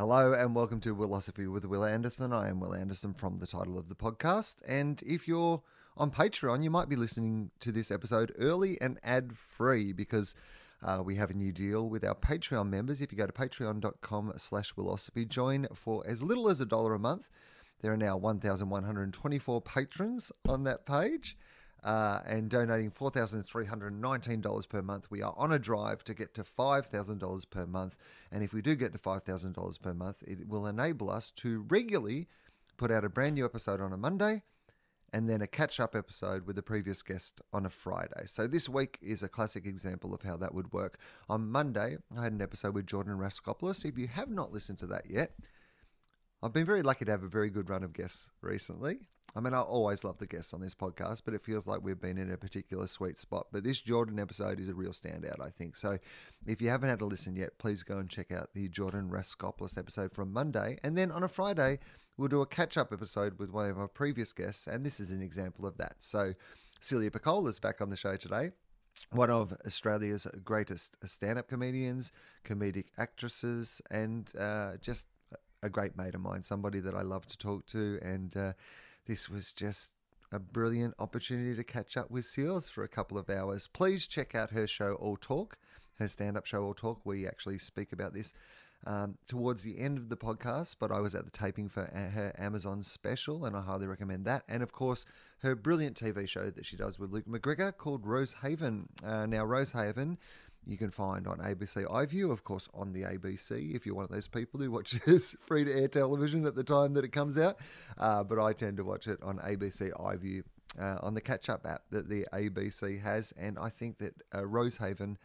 Hello and welcome to Philosophy with Will Anderson. I am Will Anderson from the title of the podcast. And if you're on Patreon, you might be listening to this episode early and ad free because uh, we have a new deal with our Patreon members. If you go to patreon.com slash philosophy, join for as little as a dollar a month. There are now 1,124 patrons on that page uh, and donating $4,319 per month. We are on a drive to get to $5,000 per month. And if we do get to $5,000 per month, it will enable us to regularly put out a brand new episode on a Monday and then a catch up episode with the previous guest on a Friday. So this week is a classic example of how that would work. On Monday, I had an episode with Jordan Raskopoulos. If you have not listened to that yet, I've been very lucky to have a very good run of guests recently. I mean, I always love the guests on this podcast, but it feels like we've been in a particular sweet spot. But this Jordan episode is a real standout, I think. So if you haven't had a listen yet, please go and check out the Jordan Raskopoulos episode from Monday. And then on a Friday, we'll do a catch up episode with one of our previous guests. And this is an example of that. So Celia Pacquola is back on the show today one of Australia's greatest stand up comedians, comedic actresses, and uh, just a great mate of mine, somebody that I love to talk to. And uh, this was just a brilliant opportunity to catch up with Seals for a couple of hours. Please check out her show, All Talk, her stand up show, All Talk. We actually speak about this um, towards the end of the podcast, but I was at the taping for her Amazon special, and I highly recommend that. And of course, her brilliant TV show that she does with Luke McGregor called Rosehaven. Uh, now, Rosehaven you can find on ABC iView, of course, on the ABC if you're one of those people who watches free to air television at the time that it comes out. Uh, but I tend to watch it on ABC iView uh, on the catch up app that the ABC has. And I think that uh, Rosehaven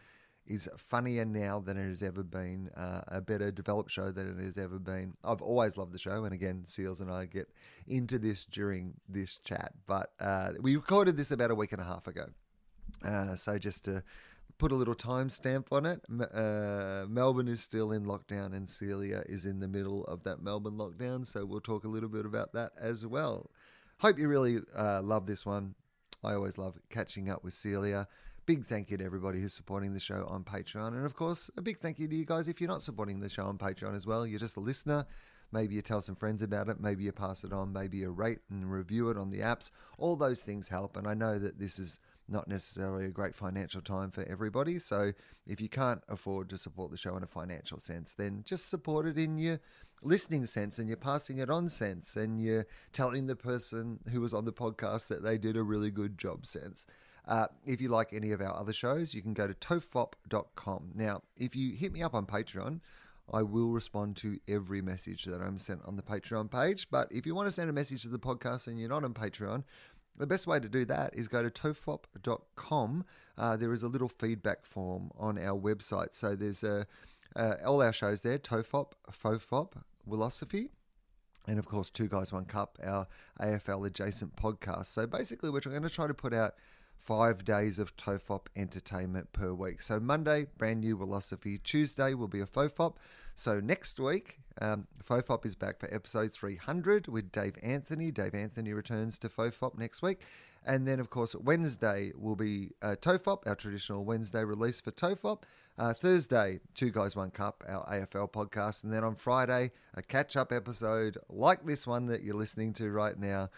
is funnier now than it has ever been, uh, a better developed show than it has ever been. I've always loved the show, and again, Seals and I get into this during this chat, but uh, we recorded this about a week and a half ago. Uh, so just to put a little timestamp on it. Uh, Melbourne is still in lockdown, and Celia is in the middle of that Melbourne lockdown. So we'll talk a little bit about that as well. Hope you really uh, love this one. I always love catching up with Celia. Big thank you to everybody who's supporting the show on Patreon. And of course, a big thank you to you guys if you're not supporting the show on Patreon as well. You're just a listener. Maybe you tell some friends about it. Maybe you pass it on. Maybe you rate and review it on the apps. All those things help. And I know that this is not necessarily a great financial time for everybody. So if you can't afford to support the show in a financial sense, then just support it in your listening sense and you're passing it on sense and you're telling the person who was on the podcast that they did a really good job sense. Uh, if you like any of our other shows, you can go to tofop.com. Now, if you hit me up on Patreon, I will respond to every message that I'm sent on the Patreon page. But if you want to send a message to the podcast and you're not on Patreon, the best way to do that is go to tofop.com. Uh, there is a little feedback form on our website. So there's a, uh, all our shows there Tofop, Fofop, Philosophy, and of course, Two Guys, One Cup, our AFL adjacent podcast. So basically, we're going to try to put out five days of Tofop entertainment per week. So Monday, brand new philosophy. Tuesday will be a Fofop. So next week, um, Fofop is back for episode 300 with Dave Anthony. Dave Anthony returns to Fofop next week. And then, of course, Wednesday will be uh, Tofop, our traditional Wednesday release for Tofop. Uh, Thursday, Two Guys, One Cup, our AFL podcast. And then on Friday, a catch up episode like this one that you're listening to right now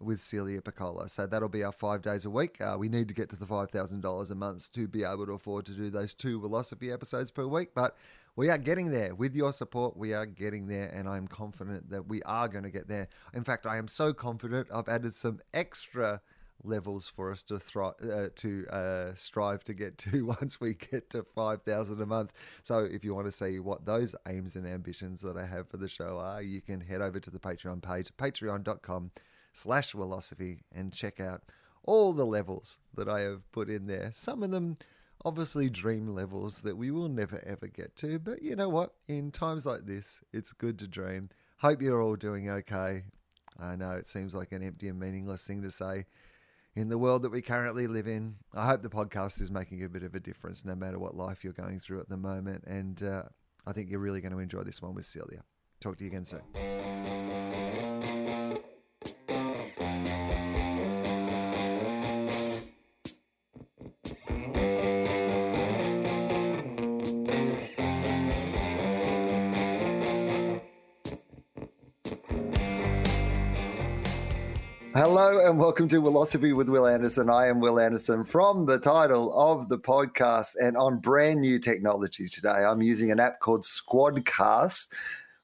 with Celia Pacquola. So that'll be our five days a week. Uh, we need to get to the $5,000 a month to be able to afford to do those two philosophy episodes per week. But we are getting there. With your support, we are getting there. And I'm confident that we are going to get there. In fact, I am so confident I've added some extra levels for us to uh, to uh, strive to get to once we get to 5000 a month so if you want to see what those aims and ambitions that i have for the show are you can head over to the patreon page patreon.com slash philosophy and check out all the levels that I have put in there. Some of them obviously dream levels that we will never ever get to, but you know what? In times like this, it's good to dream. Hope you're all doing okay. I know it seems like an empty and meaningless thing to say in the world that we currently live in. I hope the podcast is making a bit of a difference no matter what life you're going through at the moment. And uh, I think you're really going to enjoy this one with Celia. Talk to you again soon. Hello and welcome to Philosophy with Will Anderson. I am Will Anderson from the title of the podcast and on brand new technology today. I'm using an app called Squadcast,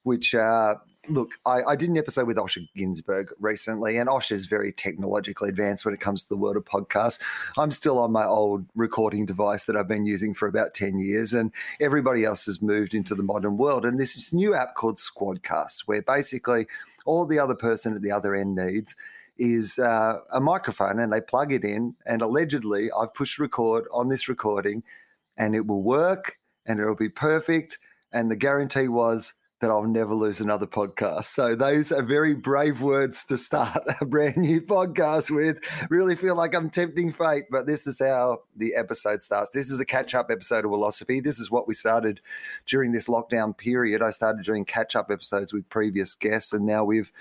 which uh, look, I, I, did an episode with Osher Günsberg recently, and Osher is very technologically advanced when it comes to the world of podcasts. I'm still on my old recording device that I've been using for about 10 years, and everybody else has moved into the modern world. And there's this new app called Squadcast, where basically all the other person at the other end needs is uh, a microphone and they plug it in. And allegedly, I've pushed record on this recording and it will work and it'll be perfect. And the guarantee was that I'll never lose another podcast. So those are very brave words to start a brand new podcast with. Really feel like I'm tempting fate, but this is how the episode starts. This is a catch-up episode of philosophy. This is what we started during this lockdown period. I started doing catch-up episodes with previous guests, and now we've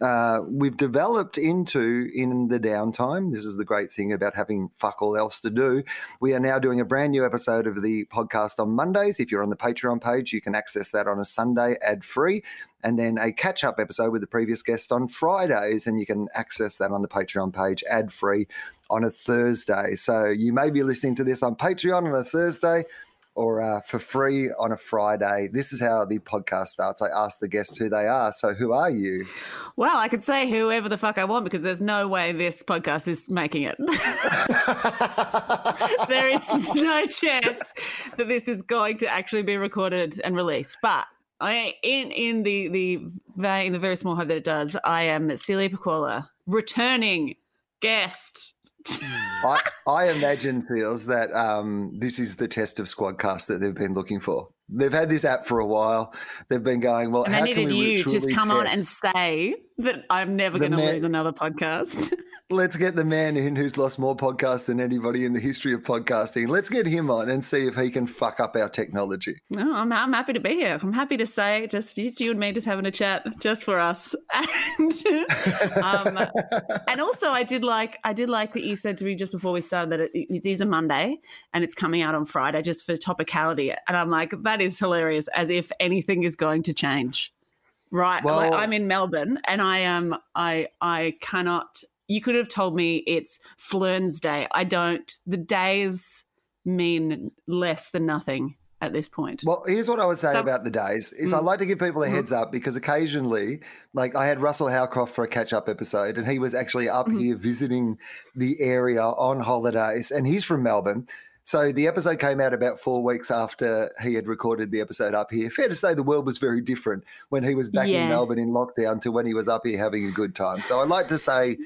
uh, we've developed into in the downtime. This is the great thing about having fuck all else to do. We are now doing a brand new episode of the podcast on Mondays. If you're on the Patreon page, you can access that on a Sunday ad free. And then a catch up episode with the previous guest on Fridays, and you can access that on the Patreon page ad free on a Thursday. So you may be listening to this on Patreon on a Thursday or uh, for free on a Friday. This is how the podcast starts. I ask the guests who they are. So, who are you? Well, I could say whoever the fuck I want because there's no way this podcast is making it. there is no chance that this is going to actually be recorded and released. But I, in in the the very, in the very small hope that it does, I am Celia Pacquola, returning guest I, I imagine feels that um, this is the test of Squadcast that they've been looking for. They've had this app for a while. They've been going, well, and how can we you just come on and say that I'm never going to lose another podcast. let's get the man in who's lost more podcasts than anybody in the history of podcasting. Let's get him on and see if he can fuck up our technology. No, I'm, I'm happy to be here. I'm happy to say just, just you and me just having a chat just for us. And, um, and also I did like I did like that you said to me just before we started that it, it is a Monday and it's coming out on Friday just for topicality. And I'm like, that is hilarious as if anything is going to change. Right. Well, like, I'm in Melbourne and I am um, I I cannot you could have told me it's Flern's Day. I don't. The days mean less than nothing at this point. Well, here's what I would say so, about the days is mm, I like to give people a mm-hmm. heads up because occasionally, like I had Russell Howcroft for a catch up episode and he was actually up mm-hmm. here visiting the area on holidays and he's from Melbourne. So the episode came out about four weeks after he had recorded the episode up here. Fair to say the world was very different when he was back yeah. in Melbourne in lockdown to when he was up here having a good time. So I like to say,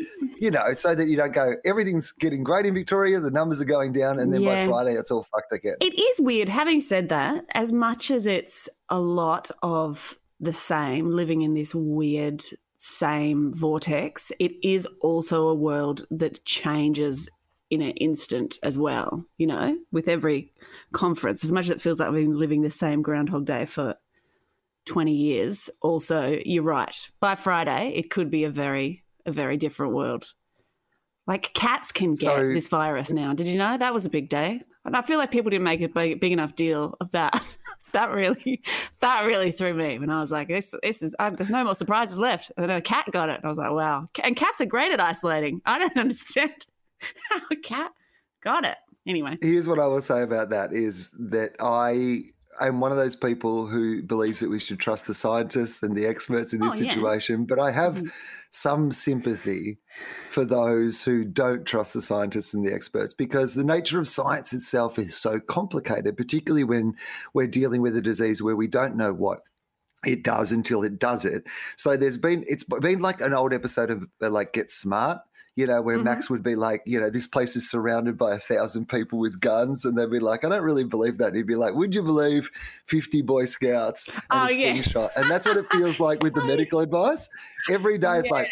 you know, so that you don't go, everything's getting great in Victoria, the numbers are going down, and then yeah. by Friday it's all fucked again. It is weird. Having said that, as much as it's a lot of the same, living in this weird same vortex, it is also a world that changes in an instant as well, you know, with every conference. As much as it feels like we've been living the same Groundhog Day for 20 years, also, you're right. By Friday, it could be a very, a very different world. Like cats can get so, this virus now. Did you know that was a big day? And I feel like people didn't make a big, big enough deal of that. that really, that really threw me. When I was like, "This, this is uh, there's no more surprises left." And then a cat got it, and I was like, "Wow!" And cats are great at isolating. I don't understand cat got it. Anyway. Here's what I will say about that is that I am one of those people who believes that we should trust the scientists and the experts in this oh, situation, yeah. but I have mm-hmm. some sympathy for those who don't trust the scientists and the experts because the nature of science itself is so complicated, particularly when we're dealing with a disease where we don't know what it does until it does it. So there's been it's been like an old episode of like Get Smart you know, where mm-hmm. Max would be like, you know, this place is surrounded by a thousand people with guns. And they'd be like, I don't really believe that. And he'd be like, Would you believe 50 Boy Scouts and oh, a slingshot? Yeah. And that's what it feels like with the medical advice. Every day it's yeah. like,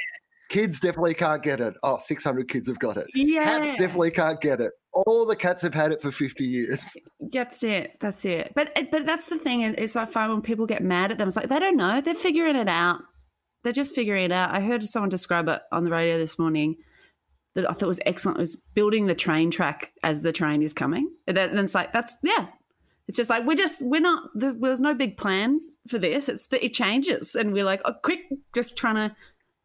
kids definitely can't get it. Oh, 600 kids have got it. Yeah. Cats definitely can't get it. All the cats have had it for 50 years. That's it. That's it. But but that's the thing is I find when people get mad at them, it's like they don't know. They're figuring it out. They're just figuring it out. I heard someone describe it on the radio this morning that I thought was excellent was building the train track as the train is coming. And it's like, that's, yeah. It's just like, we're just, we're not, there's, there's no big plan for this. It's that it changes. And we're like, oh, quick, just trying to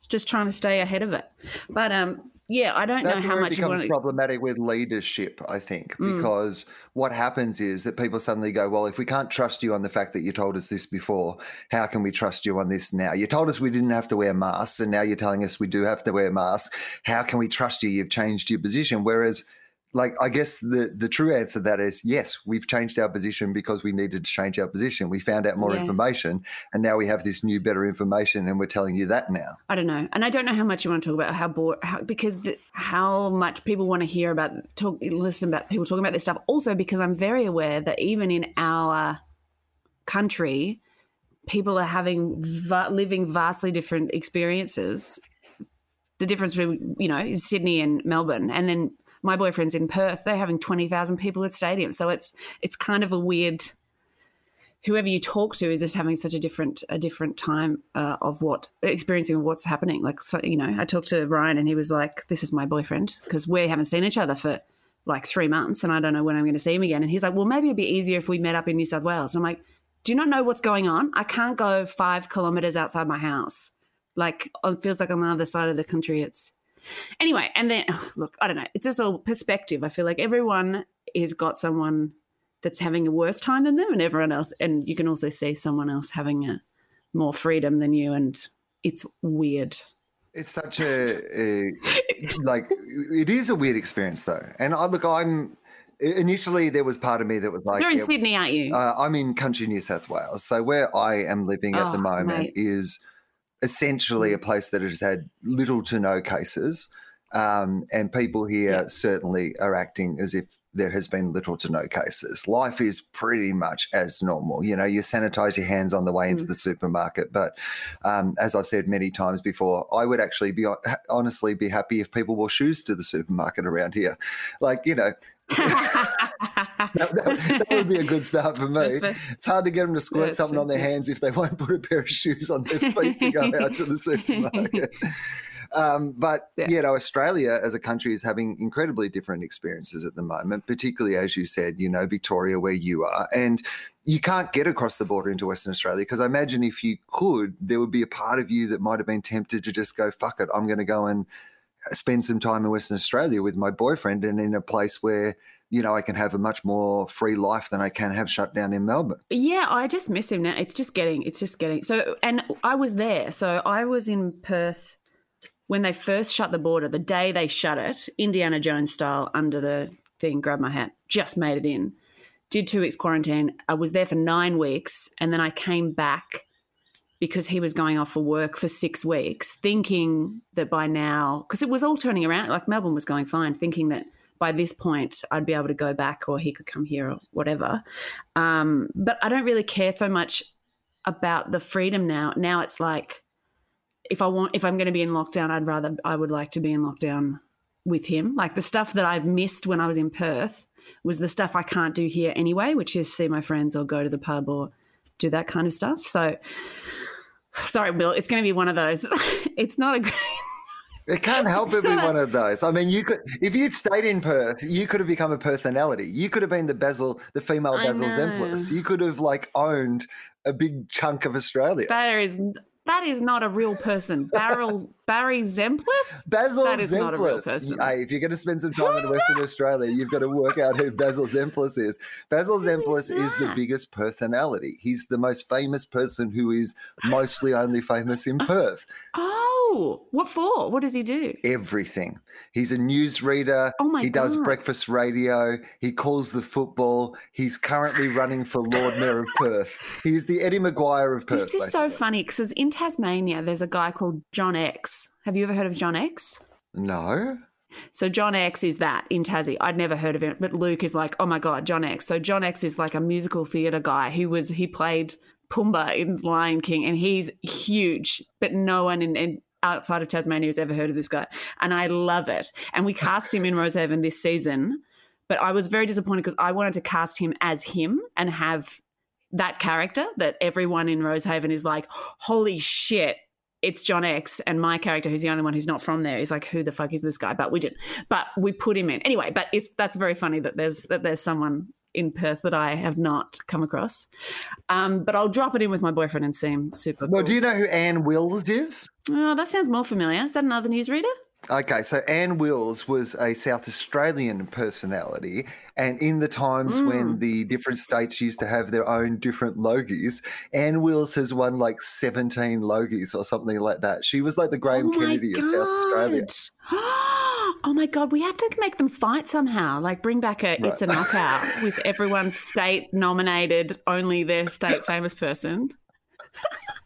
just trying to stay ahead of it. But um, yeah, I don't That's know how much it you becomes want problematic with leadership, I think, Mm. because what happens is that people suddenly go, Well, if we can't trust you on the fact that you told us this before, how can we trust you on this now? You told us we didn't have to wear masks, and now you're telling us we do have to wear masks. How can we trust you? You've changed your position. Whereas, like, I guess the, the true answer to that is yes, we've changed our position because we needed to change our position. We found out more Yeah. information, and now we have this new, better information, and we're telling you that now. I don't know, and I don't know how much you want to talk about how bored, how, because the, how much people want to hear about talk, listen about people talking about this stuff. Also, because I'm very aware that even in our country, people are having va- living vastly different experiences. The difference between you know is Sydney and Melbourne, and then my boyfriend's in Perth. They're having twenty thousand people at stadiums, so it's it's kind of a weird whoever you talk to is just having such a different a different time uh, of what experiencing what's happening. Like so, you know, I talked to Ryan and he was like, "This is my boyfriend," because we haven't seen each other for like three months, and I don't know when I'm going to see him again. And he's like, "Well, maybe it'd be easier if we met up in New South Wales." And I'm like, "Do you not know what's going on? I can't go five kilometers outside my house. Like it feels like on the other side of the country. It's anyway." And then look, I don't know. It's just all perspective. I feel like everyone has got someone that's having a worse time than them and everyone else and you can also see someone else having a more freedom than you and it's weird It's such a, a like it is a weird experience though, and I look, I'm initially there was part of me that was like, you're in yeah, sydney aren't you uh, I'm in country New South Wales, so where I am living at the Oh, moment mate. is essentially a place that has had little to no cases, um, and people here Yeah. certainly are acting as if there has been little to no cases. Life is pretty much as normal. You know, you sanitize your hands on the way into Mm. the supermarket, but um, as I've said many times before, I would actually be honestly be happy if people wore shoes to the supermarket around here. Like, you know, that, that- that would be a good start for me. It's hard to get them to squirt That's something on their hands if they won't put a pair of shoes on their feet to go out to the supermarket. Um, but Yeah. you know, Australia as a country is having incredibly different experiences at the moment, particularly as you said, you know, Victoria, where you are, and you can't get across the border into Western Australia because I imagine if you could, there would be a part of you that might have been tempted to just go, "Fuck it, I'm going to go and spend some time in Western Australia with my boyfriend and in a place where." You know, I can have a much more free life than I can have shut down in Melbourne. yeah i just miss him now it's just getting it's just getting so and i was there so i was in perth when they first shut the border the day they shut it indiana jones style under the thing grabbed my hat just made it in did two weeks quarantine i was there for nine weeks and then i came back because he was going off for work for six weeks thinking that by now because it was all turning around like melbourne was going fine thinking that by this point I'd be able to go back or he could come here or whatever. Um, but I don't really care so much about the freedom now. Now it's like if I want if I'm going to be in lockdown, I'd rather I would like to be in lockdown with him. Like the stuff that I've missed when I was in Perth was the stuff I can't do here anyway, which is see my friends or go to the pub or do that kind of stuff. So sorry, Will, it's going to be one of those. it's not a great It can't help but be one of those. I mean, you could, if you'd stayed in Perth, you could have become a personality. You could have been the Basil, the female Basil. Zemplis. You could have like owned a big chunk of Australia. That is that is not a real person. Barrel Barry Zemplis? Basil that is not a real Zemplis. person. Hey, if you're going to spend some time in Western Australia, you've got to work out who Basil Zemplis is. Basil Who Zemplis is is the biggest personality. He's the most famous person who is mostly only famous in oh. Perth. Oh, what for? What does he do? Everything. He's a newsreader. Oh my he does breakfast radio. He calls the football. He's currently running for Lord Mayor of Perth. He's the Eddie McGuire of Perth. This is so funny because in Tasmania, there's a guy called John X. Have you ever heard of John X? No. So John X is that in Tassie. I'd never heard of him, but Luke is like, oh my god, John X. So John X is like a musical theatre guy who was he played Pumbaa in Lion King, and he's huge, but no one in, in outside of Tasmania has ever heard of this guy, and I love it. And we cast him in Rosehaven this season, but I was very disappointed because I wanted to cast him as him and have that character that everyone in Rosehaven is like, holy shit, it's John X, and my character, who's the only one who's not from there, is like, who the fuck is this guy? But we didn't. but we put him in anyway. But it's that's very funny that there's that there's someone in Perth that I have not come across. Um, but I'll drop it in with my boyfriend and seem super. Well, cool. do you know who Anne Wills is? Oh, that sounds more familiar. Is that another newsreader? Okay, so Anne Wills was a South Australian personality, and in the times Mm. when the different states used to have their own different logies, Anne Wills has won like 17 logies or something like that. She was like the Graham Oh Kennedy of South Australia. God. Oh my god, we have to make them fight somehow. Like bring back a it's a knockout with everyone state nominated, only their state famous person.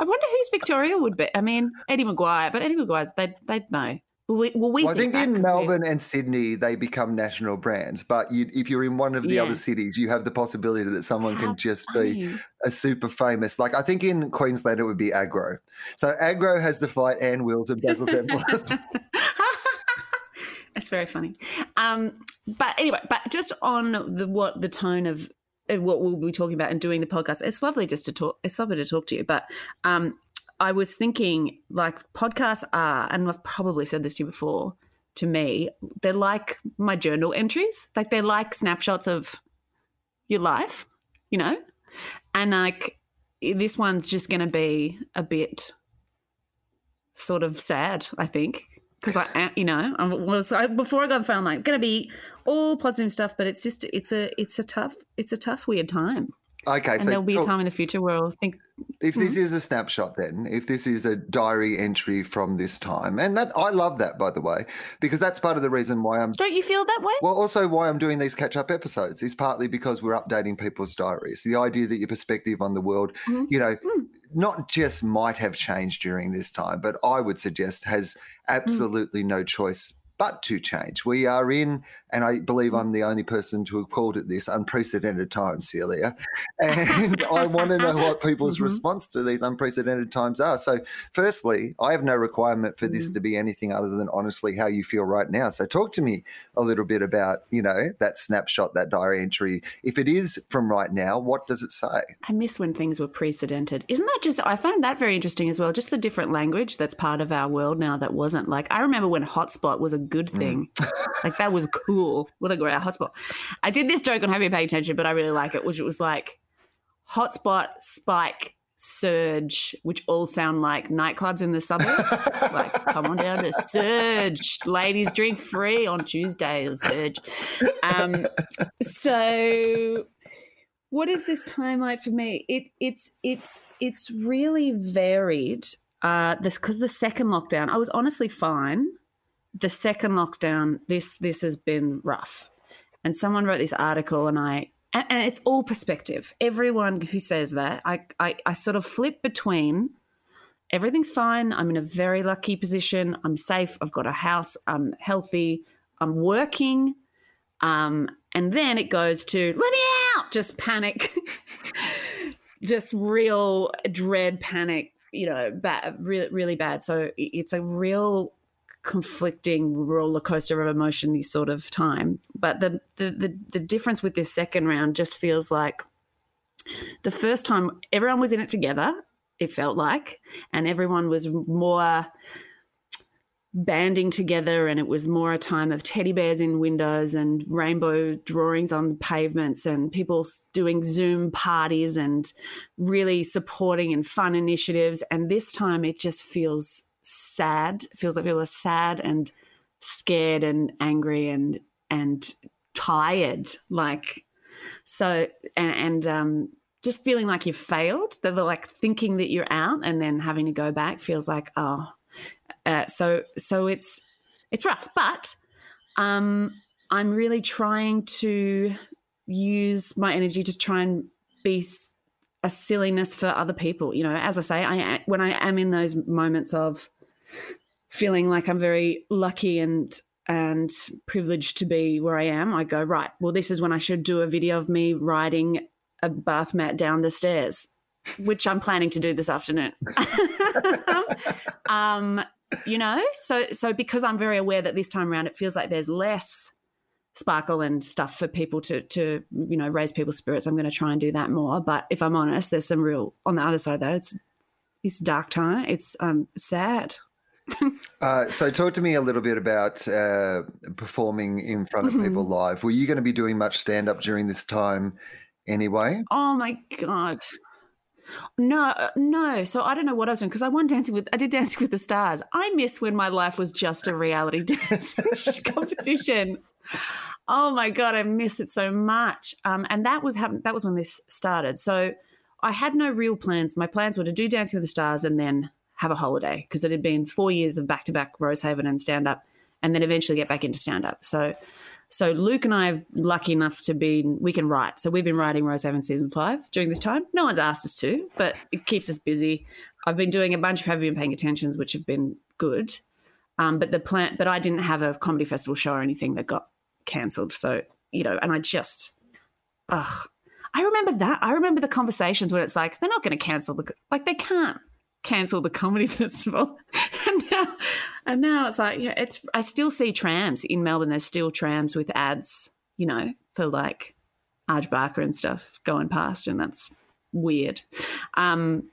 I wonder whose Victoria would be. I mean, Eddie McGuire, but Eddie McGuire, they'd they'd know. We, will we Well, I think in in 'Cause we- Melbourne and Sydney they become national brands, but you, if you're in one of the Yeah. other cities, you have the possibility that someone How can just be a super famous. Like I think in Queensland it would be Agro. So Agro has to fight Anne Wills and Basil Templars. That's very funny. Um, but anyway, but just on the what the tone of what we'll be talking about and doing the podcast, it's lovely just to talk. It's lovely to talk to you. But um, I was thinking, like podcasts are, and I've probably said this to you before. To me, they're like my journal entries. Like they're like snapshots of your life, you know. And like this one's just going to be a bit sort of sad, I think, because I, you know, I was I, before I got the phone, I'm like, going to be all positive stuff, but it's just it's a it's a tough it's a tough weird time, Okay, and so there'll be talk- a time in the future where I'll think, if this Mm-hmm. is a snapshot, then if this is a diary entry from this time, and that I love that by the way, because that's part of the reason why I'm. don't you feel that way? Well, also why I'm doing these catch-up episodes is partly because we're updating people's diaries. The idea that your perspective on the world, Mhm. you know, Mm. Not just might have changed during this time, but I would suggest has Mm. absolutely no choice but to change. We are in, and I believe Mm. I'm the only person to have called it this, unprecedented times, Celia. And I want to know what people's Mhm. response to these unprecedented times are. So, firstly, I have no requirement for this Mm. to be anything other than honestly how you feel right now. So, talk to me a little bit about, you know, that snapshot, that diary entry. If it is from right now, what does it say? I miss when things were precedented. Isn't that just? I find that very interesting as well. Just the different language that's part of our world now that wasn't like. I remember when hotspot was a good thing. like that was cool. What a great hotspot. I did this joke on Have You Paid Attention, but I really like it, which it was like hotspot, spike, surge, which all sound like nightclubs in the suburbs. like, come on down to Surge. Ladies drink free on Tuesday Surge. Um, so what is this time like for me? It it's it's it's really varied. Uh, this because the second lockdown, I was honestly fine. The second lockdown, this this has been rough. And someone wrote this article, and I and, and it's all perspective. Everyone who says that, I, I I sort of flip between everything's fine. I'm in a very lucky position. I'm safe. I've got a house. I'm healthy. I'm working. Um, and then it goes to let me out, just panic, just real dread, panic. You know, bad, really, really bad. So it's a real conflicting roller coaster of emotion sort of time. But the, the the the difference with this second round just feels like the first time everyone was in it together. It felt like, and everyone was more banding together and it was more a time of teddy bears in windows and rainbow drawings on pavements and people doing zoom parties and really supporting and fun initiatives and this time it just feels sad It feels like people are sad and scared and angry and and tired like so and, and um just feeling like you've failed they're like thinking that you're out and then having to go back feels like oh uh, so so it's it's rough, but um, I'm really trying to use my energy to try and be a silliness for other people. You know, as I say, I when I am in those moments of feeling like I'm very lucky and and privileged to be where I am, I go right. Well, this is when I should do a video of me riding a bath mat down the stairs, which I'm planning to do this afternoon. um, you know so so because i'm very aware that this time around it feels like there's less sparkle and stuff for people to to you know raise people's spirits i'm going to try and do that more but if i'm honest there's some real on the other side of that it's it's dark time it's um sad uh, so, talk to me a little bit about uh, performing in front of Mm-hmm. people live. Were you going to be doing much stand up during this time anyway? Oh my god. No, uh, no. So I don't know what I was doing because I won Dancing with. I did Dancing with the Stars. I miss when my life was just a reality dance competition. Oh my god, I miss it so much. Um, and that was happen- That was when this started. So I had no real plans. My plans were to do Dancing with the Stars and then have a holiday because it had been four years of back to back Rosehaven and stand up, and then eventually get back into stand up. So so Luke and I are lucky enough to be we can write. So we've been writing Rosehaven season five during this time. No one's asked us to, but it keeps us busy. I've been doing a bunch of Have You Been Paying Attentions, which have been good. Um, but the plan, but I didn't have a comedy festival show or anything that got cancelled. So you know, and I just, ugh, I remember that. I remember the conversations when it's like they're not going to cancel the like they can't cancel the comedy festival, and now and now it's like yeah, it's. I still see trams in Melbourne. There's still trams with ads, you know, for like Arj Barker and stuff going past, and that's weird. Um,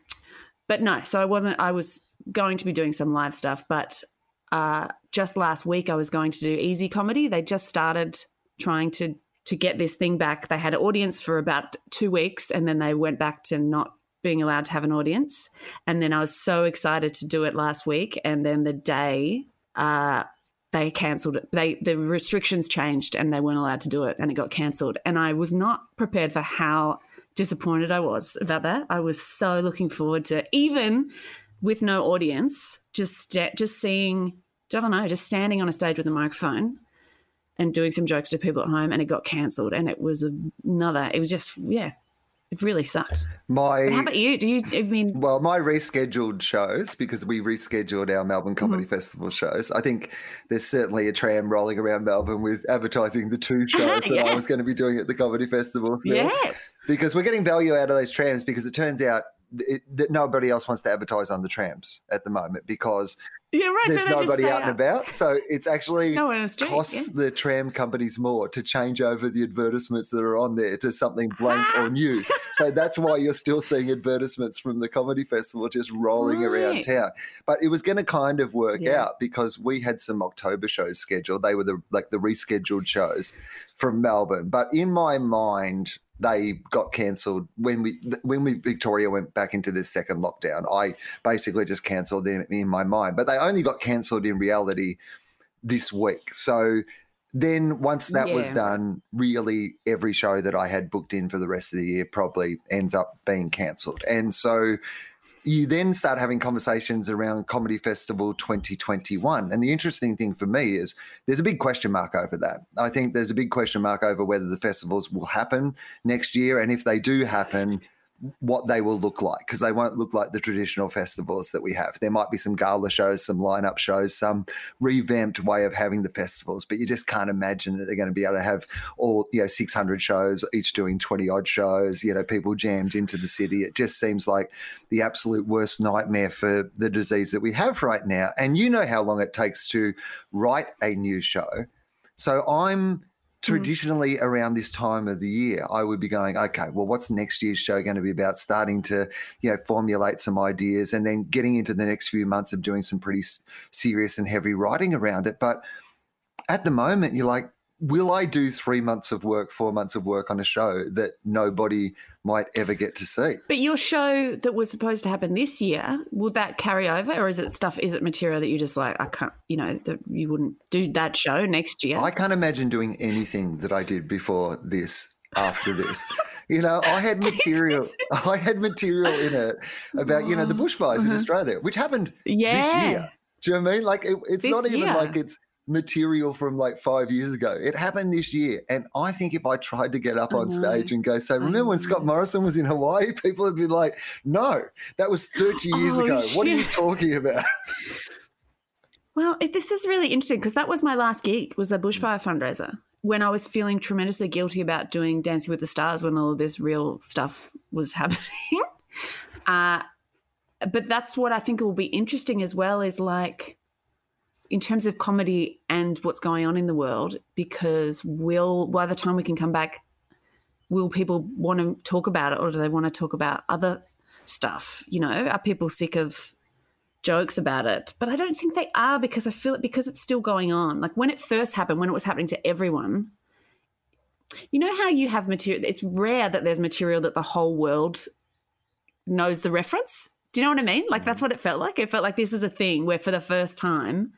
but no, so I wasn't. I was going to be doing some live stuff, but uh, just last week I was going to do easy comedy. They just started trying to to get this thing back. They had an audience for about two weeks, and then they went back to not being allowed to have an audience. And then I was so excited to do it last week, and then the day uh, they cancelled it. They the restrictions changed, and they weren't allowed to do it, and it got cancelled. And I was not prepared for how disappointed I was about that. I was so looking forward to even with no audience, just just seeing. I don't know, just standing on a stage with a microphone and doing some jokes to people at home, and it got cancelled. And it was another. It was just yeah, it really sucked. My But how about you? Do you? I mean, Well, my rescheduled shows, because we rescheduled our Melbourne Mm-hmm. Comedy Festival shows, I think there's certainly a tram rolling around Melbourne with advertising the two shows that I was going to be doing at the Comedy Festival. still. yeah, Because we're getting value out of those trams because it turns out it, that nobody else wants to advertise on the trams at the moment because yeah, right. there's so nobody out and about. So it's actually No one on the street, costs the tram companies more to change over the advertisements that are on there to something blank or new. So that's why you're still seeing advertisements from the comedy festival just rolling around town. But it was going to kind of work Yeah. out because we had some October shows scheduled. They were the like the rescheduled shows from Melbourne. But in my mind, they got cancelled when we when we Victoria went back into this second lockdown. I basically just cancelled them in my mind, but they only got cancelled in reality this week. So then once that was done, really every show that I had booked in for the rest of the year probably ends up being cancelled. And so you then start having conversations around Comedy Festival 2021. And the interesting thing for me is there's a big question mark over that. I think there's a big question mark over whether the festivals will happen next year. And if they do happen, what they will look like because they won't look like the traditional festivals that we have. There might be some gala shows, some lineup shows, some revamped way of having the festivals, but you just can't imagine that they're going to be able to have all you know 600 shows, each doing 20 odd shows. You know, people jammed into the city. It just seems like the absolute worst nightmare for the disease that we have right now. And you know how long it takes to write a new show. So I'm Mm. traditionally around this time of the year, I would be going, okay, well, what's next year's show going to be about? Starting to, you know, formulate some ideas and then getting into the next few months of doing some pretty serious and heavy writing around it. But at the moment, you're like, will I do three months of work, four months of work on a show that nobody might ever get to see? But your show that was supposed to happen this year, will that carry over, or is it stuff? Is it material that you just like? I can't, you know, that you wouldn't do that show next year. I can't imagine doing anything that I did before this, after this. You know, I had material. I had material in it about you know the mm-hmm. bushfires in mm-hmm. Australia, which happened yeah. this year. Do you know what I mean? Like it, it's This not even year. like it's material from like five years ago. It happened this year, and I think if I tried to get up on stage and go, "So remember when Scott. Morrison was in Hawaii?" People would be like, "No, that was thirty years Oh, ago. What are you talking about?" Well, it, this is really interesting because that was my last gig was the bushfire fundraiser when I was feeling tremendously guilty about doing Dancing with the Stars when all of this real stuff was happening. uh, but that's what I think will be interesting as well is like in terms of comedy and what's going on in the world because will by the time we can come back will people want to talk about it or do they want to talk about other stuff you know are people sick of jokes about it, but I don't think they are because I feel it because it's still going on. Like when it first happened, when it was happening to everyone, you know how you have material, it's rare that there's material that the whole world knows the reference. Do you know what I mean? Like that's mm. what it felt like. It felt like this is a thing where for the first time,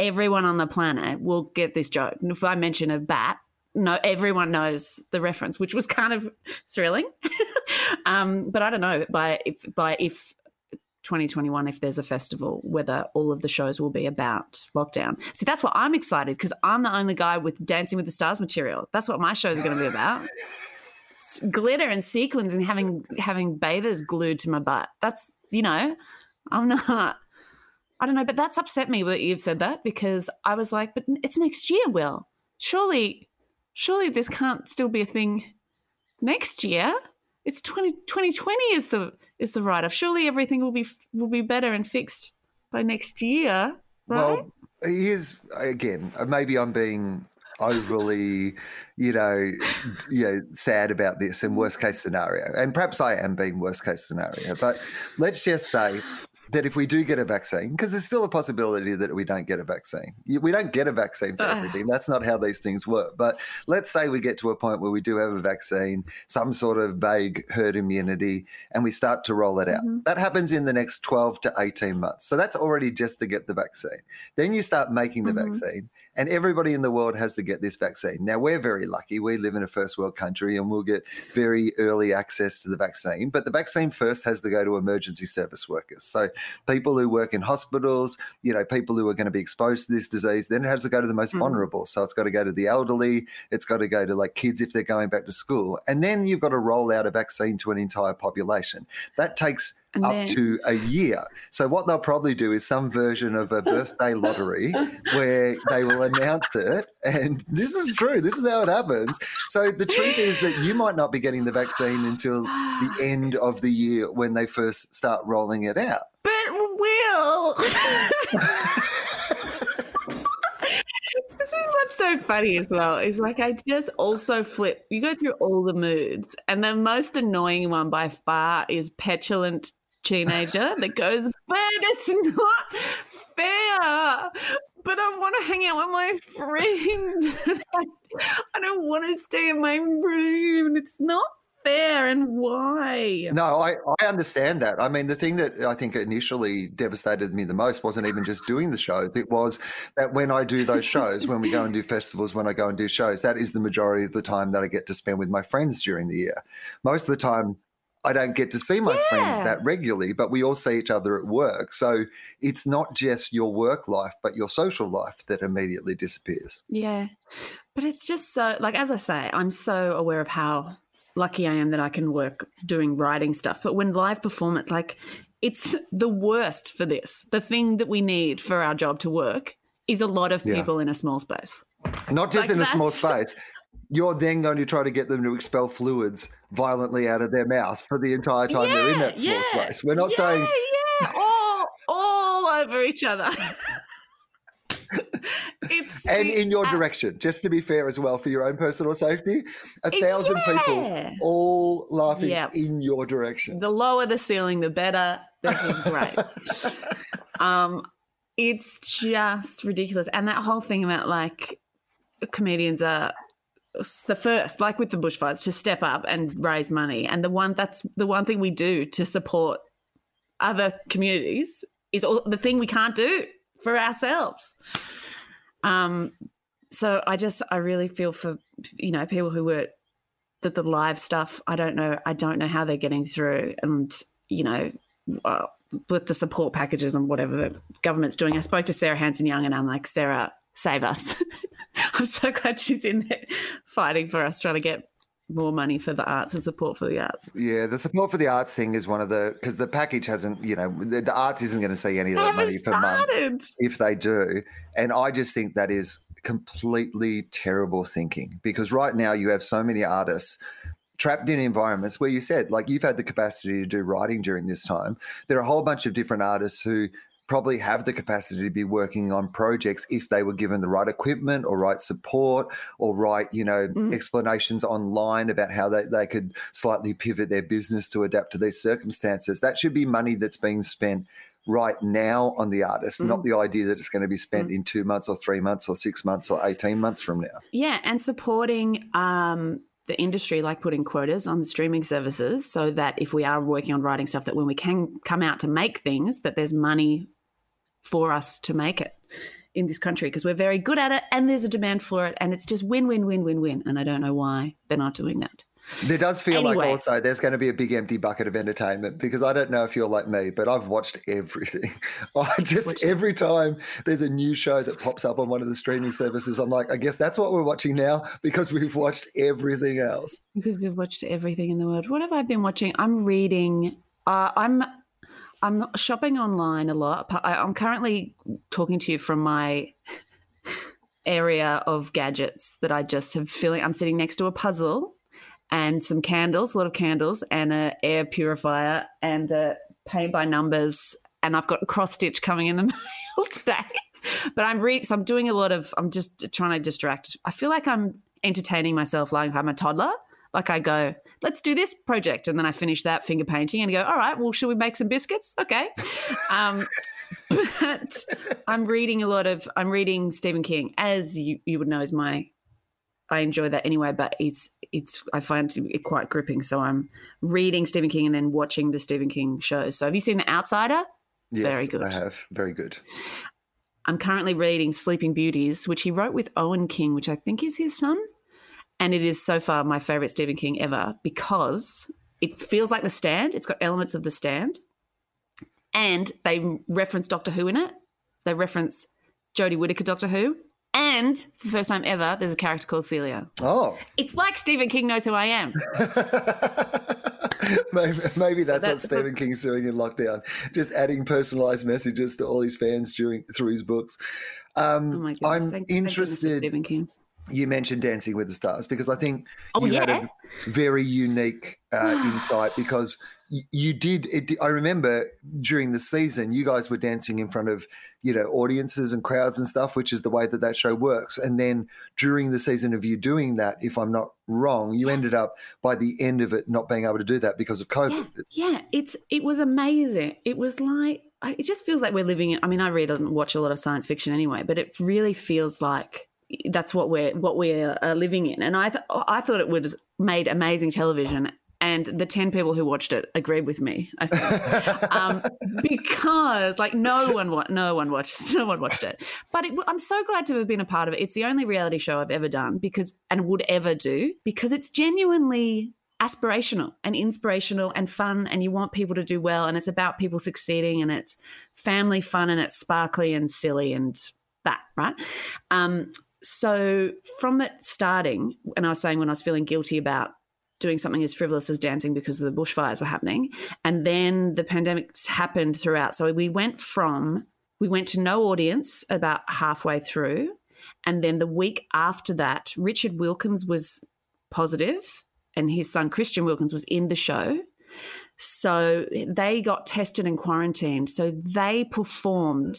everyone on the planet will get this joke. And if I mention a bat, no, everyone knows the reference, which was kind of thrilling. um, but I don't know by if by if 2021 if there's a festival whether all of the shows will be about lockdown see that's what i'm excited because i'm the only guy with dancing with the stars material that's what my shows are going to be about glitter and sequins and having having bathers glued to my butt that's you know i'm not i don't know but that's upset me that you've said that because i was like but it's next year will surely surely this can't still be a thing next year it's 20, 2020 is the is the write off. Surely everything will be will be better and fixed by next year, right? Well, here's again. Uh, maybe I'm being overly, you know, you know, sad about this and worst case scenario. And perhaps I am being worst case scenario. But let's just say that if we do get a vaccine, because there's still a possibility that we don't get a vaccine. We don't get a vaccine for everything. That's not how these things work. But let's say we get to a point where we do have a vaccine, some sort of vague herd immunity, and we start to roll it out. Mm-hmm. That happens in the next 12 to 18 months. So that's already just to get the vaccine. Then you start making the mm-hmm. vaccine and everybody in the world has to get this vaccine. Now, we're very lucky. We live in a first world country and we'll get very early access to the vaccine. But the vaccine first has to go to emergency service workers. So, people who work in hospitals, you know, people who are going to be exposed to this disease, then it has to go to the most mm. vulnerable. So, it's got to go to the elderly, it's got to go to like kids if they're going back to school. And then you've got to roll out a vaccine to an entire population. That takes and up then... to a year. So what they'll probably do is some version of a birthday lottery where they will announce it. And this is true. This is how it happens. So the truth is that you might not be getting the vaccine until the end of the year when they first start rolling it out. But will. this is what's so funny as well. Is like I just also flip. You go through all the moods, and the most annoying one by far is petulant teenager that goes, but it's not fair. But I want to hang out with my friends. I don't want to stay in my room. It's not fair and why? No, I, I understand that. I mean, the thing that I think initially devastated me the most wasn't even just doing the shows. It was that when I do those shows, when we go and do festivals, when I go and do shows, that is the majority of the time that I get to spend with my friends during the year. Most of the time, I don't get to see my yeah. friends that regularly, but we all see each other at work. So it's not just your work life, but your social life that immediately disappears. Yeah. But it's just so, like, as I say, I'm so aware of how lucky I am that I can work doing writing stuff. But when live performance, like, it's the worst for this. The thing that we need for our job to work is a lot of people yeah. in a small space. Not just like in a small space you're then going to try to get them to expel fluids violently out of their mouth for the entire time yeah, they're in that small yeah, space. We're not yeah, saying yeah, all, all over each other. it's and in your uh, direction, just to be fair as well, for your own personal safety, a thousand people all laughing yep. in your direction. The lower the ceiling, the better. This is great. um, it's just ridiculous, and that whole thing about like comedians are the first, like with the bushfires, to step up and raise money. And the one that's the one thing we do to support other communities is all, the thing we can't do for ourselves. Um, so I just I really feel for you know people who were that the live stuff. I don't know. I don't know how they're getting through, and you know. Uh, with the support packages and whatever the government's doing. I spoke to Sarah Hanson Young and I'm like, Sarah, save us. I'm so glad she's in there fighting for us, trying to get more money for the arts and support for the arts. Yeah, the support for the arts thing is one of the because the package hasn't, you know, the, the arts isn't going to see any of that money per month if they do, and I just think that is completely terrible thinking because right now you have so many artists trapped in environments where you said like you've had the capacity to do writing during this time there are a whole bunch of different artists who probably have the capacity to be working on projects if they were given the right equipment or right support or right, you know, mm. explanations online about how they, they could slightly pivot their business to adapt to these circumstances. That should be money that's being spent right now on the artist, Mm. not the idea that it's going to be spent in two months or three months or six months or 18 months from now. Yeah, and supporting um, the industry, like putting quotas on the streaming services, so that if we are working on writing stuff, that when we can come out to make things, that there's money for us to make it in this country because we're very good at it and there's a demand for it and it's just win win win win win and I don't know why they're not doing that. There does feel like also there's going to be a big empty bucket of entertainment because I don't know if you're like me, but I've watched everything. I just every time there's a new show that pops up on one of the streaming services, I'm like, I guess that's what we're watching now because we've watched everything else. Because we've watched everything in the world. What have I been watching? I'm reading. Uh, I'm I'm shopping online a lot. I'm currently talking to you from my area of gadgets that I just have feeling. I'm sitting next to a puzzle and some candles, a lot of candles, and a air purifier and a paint by numbers. And I've got a cross stitch coming in the mail today. But I'm reading, so I'm doing a lot of. I'm just trying to distract. I feel like I'm entertaining myself like I'm a toddler. Like I go, let's do this project, and then I finish that finger painting and go, all right, well, should we make some biscuits? Okay. Um, but I'm reading a lot of. I'm reading Stephen King, as you you would know, is my. I enjoy that anyway, but it's it's I find it quite gripping. So I'm reading Stephen King and then watching the Stephen King shows. So have you seen The Outsider? Yes, Very good. I have. Very good. I'm currently reading Sleeping Beauties, which he wrote with Owen King, which I think is his son. And it is so far my favorite Stephen King ever because it feels like The Stand. It's got elements of The Stand. And they reference Doctor Who in it. They reference Jodie Whittaker Doctor Who. And for the first time ever, there's a character called Celia. Oh. It's like Stephen King knows who I am. maybe, maybe that's, what Stephen King's doing in lockdown, just adding personalized messages to all his fans during through his books. Um, Oh my goodness. I'm Thank- thank interested. Stephen King. You mentioned Dancing with the Stars because I think Oh, you had a very unique uh, insight because you, you did. It, I remember during the season, you guys were dancing in front of you know audiences and crowds and stuff, which is the way that that show works. And then during the season of you doing that, if I'm not wrong, you ended up by the end of it not being able to do that because of COVID. Yeah, it's it was amazing. It was like I, it just feels like we're living in. I mean, I read and watch a lot of science fiction anyway, but it really feels like that's what we're what we're uh, living in. And I th- I thought it was made amazing television, and the ten people who watched it agreed with me. I think. um, because like no one wa- no one watched no one watched it but it, i'm so glad to have been a part of it it's the only reality show i've ever done because and would ever do because it's genuinely aspirational and inspirational and fun and you want people to do well and it's about people succeeding and it's family fun and it's sparkly and silly and that right um so from it starting and i was saying when i was feeling guilty about doing something as frivolous as dancing because the bushfires were happening and then the pandemic happened throughout. So we went from we went to no audience about halfway through and then the week after that richard wilkins was positive and his son christian wilkins was in the show. So they got tested and quarantined. So they performed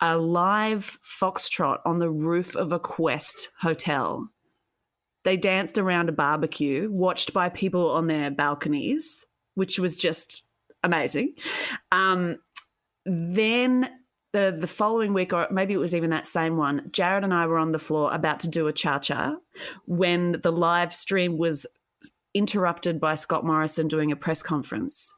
a live foxtrot on the roof of a quest hotel they danced around a barbecue, watched by people on their balconies, which was just amazing. Um, then the the following week, or maybe it was even that same one, Jared and I were on the floor about to do a cha cha when the live stream was interrupted by Scott Morrison doing a press conference.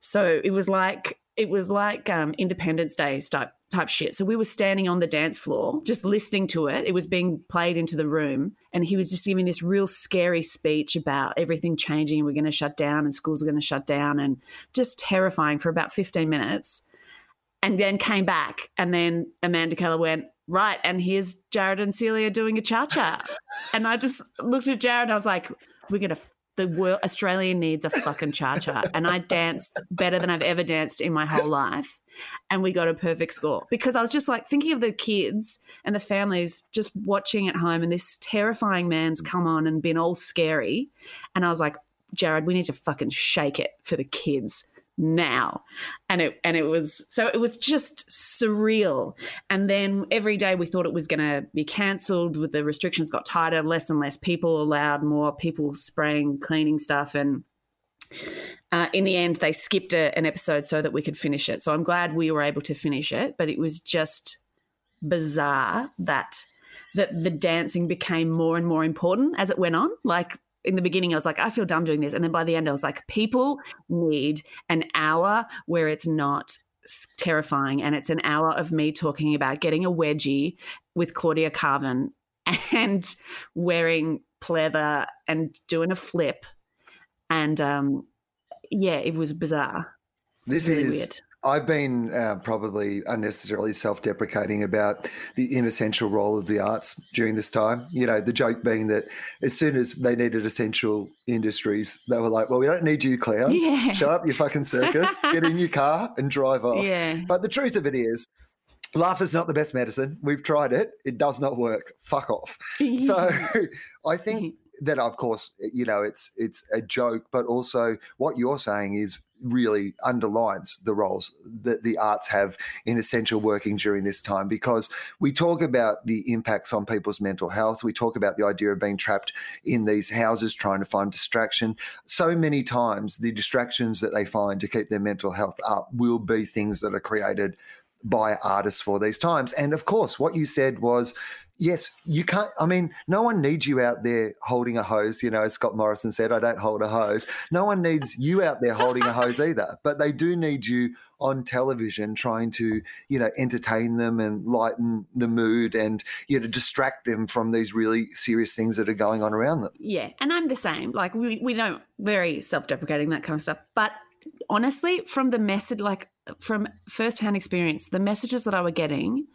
So it was like it was like um, Independence Day type type shit. So we were standing on the dance floor, just listening to it. It was being played into the room, and he was just giving this real scary speech about everything changing. and We're going to shut down, and schools are going to shut down, and just terrifying for about fifteen minutes. And then came back, and then Amanda Keller went right, and here's Jared and Celia doing a cha cha, and I just looked at Jared, and I was like, "We're gonna." The world Australia needs a fucking cha cha, and I danced better than I've ever danced in my whole life and we got a perfect score because I was just like thinking of the kids and the families just watching at home and this terrifying man's come on and been all scary. And I was like, Jared, we need to fucking shake it for the kids now. And it and it was so it was just surreal. And then every day we thought it was gonna be cancelled with the restrictions got tighter, less and less people allowed, more people spraying cleaning stuff and uh, in the end, they skipped a, an episode so that we could finish it. So I'm glad we were able to finish it, but it was just bizarre that that the dancing became more and more important as it went on. Like in the beginning, I was like, I feel dumb doing this. And then by the end, I was like, people need an hour where it's not terrifying. And it's an hour of me talking about getting a wedgie with Claudia Karvan and wearing pleather and doing a flip. And um, yeah, it was bizarre. This really is weird. I've been uh, probably unnecessarily self deprecating about the inessential role of the arts during this time. You know, the joke being that as soon as they needed essential industries, they were like, well, we don't need you clowns. Yeah. Shut up, you fucking circus. Get in your car and drive off. Yeah. But the truth of it is, laughter's not the best medicine. We've tried it, it does not work. Fuck off. so I think that of course you know it's it's a joke but also what you're saying is really underlines the roles that the arts have in essential working during this time because we talk about the impacts on people's mental health. We talk about the idea of being trapped in these houses trying to find distraction. So many times the distractions that they find to keep their mental health up will be things that are created by artists for these times. And of course what you said was yes, you can't. I mean, no one needs you out there holding a hose. You know, as Scott Morrison said, I don't hold a hose. No one needs you out there holding a hose either. But they do need you on television trying to, you know, entertain them and lighten the mood and, you know, distract them from these really serious things that are going on around them. Yeah. And I'm the same. Like, we, we don't very self deprecating, that kind of stuff. But honestly, from the message, like from firsthand experience, the messages that I were getting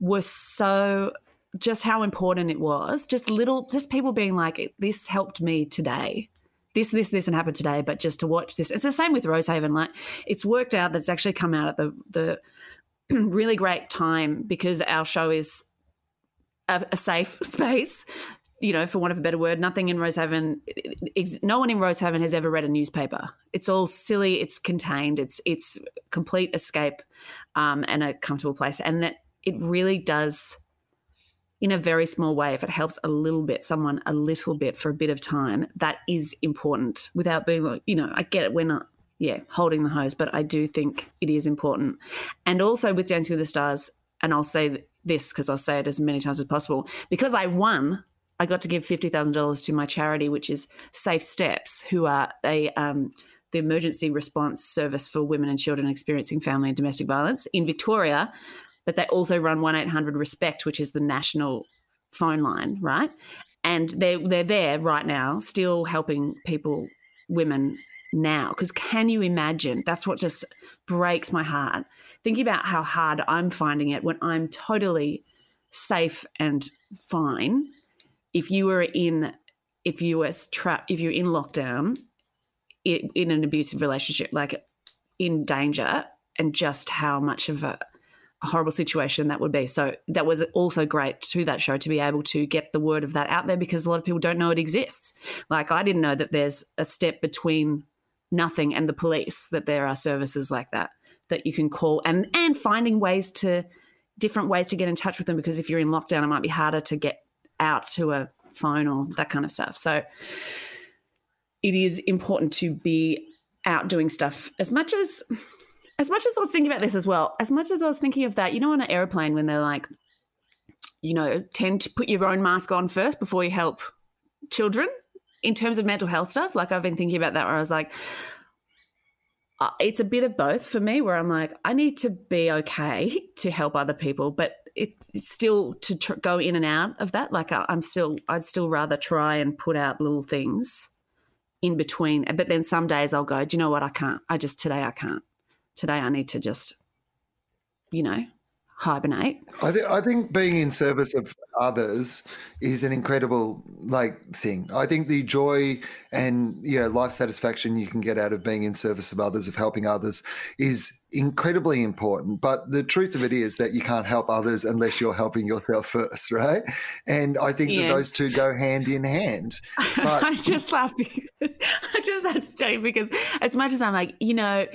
were so just how important it was. Just little, just people being like, this helped me today. This, this, this, and happened today. But just to watch this, it's the same with Rosehaven. Like, it's worked out that's actually come out at the the really great time because our show is a, a safe space you know, for want of a better word, nothing in Rosehaven, no one in Rosehaven has ever read a newspaper. It's all silly. It's contained. It's it's complete escape um, and a comfortable place, and that it really does in a very small way, if it helps a little bit, someone a little bit for a bit of time, that is important without being you know, I get it. We're not, yeah, holding the hose, but I do think it is important. And also with Dancing with the Stars, and I'll say this because I'll say it as many times as possible, because I won, I got to give $50,000 to my charity, which is Safe Steps, who are a, um, the emergency response service for women and children experiencing family and domestic violence in Victoria but they also run 1 800 RESPECT, which is the national phone line, right? And they're, they're there right now, still helping people, women now. Because can you imagine? That's what just breaks my heart. Thinking about how hard I'm finding it when I'm totally safe and fine. If you were in, if you were trapped, if you're in lockdown, in, in an abusive relationship, like in danger, and just how much of a horrible situation that would be. So that was also great to that show to be able to get the word of that out there because a lot of people don't know it exists. Like I didn't know that there's a step between nothing and the police that there are services like that that you can call and and finding ways to different ways to get in touch with them because if you're in lockdown it might be harder to get out to a phone or that kind of stuff. So it is important to be out doing stuff as much as as much as I was thinking about this as well, as much as I was thinking of that, you know, on an airplane when they're like, you know, tend to put your own mask on first before you help children in terms of mental health stuff. Like I've been thinking about that where I was like, uh, it's a bit of both for me where I'm like, I need to be okay to help other people, but it, it's still to tr- go in and out of that. Like I, I'm still, I'd still rather try and put out little things in between. But then some days I'll go, do you know what? I can't. I just, today I can't today I need to just, you know, hibernate. I, th- I think being in service of others is an incredible like thing. I think the joy and you know life satisfaction you can get out of being in service of others, of helping others, is incredibly important. But the truth of it is that you can't help others unless you're helping yourself first, right? And I think yeah. that those two go hand in hand. But I just laugh because I just have to tell you because as much as I'm like, you know,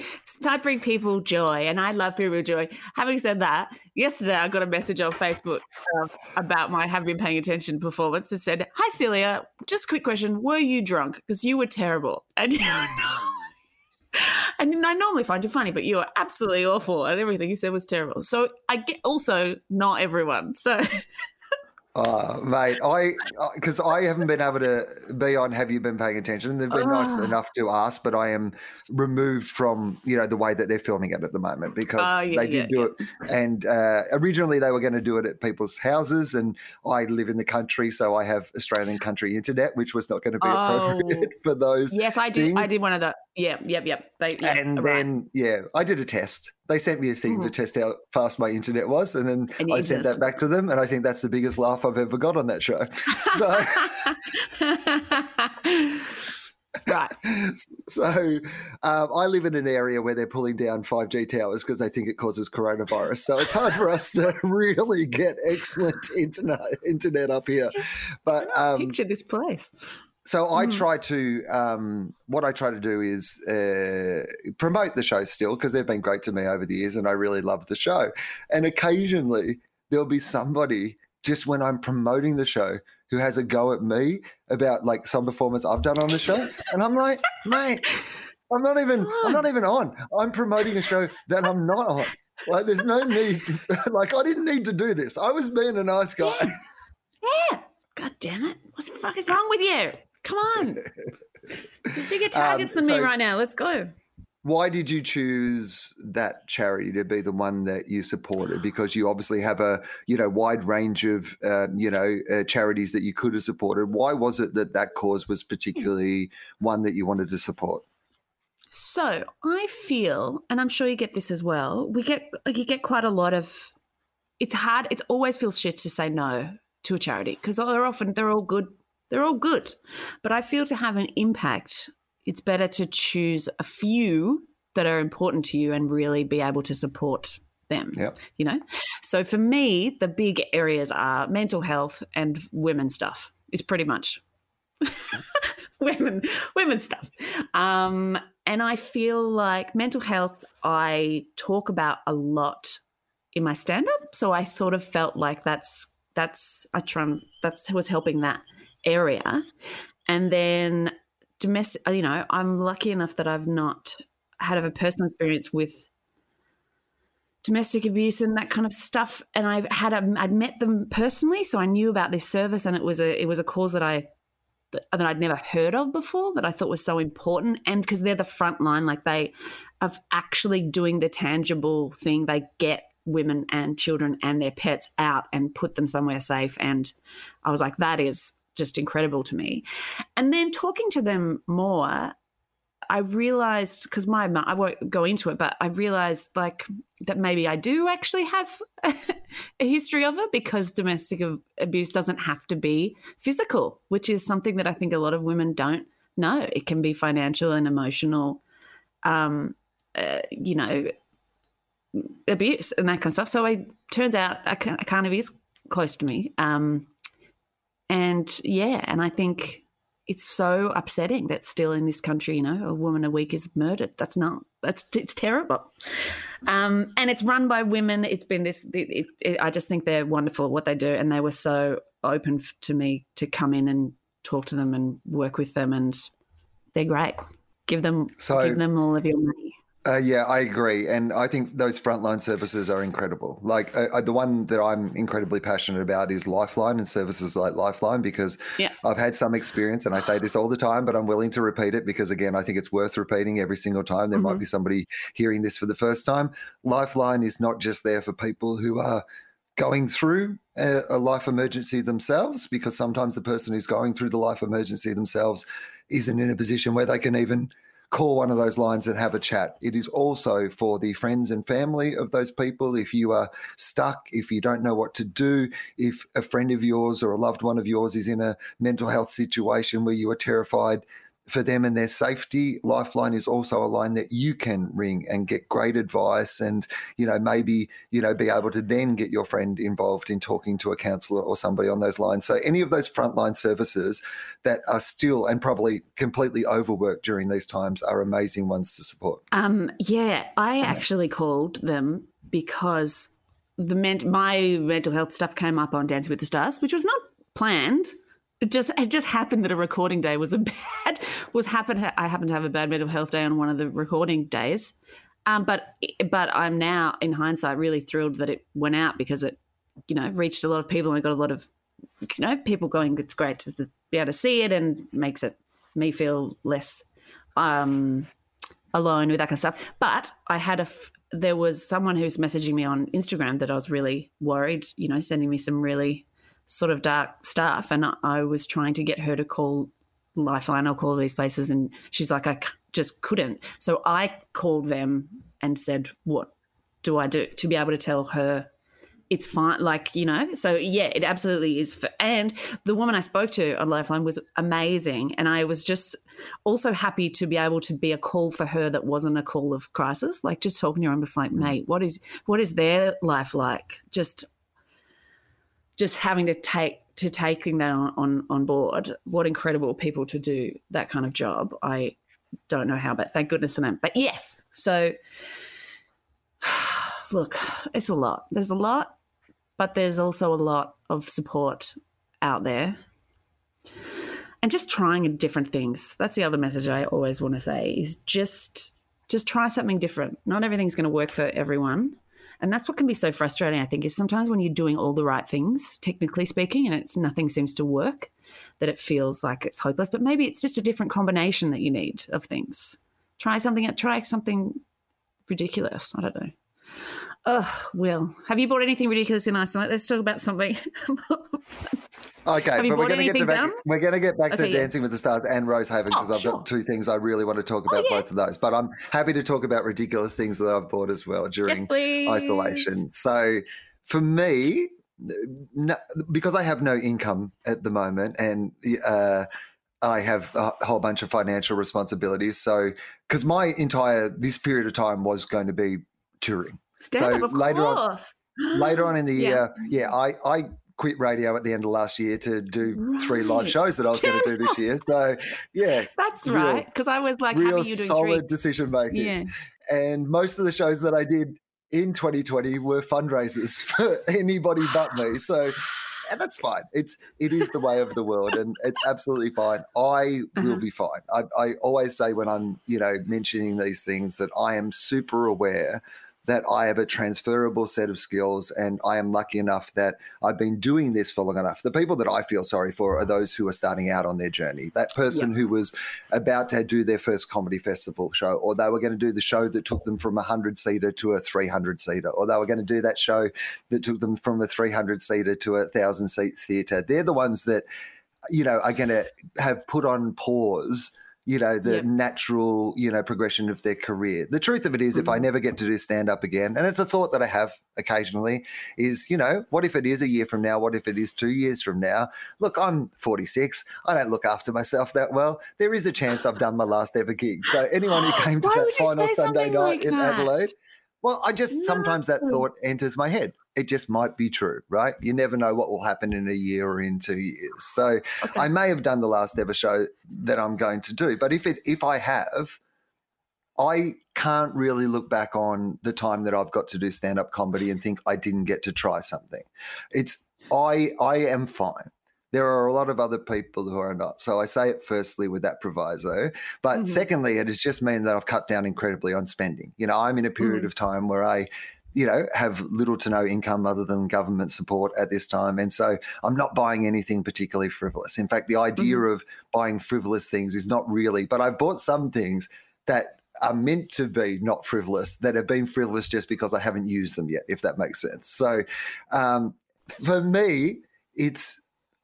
I bring people joy and I love people joy. Having said that, yesterday I got a message on Facebook uh, about my have been paying attention performance that said, Hi Celia, just quick question. Were you drunk? Because you were terrible. And you know, and I normally find you funny, but you are absolutely awful, and everything you said was terrible. So I get also not everyone. So Oh, mate, I because I haven't been able to be on. Have you been paying attention? They've been oh. nice ah. enough to ask, but I am removed from you know the way that they're filming it at the moment because oh, yeah, they did yeah, do yeah. it. And uh, originally they were going to do it at people's houses, and I live in the country, so I have Australian country internet, which was not going to be oh. appropriate for those. Yes, I did. Things. I did one of the. Yeah, yep, yep. They, and right. then yeah, I did a test they sent me a thing mm-hmm. to test how fast my internet was, and then and I sent that back to them, and I think that's the biggest laugh I've ever got on that show. So, right. So, um, I live in an area where they're pulling down 5G towers because they think it causes coronavirus. So it's hard for us to really get excellent internet internet up here. Just, but um, picture this place. So I mm. try to um, what I try to do is uh, promote the show still because they've been great to me over the years, and I really love the show. And occasionally there'll be somebody just when I'm promoting the show who has a go at me about like some performance I've done on the show, and I'm like, mate, I'm not even I'm not even on. I'm promoting a show that I'm not on. Like, there's no need. like, I didn't need to do this. I was being a nice guy. Yeah. yeah. God damn it! What the fuck is wrong with you? Come on. bigger targets um, than so me right now. Let's go. Why did you choose that charity to be the one that you supported? Because you obviously have a you know wide range of uh, you know uh, charities that you could have supported. Why was it that that cause was particularly one that you wanted to support? So I feel, and I'm sure you get this as well. We get like you get quite a lot of. It's hard. It always feels shit to say no to a charity because they're often they're all good they're all good. But I feel to have an impact, it's better to choose a few that are important to you and really be able to support them. Yep. You know? So for me, the big areas are mental health and women stuff. Is pretty much women women stuff. Um, and I feel like mental health I talk about a lot in my stand up. So I sort of felt like that's that's I try that's was helping that area. And then domestic, uh, you know, I'm lucky enough that I've not had a personal experience with domestic abuse and that kind of stuff. And I've had a, I'd met them personally, so I knew about this service, and it was a it was a cause that I that, that I'd never heard of before that I thought was so important. And because they're the front line, like they of actually doing the tangible thing, they get women and children and their pets out and put them somewhere safe. And I was like, that is just incredible to me. And then talking to them more, I realized because my I won't go into it, but I realized like that maybe I do actually have a history of it because domestic abuse doesn't have to be physical, which is something that I think a lot of women don't know. It can be financial and emotional, um, uh, you know, abuse and that kind of stuff. So it turns out I kind of is close to me. Um, and yeah, and I think it's so upsetting that still in this country, you know, a woman a week is murdered. That's not, that's, it's terrible. Um, and it's run by women. It's been this, it, it, I just think they're wonderful what they do. And they were so open to me to come in and talk to them and work with them. And they're great. Give them, so, give them all of your money. Uh, yeah, I agree, and I think those frontline services are incredible. Like uh, the one that I'm incredibly passionate about is Lifeline and services like Lifeline because yeah. I've had some experience, and I say this all the time, but I'm willing to repeat it because again, I think it's worth repeating every single time. There mm-hmm. might be somebody hearing this for the first time. Lifeline is not just there for people who are going through a, a life emergency themselves, because sometimes the person who's going through the life emergency themselves isn't in a position where they can even call one of those lines and have a chat. It is also for the friends and family of those people. If you are stuck, if you don't know what to do, if a friend of yours or a loved one of yours is in a mental health situation where you are terrified for them and their safety. Lifeline is also a line that you can ring and get great advice and, you know, maybe, you know, be able to then get your friend involved in talking to a counselor or somebody on those lines. So any of those frontline services that are still and probably completely overworked during these times are amazing ones to support. Um, yeah, I actually called them because the men- my mental health stuff came up on Dancing with the Stars, which was not planned it just it just happened that a recording day was a bad was happened I happened to have a bad mental health day on one of the recording days. Um, but but I'm now in hindsight really thrilled that it went out because it you know reached a lot of people and I got a lot of you know people going it's great to be able to see it and makes it me feel less um, alone with that kind of stuff. But I had a f- there was someone who's messaging me on Instagram that I was really worried, you know, sending me some really sort of dark stuff. And I was trying to get her to call Lifeline or call these places. And she's like, I just couldn't. So I called them and said, What do I do to be able to tell her it's fine like you know so yeah it absolutely is for, and the woman i spoke to on lifeline was amazing and i was just also happy to be able to be a call for her that wasn't a call of crisis like just talking to her i'm just like mm. mate what is what is their life like just just having to take to taking that on, on, on board. What incredible people to do that kind of job. I don't know how, but thank goodness for them. But yes, so look, it's a lot. There's a lot, but there's also a lot of support out there. And just trying different things. That's the other message I always want to say is just just try something different. Not everything's going to work for everyone. And that's what can be so frustrating, I think, is sometimes when you're doing all the right things, technically speaking, and it's nothing seems to work, that it feels like it's hopeless. But maybe it's just a different combination that you need of things. Try something try something ridiculous. I don't know. Oh, Wil, have you bought anything ridiculous in Iceland? Let's talk about something. okay, but we're going to get back. We're going to get back okay, to yeah. Dancing with the Stars and Rosehaven because oh, I've sure. got two things I really want to talk oh, about oh, yeah. both of those. But I'm happy to talk about ridiculous things that I've bought as well during yes, isolation. So for me, no, because I have no income at the moment and. Uh, I have a whole bunch of financial responsibilities. So, because my entire this period of time was going to be touring, So up, later course. on, later on in the yeah. year, yeah, I, I quit radio at the end of last year to do right. three live shows that I was going to do this year. So yeah, that's real, right. Because I was like, real solid three. decision making. Yeah. And most of the shows that I did in 2020 were fundraisers for anybody but me. So and that's fine. It's it is the way of the world, and it's absolutely fine. I will uh-huh. be fine. I, I always say when I'm you know mentioning these things that I am super aware that I have a transferable set of skills and I am lucky enough that I've been doing this for long enough. The people that I feel sorry for are those who are starting out on their journey. That person who was about to do their first comedy festival show, or they were going to do the show that took them from a 100 seater to a 300 seater, or they were going to do that show that took them from a 300 seater to a 1,000 seat theater. They're the ones that, you know, are going to have put on pause you know the yep. natural you know progression of their career the truth of it is, mm-hmm. if i mm-hmm. never get to do stand up again and it's a thought that i have occasionally is you know what if it is a year from now what if it is two years from now look i'm 46 i don't look after myself that well there is a chance i've done my last ever gig so anyone who came to that final sunday night like in adelaide well, I just no. sometimes that thought enters my head. It just might be true, right? You never know what will happen in a year or in two years. So okay. I may have done the last ever show that I'm going to do, but if it if I have, I can't really look back on the time that I've got to do stand up comedy and think I didn't get to try something. It's I I am fine. There are a lot of other people who are not. So I say it firstly with that proviso. But mm-hmm. secondly, it has just meant that I've cut down incredibly on spending. You know, I'm in a period mm-hmm. of time where I you know, have little to no income other than government support at this time. And so I'm not buying anything particularly frivolous. In fact, the idea mm-hmm. of buying frivolous things is not really, but I've bought some things that are meant to be not frivolous that have been frivolous just because I haven't used them yet, if that makes sense. So um, for me, it's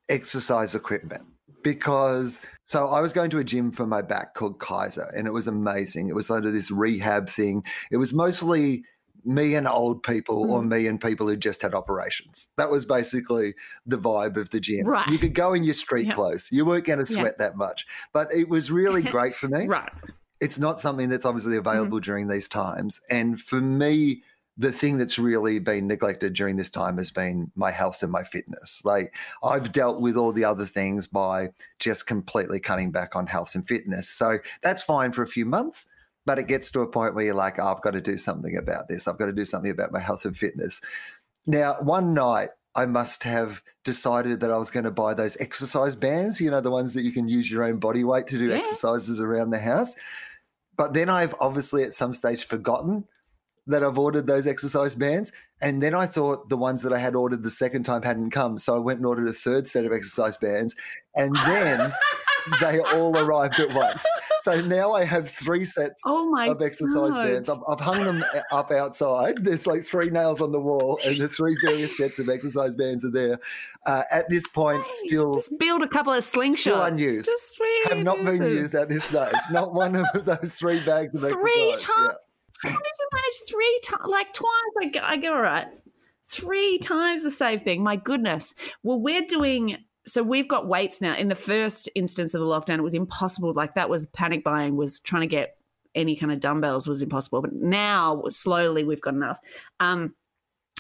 exercise equipment because so I was going to a gym for my back called Kaiser and it was amazing. It was under this rehab thing. It was mostly me and old people mm. or me and people who just had operations. That was basically the vibe of the gym. Right. You could go in your street yep. clothes. You weren't going to sweat yep. that much. But it was really great for me. right. It's not something that's obviously mm-hmm. available mm. during these times. And for me, the thing that's really been neglected during this time has been my health and my fitness. Like I've dealt with all the other things by just completely cutting back on health and fitness. So that's fine for a few months, but it gets to a point where you're like, oh, I've got to do something about this. I've got to do something about my health and fitness. Now, one night I must have decided that I was going to buy those exercise bands, you know, the ones that you can use your own body weight to do Yeah. exercises around the house. But then I've obviously at some stage forgotten that I've ordered those exercise bands. And then I thought the ones that I had ordered the second time hadn't come. So I went and ordered a third set of exercise bands. And then they all arrived at once. So now I have three sets Oh my of exercise God. bands. I've, I've hung them up outside. There's like three nails on the wall, and the three various sets of exercise bands are there. Uh, at this point, still just build a couple of slingshots. still unused. Just have not been used at this stage. Not one of those three bags of Three exercise. times? How did you manage three times? Like twice? I go, I go all right. Three times the same thing. My goodness. Well, we're doing. So we've got weights now. In the first instance of the lockdown, it was impossible. Like that was panic buying. Was trying to get any kind of dumbbells was impossible. But now slowly we've got enough. Um,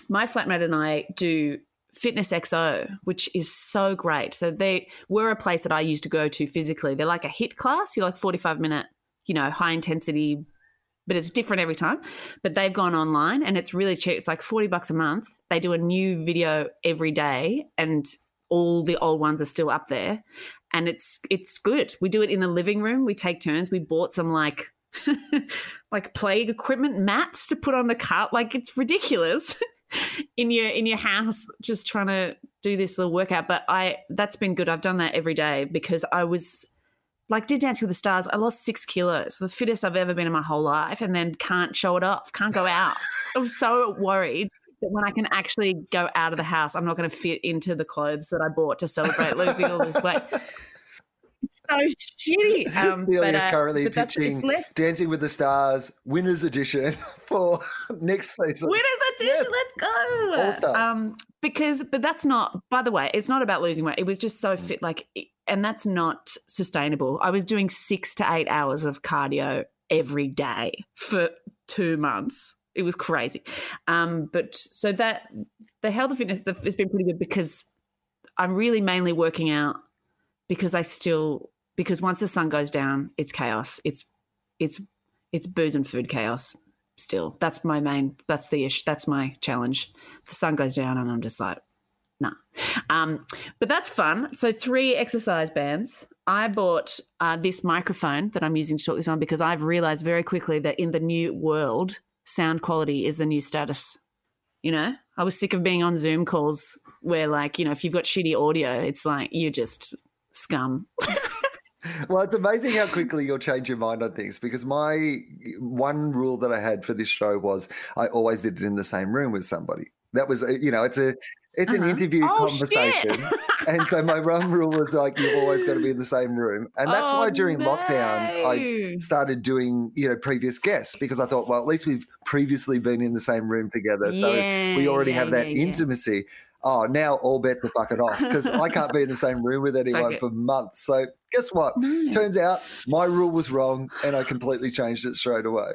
my flatmate and I do Fitness XO, which is so great. So they were a place that I used to go to physically. They're like a HIIT class. You're like 45 minute, you know, high intensity, but it's different every time. But they've gone online and it's really cheap. It's like 40 bucks a month. They do a new video every day and all the old ones are still up there. And it's it's good. We do it in the living room. We take turns. We bought some like like play equipment mats to put on the car. Like it's ridiculous. in your in your house just trying to do this little workout but i that's been good i've done that every day because i was like did dancing with the stars i lost six kilos the fittest i've ever been in my whole life and then can't show it off can't go out i'm so worried that when i can actually go out of the house i'm not going to fit into the clothes that i bought to celebrate losing all this weight it's so shitty um, is uh, currently but that's- it's pitching less Dancing with the Stars Winners Edition for next season. Winners edition, Yes. let's go. All stars. Um, because, but that's not. By the way, it's not about losing weight. It was just so fit, like, and that's not sustainable. I was doing six to eight hours of cardio every day for two months. It was crazy. Um, but so that the health and fitness has been pretty good because I'm really mainly working out because I still because once the sun goes down, it's chaos. It's it's it's booze and food chaos still. That's my main. That's the issue. That's my challenge. The sun goes down, and I'm just like, nah. Um, but that's fun. So three exercise bands. I bought uh, this microphone that I'm using to talk this on because I've realized very quickly that in the new world, sound quality is the new status. You know, I was sick of being on Zoom calls where, like, you know, if you've got shitty audio, it's like you just scum. Well, it's amazing how quickly you'll change your mind on things because my one rule that I had for this show was I always did it in the same room with somebody. That was, uh, you know, it's a it's an Uh-huh. interview Oh, conversation. and so my one rule was like you've always got to be in the same room. And that's Oh, why during lockdown I started doing, you know, previous guests because I thought, well, at least we've previously been in the same room together. So Yeah, we already yeah, have that yeah, intimacy. Oh, now all bets are fucking off because I can't be in the same room with anyone for months. So guess what? No. Turns out my rule was wrong and I completely changed it straight away.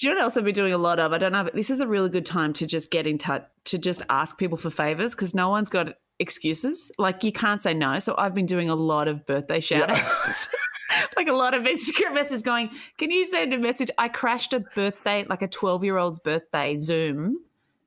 Do you know what else I've been doing a lot of? I don't know, but this is a really good time to just get in touch, to just ask people for favors because no one's got excuses. Like you can't say no. So I've been doing a lot of birthday shout outs. like a lot of Instagram messages going, Can you send a message? I crashed a birthday, like a 12 year old's birthday Zoom.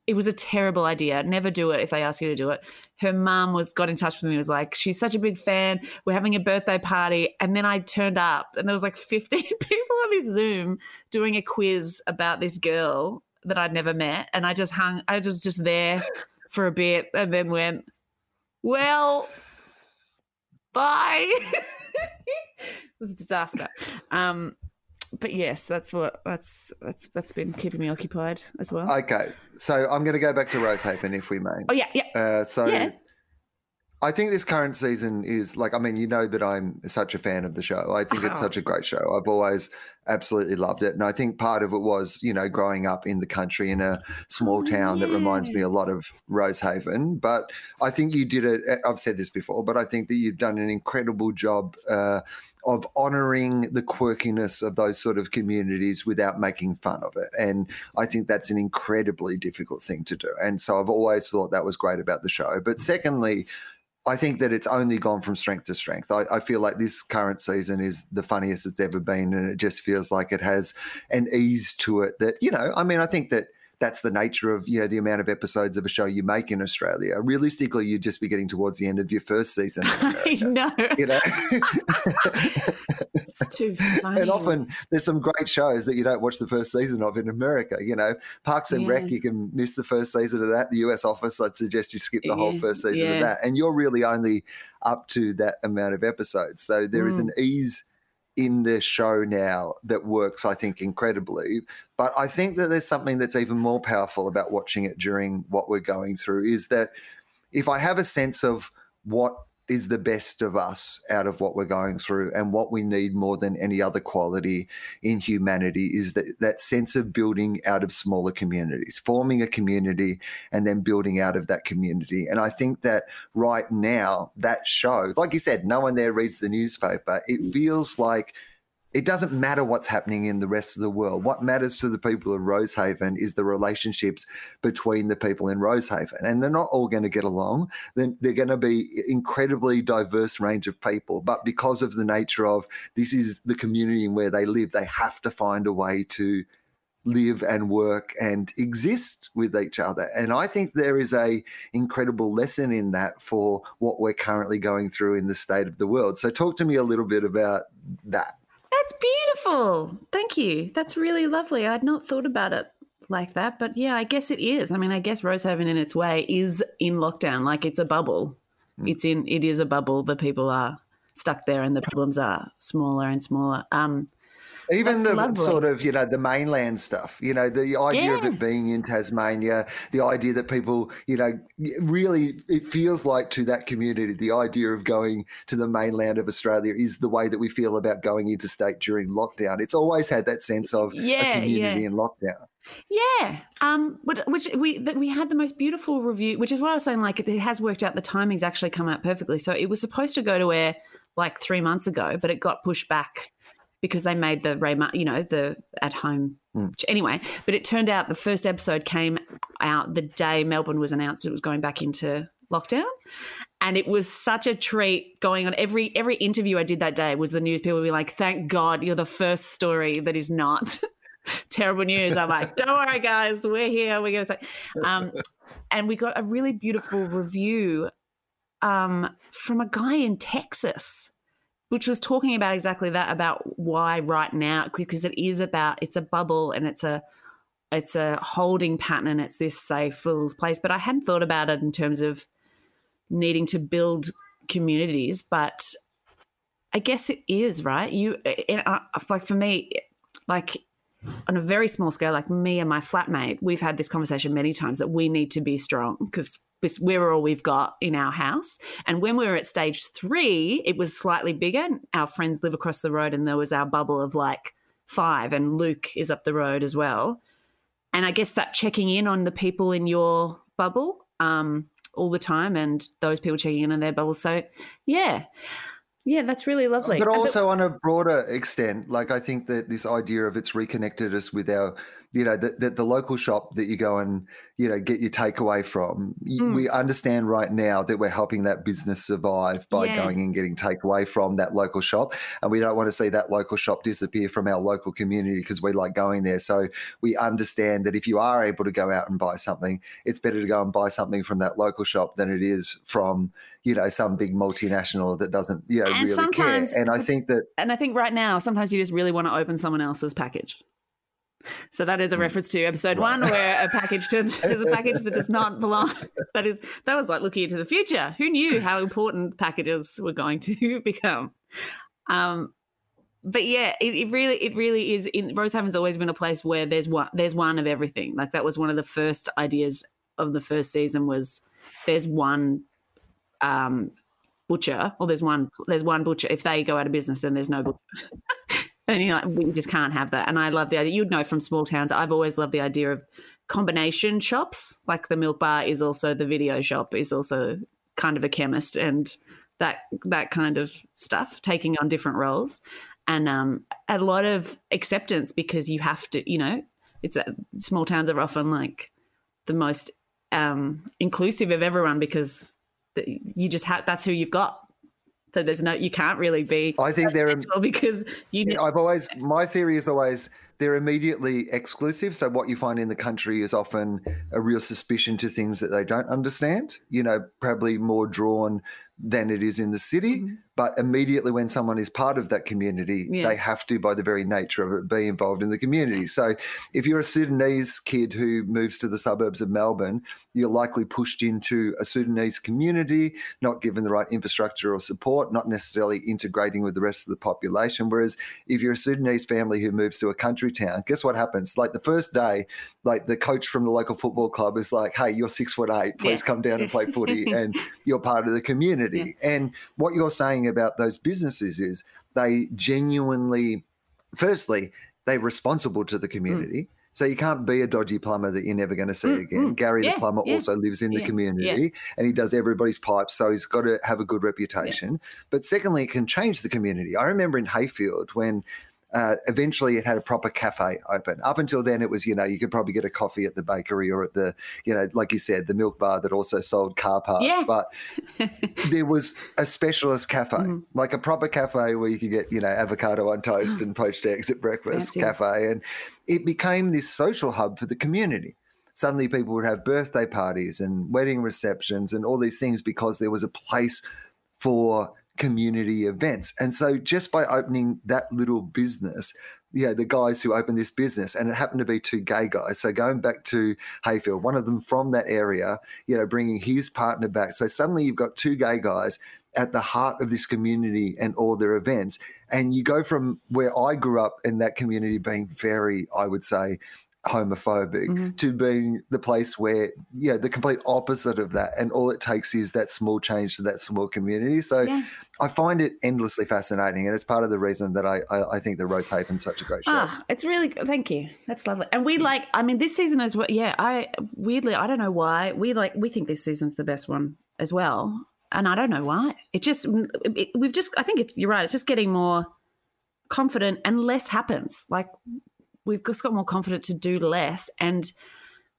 It was a terrible idea. Never do it if they ask you to do it. Her mum was got in touch with me. Was like, she's such a big fan. We're having a birthday party, and then I turned up, and there was like 15 people on this Zoom doing a quiz about this girl that I'd never met, and I just hung. I was just there for a bit, and then went, well, bye. it was a disaster. Um, but yes, that's what that's that's that's been keeping me occupied as well. Okay. So I'm going to go back to Rosehaven if we may. oh yeah, yeah. Uh, so Yeah. I think this current season is like, I mean, you know that I'm such a fan of the show. I think it's Oh. such a great show. I've always absolutely loved it. And I think part of it was, you know, growing up in the country in a small Oh, town that reminds me a lot of Rosehaven. But I think you did it, I've said this before, but I think that you've done an incredible job. Uh, of honoring the quirkiness of those sort of communities without making fun of it. And I think that's an incredibly difficult thing to do. And so I've always thought that was great about the show. But secondly, I think that it's only gone from strength to strength. I, I feel like this current season is the funniest it's ever been, and it just feels like it has an ease to it that, you know, I mean, I think that that's the nature of you know the amount of episodes of a show you make in Australia. Realistically, you'd just be getting towards the end of your first season. I know. You know, it's too funny. and often there's some great shows that you don't watch the first season of in America. You know, Parks and Yeah. Rec, you can miss the first season of that. The US Office, I'd suggest you skip the whole first season yeah. of that, and you're really only up to that amount of episodes. So there is Mm. an ease in the show now that works, I think, incredibly. But I think that there's something that's even more powerful about watching it during what we're going through is that if I have a sense of what is the best of us out of what we're going through. And what we need more than any other quality in humanity is that that sense of building out of smaller communities forming a community and then building out of that community. And i think that right now that show like you said no one there reads the newspaper. It feels like it doesn't matter what's happening in the rest of the world. What matters to the people of Rosehaven is the relationships between the people in Rosehaven. And they're not all going to get along. Then they're going to be incredibly diverse range of people. But because of the nature of this is the community in where they live, they have to find a way to live and work and exist with each other and i think there is a incredible lesson in that for what we're currently going through in the state of the world so talk to me a little bit about that That's beautiful. Thank you. That's really lovely. I'd not thought about it like that, but yeah, I guess it is. I mean, I guess Rosehaven in its way is in lockdown. Like it's a bubble. Mm. It's in. It is a bubble. The people are stuck there, and the problems are smaller and smaller. Um, Even the lovely. sort of, you know, the mainland stuff, you know, the idea of it being in Tasmania, the idea that people, you know, really, it feels like to that community, the idea of going to the mainland of Australia is the way that we feel about going interstate during lockdown. It's always had that sense of Yeah, a community yeah. in lockdown. Yeah, um, but which we that we had the most beautiful review, which is what I was saying. Like it has worked out. The timing's actually come out perfectly. So it was supposed to go to air like three months ago, but it got pushed back because they made the Ray, you know, the at home. Hmm. Anyway, but it turned out the first episode came out the day Melbourne was announced it was going back into lockdown. And it was such a treat going on every every interview I did that day was the news people would be like, Thank God you're the first story that is not terrible news. I'm like, don't worry, guys, we're here. We're gonna say, um, and we got a really beautiful review um, from a guy in Texas, which was talking about exactly that about why right now because it is about it's a bubble and it's a it's a holding pattern and it's this safe little place. But I hadn't thought about it in terms of needing to build communities, but I guess it is right. You and I, like for me, like on a very small scale, like me and my flatmate, we've had this conversation many times that we need to be strong because we're all we've got in our house. And when we were at stage three, it was slightly bigger. Our friends live across the road, and there was our bubble of like five, and Luke is up the road as well. And I guess that checking in on the people in your bubble um, all the time, and those people checking in on their bubble. So, yeah. Yeah, that's really lovely. But also on a broader extent, like I think that this idea of it's reconnected us with our, you know, that the, the local shop that you go and, you know, get your takeaway from. Mm. We understand right now that we're helping that business survive by Yeah. going and getting takeaway from that local shop. And we don't want to see that local shop disappear from our local community because we like going there. So we understand that if you are able to go out and buy something, it's better to go and buy something from that local shop than it is from, you know, some big multinational that doesn't, you know, And really care. And I think that and I think right now, sometimes you just really want to open someone else's package. So that is a reference to episode one, where a package turns there's a package that does not belong. That is that was like looking into the future. Who knew how important packages were going to become? Um, but yeah, it, it really it really is. In Rosehaven's always been a place where there's one there's one of everything. Like that was one of the first ideas of the first season was there's one um, butcher or there's one there's one butcher. If they go out of business, then there's no butcher. And you're like, we just can't have that. And I love the idea. You'd know from small towns, I've always loved the idea of combination shops. Like the milk bar is also the video shop, is also kind of a chemist and that that kind of stuff, taking on different roles. And um, a lot of acceptance because you have to, you know, it's that small towns are often like the most um, inclusive of everyone because you just have that's who you've got. So there's no, you can't really be I think they're because you I've always my theory is always they're immediately exclusive. So what you find in the country is often a real suspicion to things that they don't understand. You know, probably more drawn than it is in the city. Mm-hmm. But immediately when someone is part of that community, yeah. they have to, by the very nature of it, be involved in the community. So if you're a Sudanese kid who moves to the suburbs of Melbourne, you're likely pushed into a Sudanese community, not given the right infrastructure or support, not necessarily integrating with the rest of the population. Whereas if you're a Sudanese family who moves to a country town, guess what happens? Like the first day, like the coach from the local football club is like, hey, you're six foot eight, please yeah. come down and play footy, and you're part of the community. Yeah. And what you're saying about those businesses is they genuinely, firstly, they're responsible to the community. Mm so you can't be a dodgy plumber that you're never going to see mm, again. Mm, Gary yeah, the plumber yeah, also lives in the yeah, community and he does everybody's pipes, so he's got to have a good reputation. But secondly, it can change the community. I remember in Heyfield when uh, eventually it had a proper cafe open. Up until then, it was, you know, you could probably get a coffee at the bakery or at the, you know, like you said, the milk bar that also sold car parts. Yeah. But there was a specialist cafe, mm. like a proper cafe where you could get, you know, avocado on toast and poached eggs at breakfast cafe. And it became this social hub for the community. Suddenly people would have birthday parties and wedding receptions and all these things because there was a place for community events. And so just by opening that little business, you know, the guys who opened this business, and it happened to be two gay guys. So going back to Heyfield, one of them from that area, you know, bringing his partner back. So suddenly you've got two gay guys at the heart of this community and all their events. And you go from where I grew up in that community being very, I would say, homophobic mm-hmm. to being the place where yeah the complete opposite of that. And all it takes is that small change to that small community. So yeah. i find it endlessly fascinating and it's part of the reason that i i, I think the Rosehaven's such a great show. Ah, it's really thank you. That's lovely. And we like i mean this season as well yeah i weirdly i don't know why we like we think this season's the best one as well. And i don't know why. It just it, we've just i think it's, you're right it's just getting more confident and less happens. Like we've just got more confident to do less and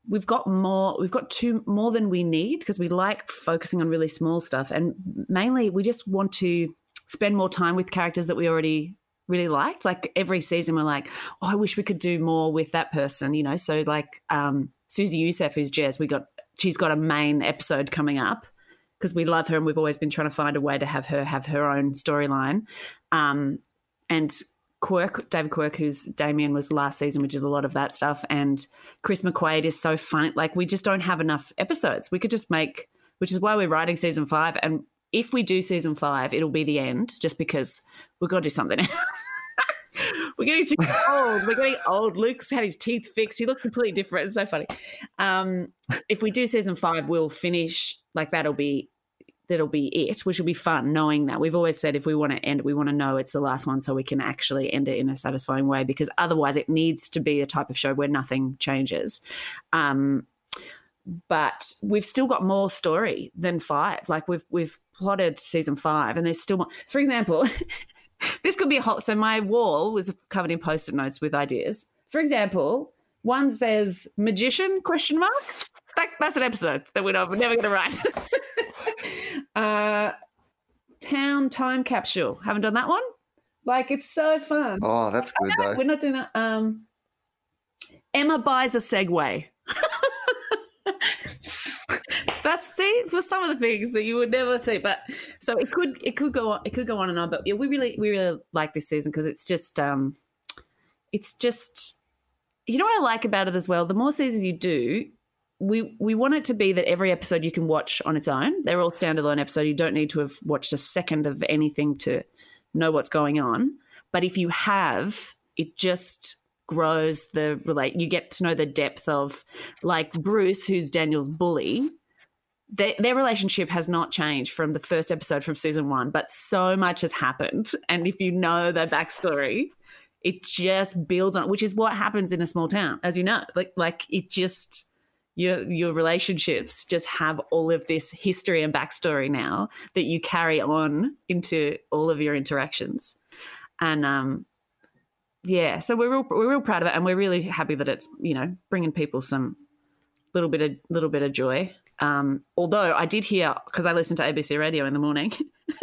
we've got more we've got two more than we need because we like focusing on really small stuff. And mainly we just want to spend more time with characters that we already really liked. Like every season we're like oh i wish we could do more with that person you know? So like um susie youssef who's jazz we got she's got a main episode coming up because we love her and we've always been trying to find a way to have her have her own storyline. Um and Quirk, David Quirk, who's Damien was last season. We did a lot of that stuff, and Kris McQuade is so funny. Like we just don't have enough episodes. We could just make, which is why we're writing season five. And if we do season five, it'll be the end, just because we've got to do something else. we're getting too old. We're getting old. Luke's had his teeth fixed. He looks completely different. It's so funny. Um, if we do season five, we'll finish like that'll be that'll be it, which will be fun knowing that. We've always said if we want to end it, we want to know it's the last one so we can actually end it in a satisfying way because otherwise it needs to be a type of show where nothing changes. Um, but we've still got more story than five. Like we've we've plotted season five, and there's still more. For example, this could be a whole. So my wall was covered in post-it notes with ideas. For example, one says magician question mark that, that's an episode that we're never going to write. uh, town time capsule. Haven't done that one. Like it's so fun. Oh, that's good though. We're not doing that. Um, Emma buys a Segway. that's see for some of the things that you would never see. But so it could it could go on it could go on and on. But yeah, we really we really like this season because it's just um, it's just you know what I like about it as well. The more seasons you do, we we want it to be that every episode you can watch on its own. They're all standalone episodes. You don't need to have watched a second of anything to know what's going on. But if you have, it just grows the relate. You get to know the depth of like Bruce, who's Daniel's bully. Their, their relationship has not changed from the first episode from season one, but so much has happened. And if you know their backstory, it just builds on, which is what happens in a small town, as you know. Like, like it just your your relationships just have all of this history and backstory now that you carry on into all of your interactions and um yeah so we're real, we're real proud of it and we're really happy that it's you know bringing people some little bit of little bit of joy um although i did hear because i listened to abc radio in the morning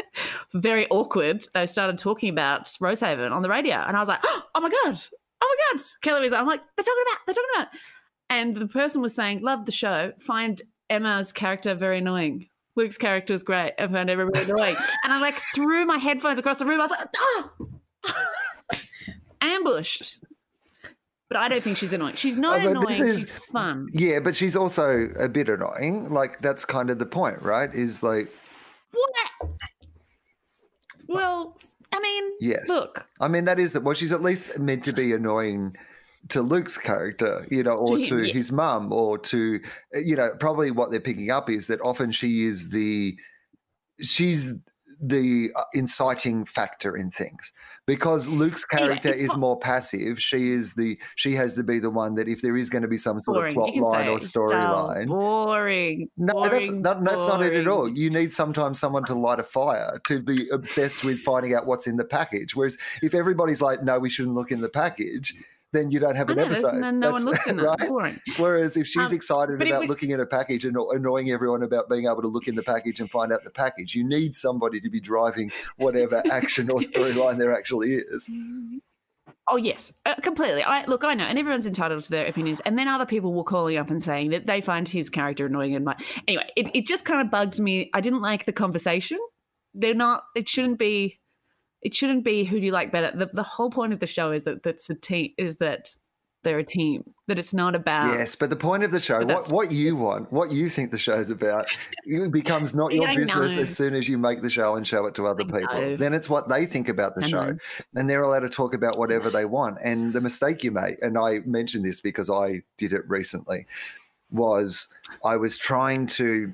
very awkward they started talking about rosehaven on the radio and i was like oh my god oh my god, Kelly was. I'm like, they're talking about, they're talking about. And the person was saying, love the show. Find Emma's character very annoying. Luke's character is great. I found everybody annoying. And I like threw my headphones across the room. I was like, ah! ambushed. But I don't think she's annoying. She's not Oh, annoying. is- she's fun. Yeah, but she's also a bit annoying. Like that's kind of the point, right? Is like What? Well, I mean, Yes. look, I mean, that is that. Well, she's at least meant to be annoying to Luke's character, you know, or To yeah. his mum, or to, you know, probably what they're picking up is that often she is the, she's the uh, inciting factor in things because Luke's character it's is more passive. She is the, she has to be the one that if there is going to be some sort boring. of plot line or storyline. Boring. No, that's boring, that, that's not it at all. boring. You need sometimes someone to light a fire to be obsessed with finding out what's in the package. Whereas if everybody's like, "No, we shouldn't look in the package," then you don't have an episode. and then no That's- one looks in it. right? Boring. Whereas if she's Um, excited about would- looking at a package and annoying everyone about being able to look in the package and find out the package, you need somebody to be driving whatever action or storyline there actually is. Oh yes, uh, completely. I look, I know, and everyone's entitled to their opinions. And then other people were calling up and saying that they find his character annoying and my. Anyway, it, it just kind of bugged me. I didn't like the conversation. They're not. It shouldn't be. It shouldn't be who do you like better. The the whole point of the show is that that's a team. Is that they're a team. That it's not about. Yes, but the point of the show, what, what you want, what you think the show's about, it becomes not your business know. as soon as you make the show and show it to other I people. know. Then it's what they think about the I show. know. And they're allowed to talk about whatever they want. And the mistake you make, and I mentioned this because I did it recently, was I was trying to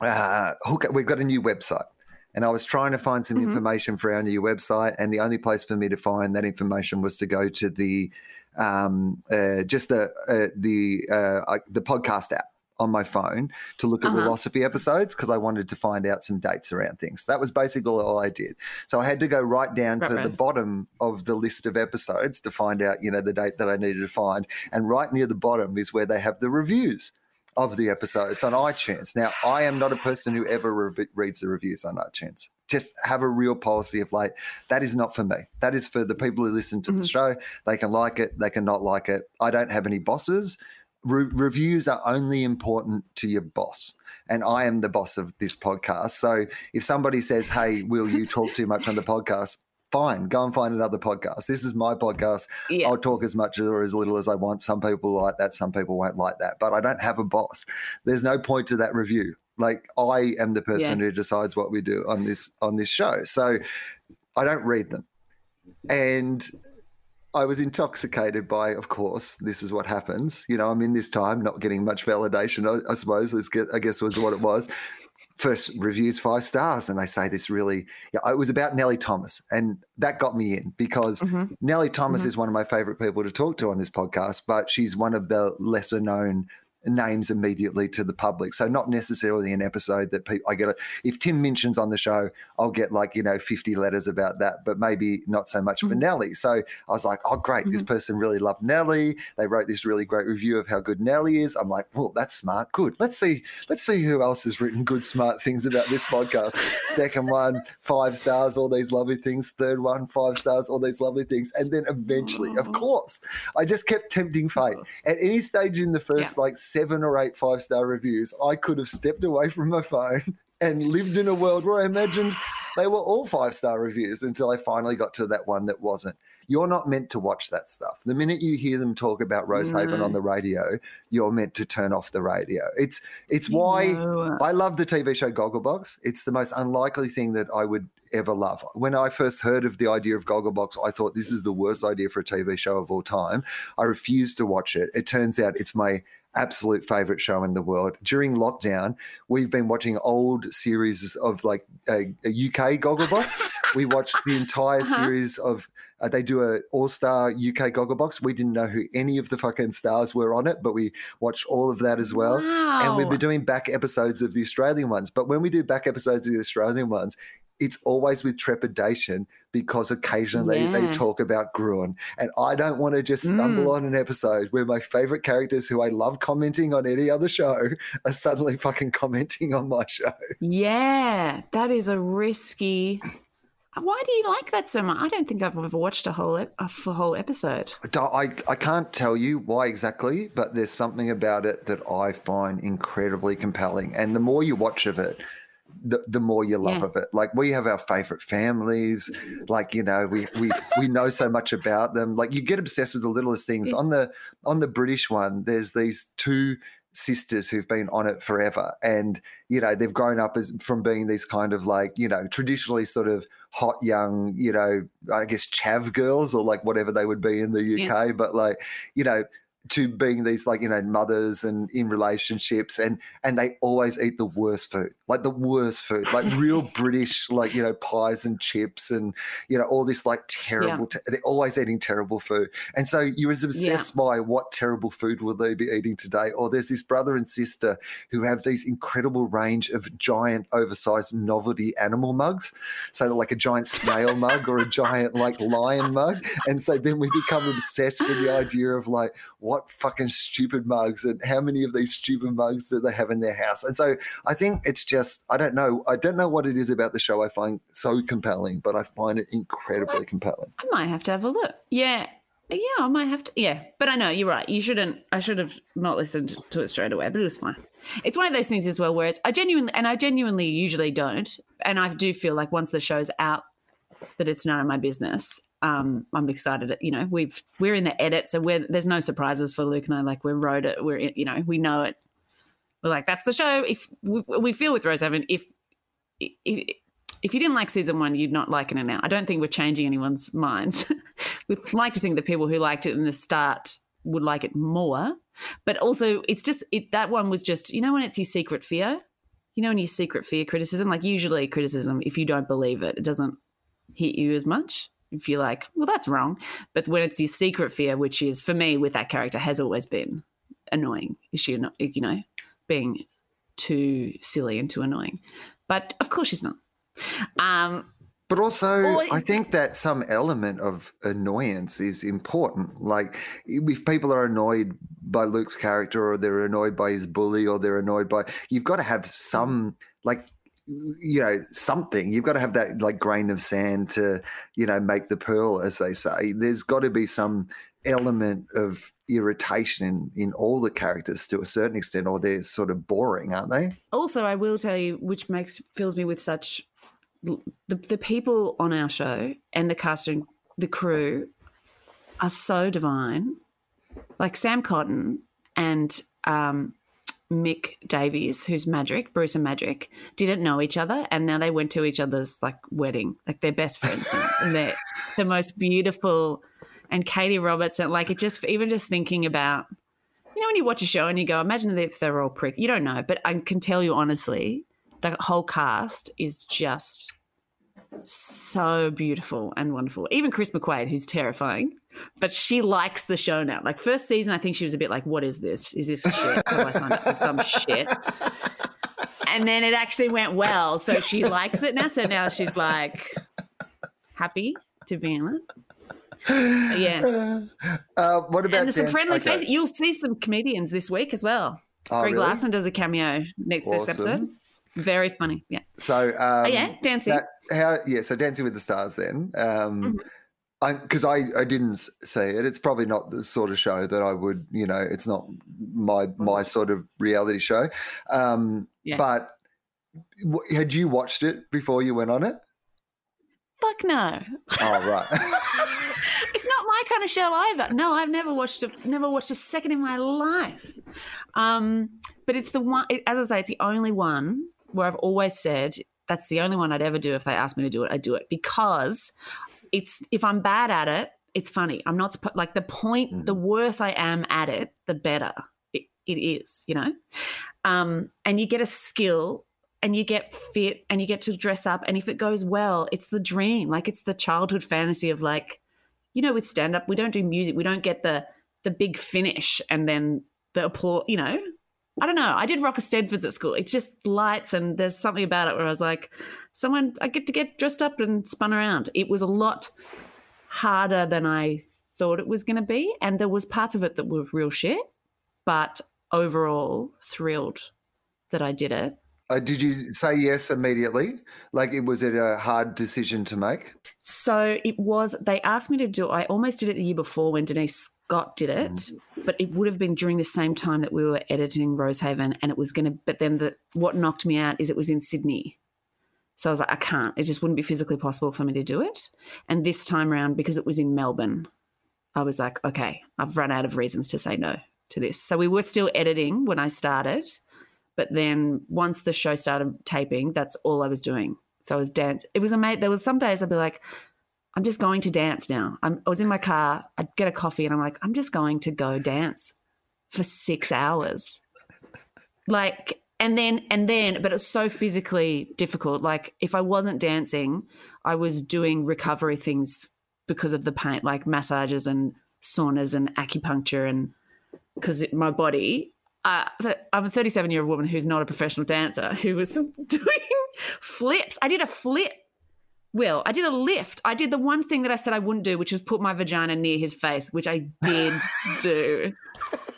uh, hook up, we've got a new website. And I was trying to find some Mhm. information for our new website, and the only place for me to find that information was to go to the um, uh, just the uh, the uh, the podcast app on my phone to look at Uh-huh. philosophy episodes because I wanted to find out some dates around things. That was basically all I did. So I had to go right down Right, to the bottom of the list of episodes to find out, you know, the date that I needed to find. And right near the bottom is where they have the reviews of the episode, episodes on iTunes. Now, I am not a person who ever re- reads the reviews on iTunes. Just have a real policy of like, that is not for me. That is for the people who listen to the Mhm. show. They can like it, they can not like it. I don't have any bosses. Re- reviews are only important to your boss. And I am the boss of this podcast. So if somebody says, hey, will you talk too much on the podcast? Fine, go and find another podcast. This is my podcast. Yeah. I'll talk as much or as little as I want. Some people like that, some people won't like that. But I don't have a boss. There's no point to that review. Like I am the person who decides what we do on this on this show. So I don't read them. And I was intoxicated by, of course, this is what happens. You know, I'm in this time, not getting much validation, I, I suppose, get- I guess was what it was. First reviews, five stars. And they say this really, yeah, it was about Nelly Thomas. And that got me in because Mhm. Nelly Thomas Mhm. is one of my favorite people to talk to on this podcast, but she's one of the lesser known names immediately to the public. So not necessarily an episode that people I get. A, if Tim mentions on the show, I'll get like you know fifty letters about that, but maybe not so much for Mhm. Nelly. So I was like, oh great, this person really loved Nelly. They wrote this really great review of how good Nelly is. I'm like, well, that's smart. Good. Let's see. Let's see who else has written good, smart things about this podcast. Second one, five stars, all these lovely things. Third one, five stars, all these lovely things. And then eventually, of course, I just kept tempting fate. At any stage in the first like seven or eight five star reviews, I could have stepped away from my phone and lived in a world where I imagined they were all five star reviews until I finally got to that one that wasn't. You're not meant to watch that stuff. The minute you hear them talk about Rosehaven No. on the radio, you're meant to turn off the radio. It's it's why No. I love the TV show Gogglebox. It's the most unlikely thing that I would ever love. When I first heard of the idea of Gogglebox, I thought this is the worst idea for a TV show of all time. I refused to watch it. It turns out it's my absolute favorite show in the world. During lockdown, we've been watching old series of like a, a UK Gogglebox. we watched the entire Uh-huh. series of uh, they do a all star UK Gogglebox. We didn't know who any of the fucking stars were on it, but we watched all of that as well. And we've been doing back episodes of the Australian ones. But when we do back episodes of the Australian ones, it's always with trepidation because occasionally they talk about Gruen. And I don't want to just stumble Mm. on an episode where my favorite characters who I love commenting on any other show are suddenly fucking commenting on my show. Yeah, that is a risky. Why do you like that so much? I don't think I've ever watched a whole ep- a f- whole episode. I, I can't tell you why exactly, but there's something about it that I find incredibly compelling. And the more you watch of it, the, the more you love Yeah. of it. Like we have our favorite families, like you know, we we we know so much about them. Like you get obsessed with the littlest things. On the on the British one, there's these two sisters who've been on it forever and you know they've grown up as from being these kind of like you know traditionally sort of hot young you know i guess chav girls or like whatever they would be in the uk Yeah. but like you know to being these like you know mothers and in relationships and and they always eat the worst food like the worst food like real british like you know pies and chips and you know all this like terrible te- they're always eating terrible food. And so you're as obsessed by what terrible food will they be eating today? Or there's this brother and sister who have these incredible range of giant oversized novelty animal mugs. So like a giant snail mug or a giant like lion mug. And so then we become obsessed with the idea of like what fucking stupid mugs and how many of these stupid mugs do they have in their house and so i think it's just i don't know i don't know what it is about the show i find so compelling but i find it incredibly compelling I might have to have a look. Yeah. Yeah, I might have to. Yeah, but I know you're right. You shouldn't. I should have not listened to it straight away, but it was fine. It's one of those things as well where it's. I genuinely, and I genuinely usually don't, and I do feel like once the show's out, that it's none of my business. Um, I'm excited. You know, we've we're in the edit, so we're there's no surprises for Luke and I. Like we wrote it. We're you know we know it. We're like that's the show. If we, we feel with Rosehaven, if if if you didn't like season one, you'd not liking it now. I don't think we're changing anyone's minds. We'd like to think that people who liked it in the start would like it more. But also, it's just it, that one was just you know when it's your secret fear, you know when your secret fear criticism, like usually criticism, if you don't believe it, it doesn't hit you as much. If you're like, well, that's wrong. But when it's your secret fear, which is for me with that character, has always been annoying. Is she not, you know, being too silly and too annoying? But of course she's not. Um, But also, I think that some element of annoyance is important. Like, if people are annoyed by Luke's character, or they're annoyed by his bully, or they're annoyed by, you've got to have some, like, you know, something. You've got to have that, like, grain of sand to, you know, make the pearl, as they say. There's got to be some element of irritation in, in all the characters to a certain extent, or they're sort of boring, aren't they? also i will tell you which makes fills me with such the, the people on our show and the cast and the crew are so divine like sam cotton and um, mick davies who's magic bruce and magic didn't know each other and now they went to each other's like wedding like they're best friends and they're the most beautiful and katie robertson like it just even just thinking about you know when you watch a show and you go, imagine if they're all prick. You don't know, but I can tell you honestly, the whole cast is just so beautiful and wonderful. Even Kris McQuade, who's terrifying, but she likes the show now. Like first season, I think she was a bit like, "What is this? Is this shit? Have I signed up for some shit?" And then it actually went well, so she likes it now. So now she's like happy to be in it. Yeah, Uh, what about and some Dan- friendly okay. faces. You'll see some comedians this week as well. Oh, Greg really? Larsen does a cameo next this episode. Very funny. Yeah. So, um, oh yeah, dancing. that- how? Yeah, so Dancing with the Stars. Then, um, Mhm. I because I I didn't see it. It's probably not the sort of show that I would. You know, it's not my my sort of reality show. Um, Yeah. But w- had you watched it before you went on it? Fuck no. Oh right. it's not my kind of show either. No, I've never watched a never watched a second in my life. Um, but it's the one. As I say, it's the only one where I've always said that's the only one I'd ever do if they asked me to do it. I do it because it's if I'm bad at it, it's funny. I'm not like the point. Mm. The worse I am at it, the better it, it is. You know, um, and you get a skill and you get fit and you get to dress up and if it goes well it's the dream like it's the childhood fantasy of like you know with stand up we don't do music we don't get the the big finish and then the applause you know i don't know i did Rock Eisteddfods at school it's just lights and there's something about it where i was like someone i get to get dressed up and spun around it was a lot harder than i thought it was going to be and there was parts of it that were real shit but overall thrilled that i did it Uh, did you say yes immediately? Like, it was it a hard decision to make? So it was. They asked me to do. I almost did it the year before when Denise Scott did it, mm. but it would have been during the same time that we were editing Rosehaven, and it was going to. But then the what knocked me out is it was in Sydney, so I was like, I can't. It just wouldn't be physically possible for me to do it. And this time around, because it was in Melbourne, I was like, okay, I've run out of reasons to say no to this. So we were still editing when I started but then once the show started taping, that's all I was doing. So I was dance. It was amazing. There was some days I'd be like, I'm just going to dance now. I'm, I was in my car. I'd get a coffee, and I'm like, I'm just going to go dance for six hours. Like, and then and then, but it's so physically difficult. Like, if I wasn't dancing, I was doing recovery things because of the pain, like massages and saunas and acupuncture, and because my body uh, I'm a 37 year old woman who's not a professional dancer who was doing flips. I did a flip. Wil, I did a lift. I did the one thing that I said I wouldn't do, which was put my vagina near his face, which I did do.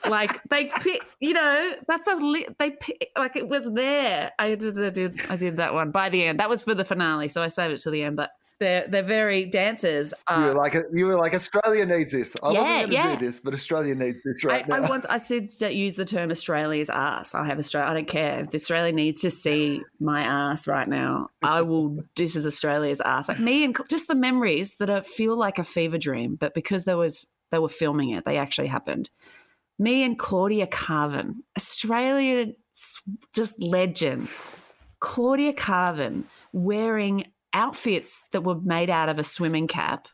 like they pick, you know, that's a li- they pick, like it was there. I did, I did, I did that one by the end. That was for the finale, so I saved it to the end. But they're they're very dancers. Uh, you were like you were like Australia needs this. I yeah, wasn't going to yeah. do this, but Australia needs this right I, now. I once I said use the term Australia's ass. I have Australia. I don't care if Australia needs to see my ass right now. I will. this is Australia's ass. Like me and just the memories that are, feel like a fever dream, but because there was they were filming it, they actually happened. Me and Claudia Karvan, Australian just legend. Claudia Karvan wearing outfits that were made out of a swimming cap,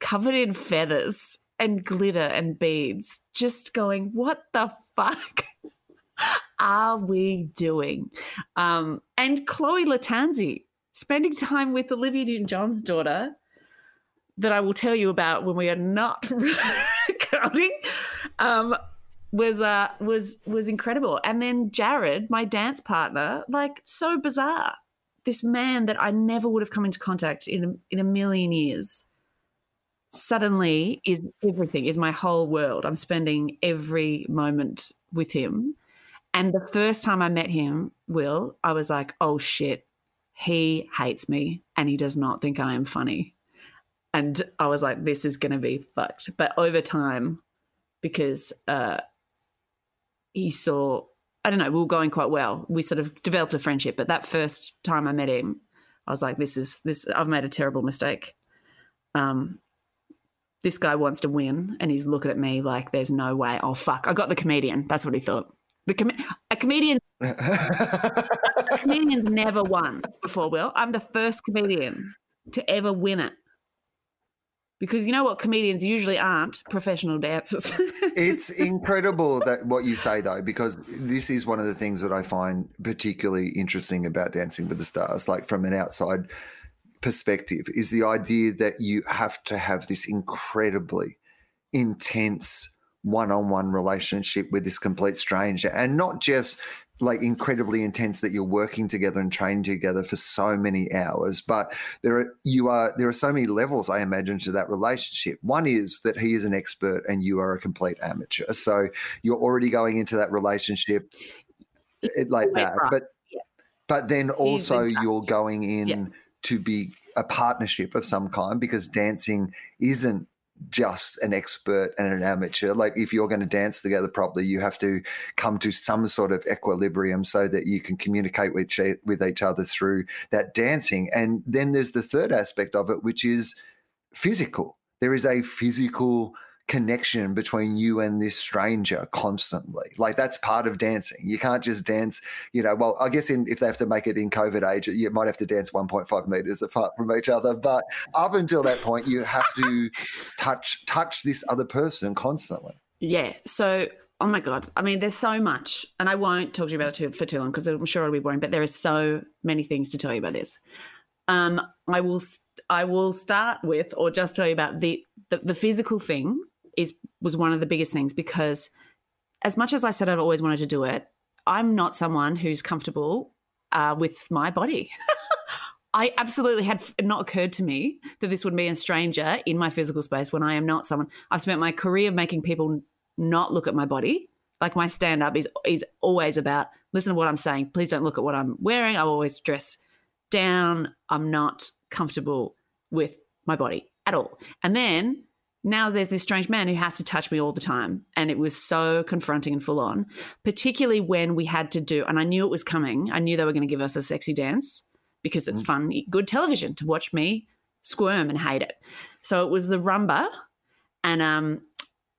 covered in feathers and glitter and beads, just going, what the fuck? are we doing? Um, and Chloe Lattanzi spending time with Olivia Newton John's daughter, that I will tell you about when we are not recording, um, was uh, was was incredible. And then Jared, my dance partner, like so bizarre this man that I never would have come into contact in a, in a million years suddenly is everything is my whole world. I'm spending every moment with him. And the first time i met him will i was like oh shit he hates me and he does not think i am funny. And i was like this is going to be fucked. But over time because uh, he saw I don't know, we were going quite well. We sort of developed a friendship. But that first time I met him, I was like, this is this I've made a terrible mistake. Um this guy wants to win and he's looking at me like there's no way. Oh fuck. I got the comedian. That's what he thought. The com- a comedian a comedian's never won before, Wil. I'm the first comedian to ever win it because you know what comedians usually aren't? Professional dancers. It's incredible that what you say though because this is one of the things that i find particularly interesting about dancing with the stars like from an outside perspective is the idea that you have to have this incredibly intense one-on-one relationship with this complete stranger and not just like incredibly intense that you're working together and training together for so many hours but there are you are there are so many levels i imagine to that relationship one is that he is an expert and you are a complete amateur so you're already going into that relationship like that but yeah. but then also you're going in yeah. to be a partnership of some kind because dancing isn't just an expert and an amateur. Like if you're going to dance together properly, you have to come to some sort of equilibrium so that you can communicate with with each other through that dancing. And then there's the third aspect of it, which is physical. There is a physical connection between you and this stranger constantly. Like that's part of dancing. You can't just dance, you know, well, I guess in, if they have to make it in COVID age, you might have to dance 1.5 meters apart from each other. But up until that point, you have to touch touch this other person constantly. Yeah. So Oh my god! I mean, there's so much, and I won't talk to you about it for too long because I'm sure it'll be boring. But there are so many things to tell you about this. Um, I will, I will start with, or just tell you about the the, the physical thing is was one of the biggest things because as much as I said I've always wanted to do it, I'm not someone who's comfortable uh, with my body. I absolutely had not occurred to me that this would be a stranger in my physical space when I am not someone. I've spent my career making people not look at my body. Like my stand up is is always about listen to what I'm saying. Please don't look at what I'm wearing. I always dress down. I'm not comfortable with my body at all. And then now there's this strange man who has to touch me all the time. And it was so confronting and full on, particularly when we had to do, and I knew it was coming. I knew they were going to give us a sexy dance because it's mm. fun, good television to watch me squirm and hate it. So it was the rumba. And um,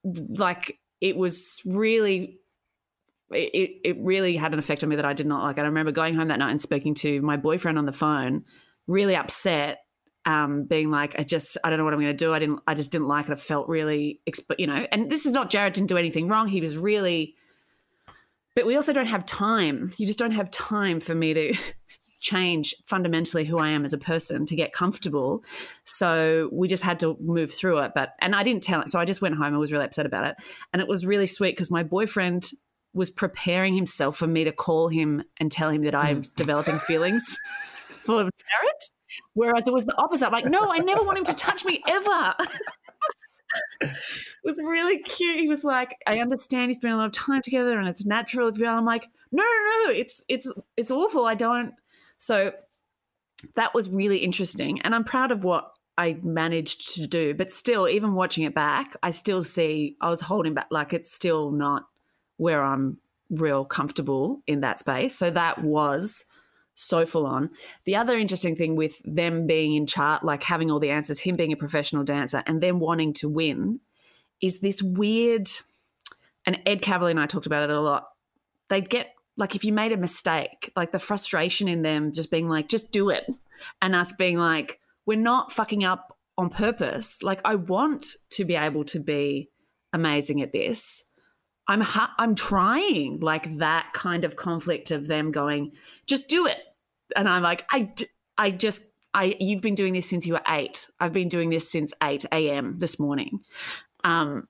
like it was really it, it really had an effect on me that I did not like. I remember going home that night and speaking to my boyfriend on the phone, really upset, um, being like, I just, I don't know what I'm going to do. I didn't, I just didn't like it. I felt really, you know, and this is not Jared didn't do anything wrong. He was really, but we also don't have time. You just don't have time for me to change fundamentally who I am as a person to get comfortable. So we just had to move through it. But, and I didn't tell it. So I just went home. I was really upset about it. And it was really sweet because my boyfriend was preparing himself for me to call him and tell him that I'm mm. developing feelings for Jared. Whereas it was the opposite. I'm like, no, I never want him to touch me ever. it was really cute. He was like, I understand he's spent a lot of time together and it's natural if you're I'm like, no, no, no, it's it's it's awful. I don't so that was really interesting. And I'm proud of what I managed to do. But still, even watching it back, I still see I was holding back like it's still not where I'm real comfortable in that space. So that was so full on. The other interesting thing with them being in chart, like having all the answers, him being a professional dancer, and them wanting to win, is this weird. And Ed Kavalee and I talked about it a lot. They'd get like if you made a mistake, like the frustration in them just being like, just do it, and us being like, we're not fucking up on purpose. Like I want to be able to be amazing at this I'm ha- I'm trying like that kind of conflict of them going, just do it, and I'm like, I, d- I just, I, you've been doing this since you were eight. I've been doing this since eight a.m. this morning. Um,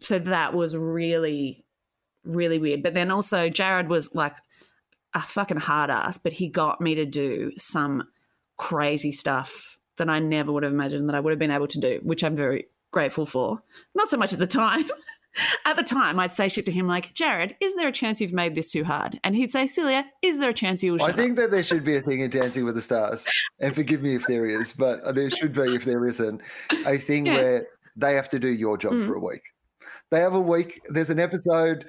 so that was really, really weird. But then also Jared was like a fucking hard ass, but he got me to do some crazy stuff that I never would have imagined that I would have been able to do, which I'm very grateful for. Not so much at the time. At the time, I'd say shit to him like, Jared, is there a chance you've made this too hard? And he'd say, Celia, is there a chance you will? I think up? that there should be a thing in Dancing with the Stars. And forgive me if there is, but there should be if there isn't. A thing yeah. where they have to do your job mm. for a week. They have a week. There's an episode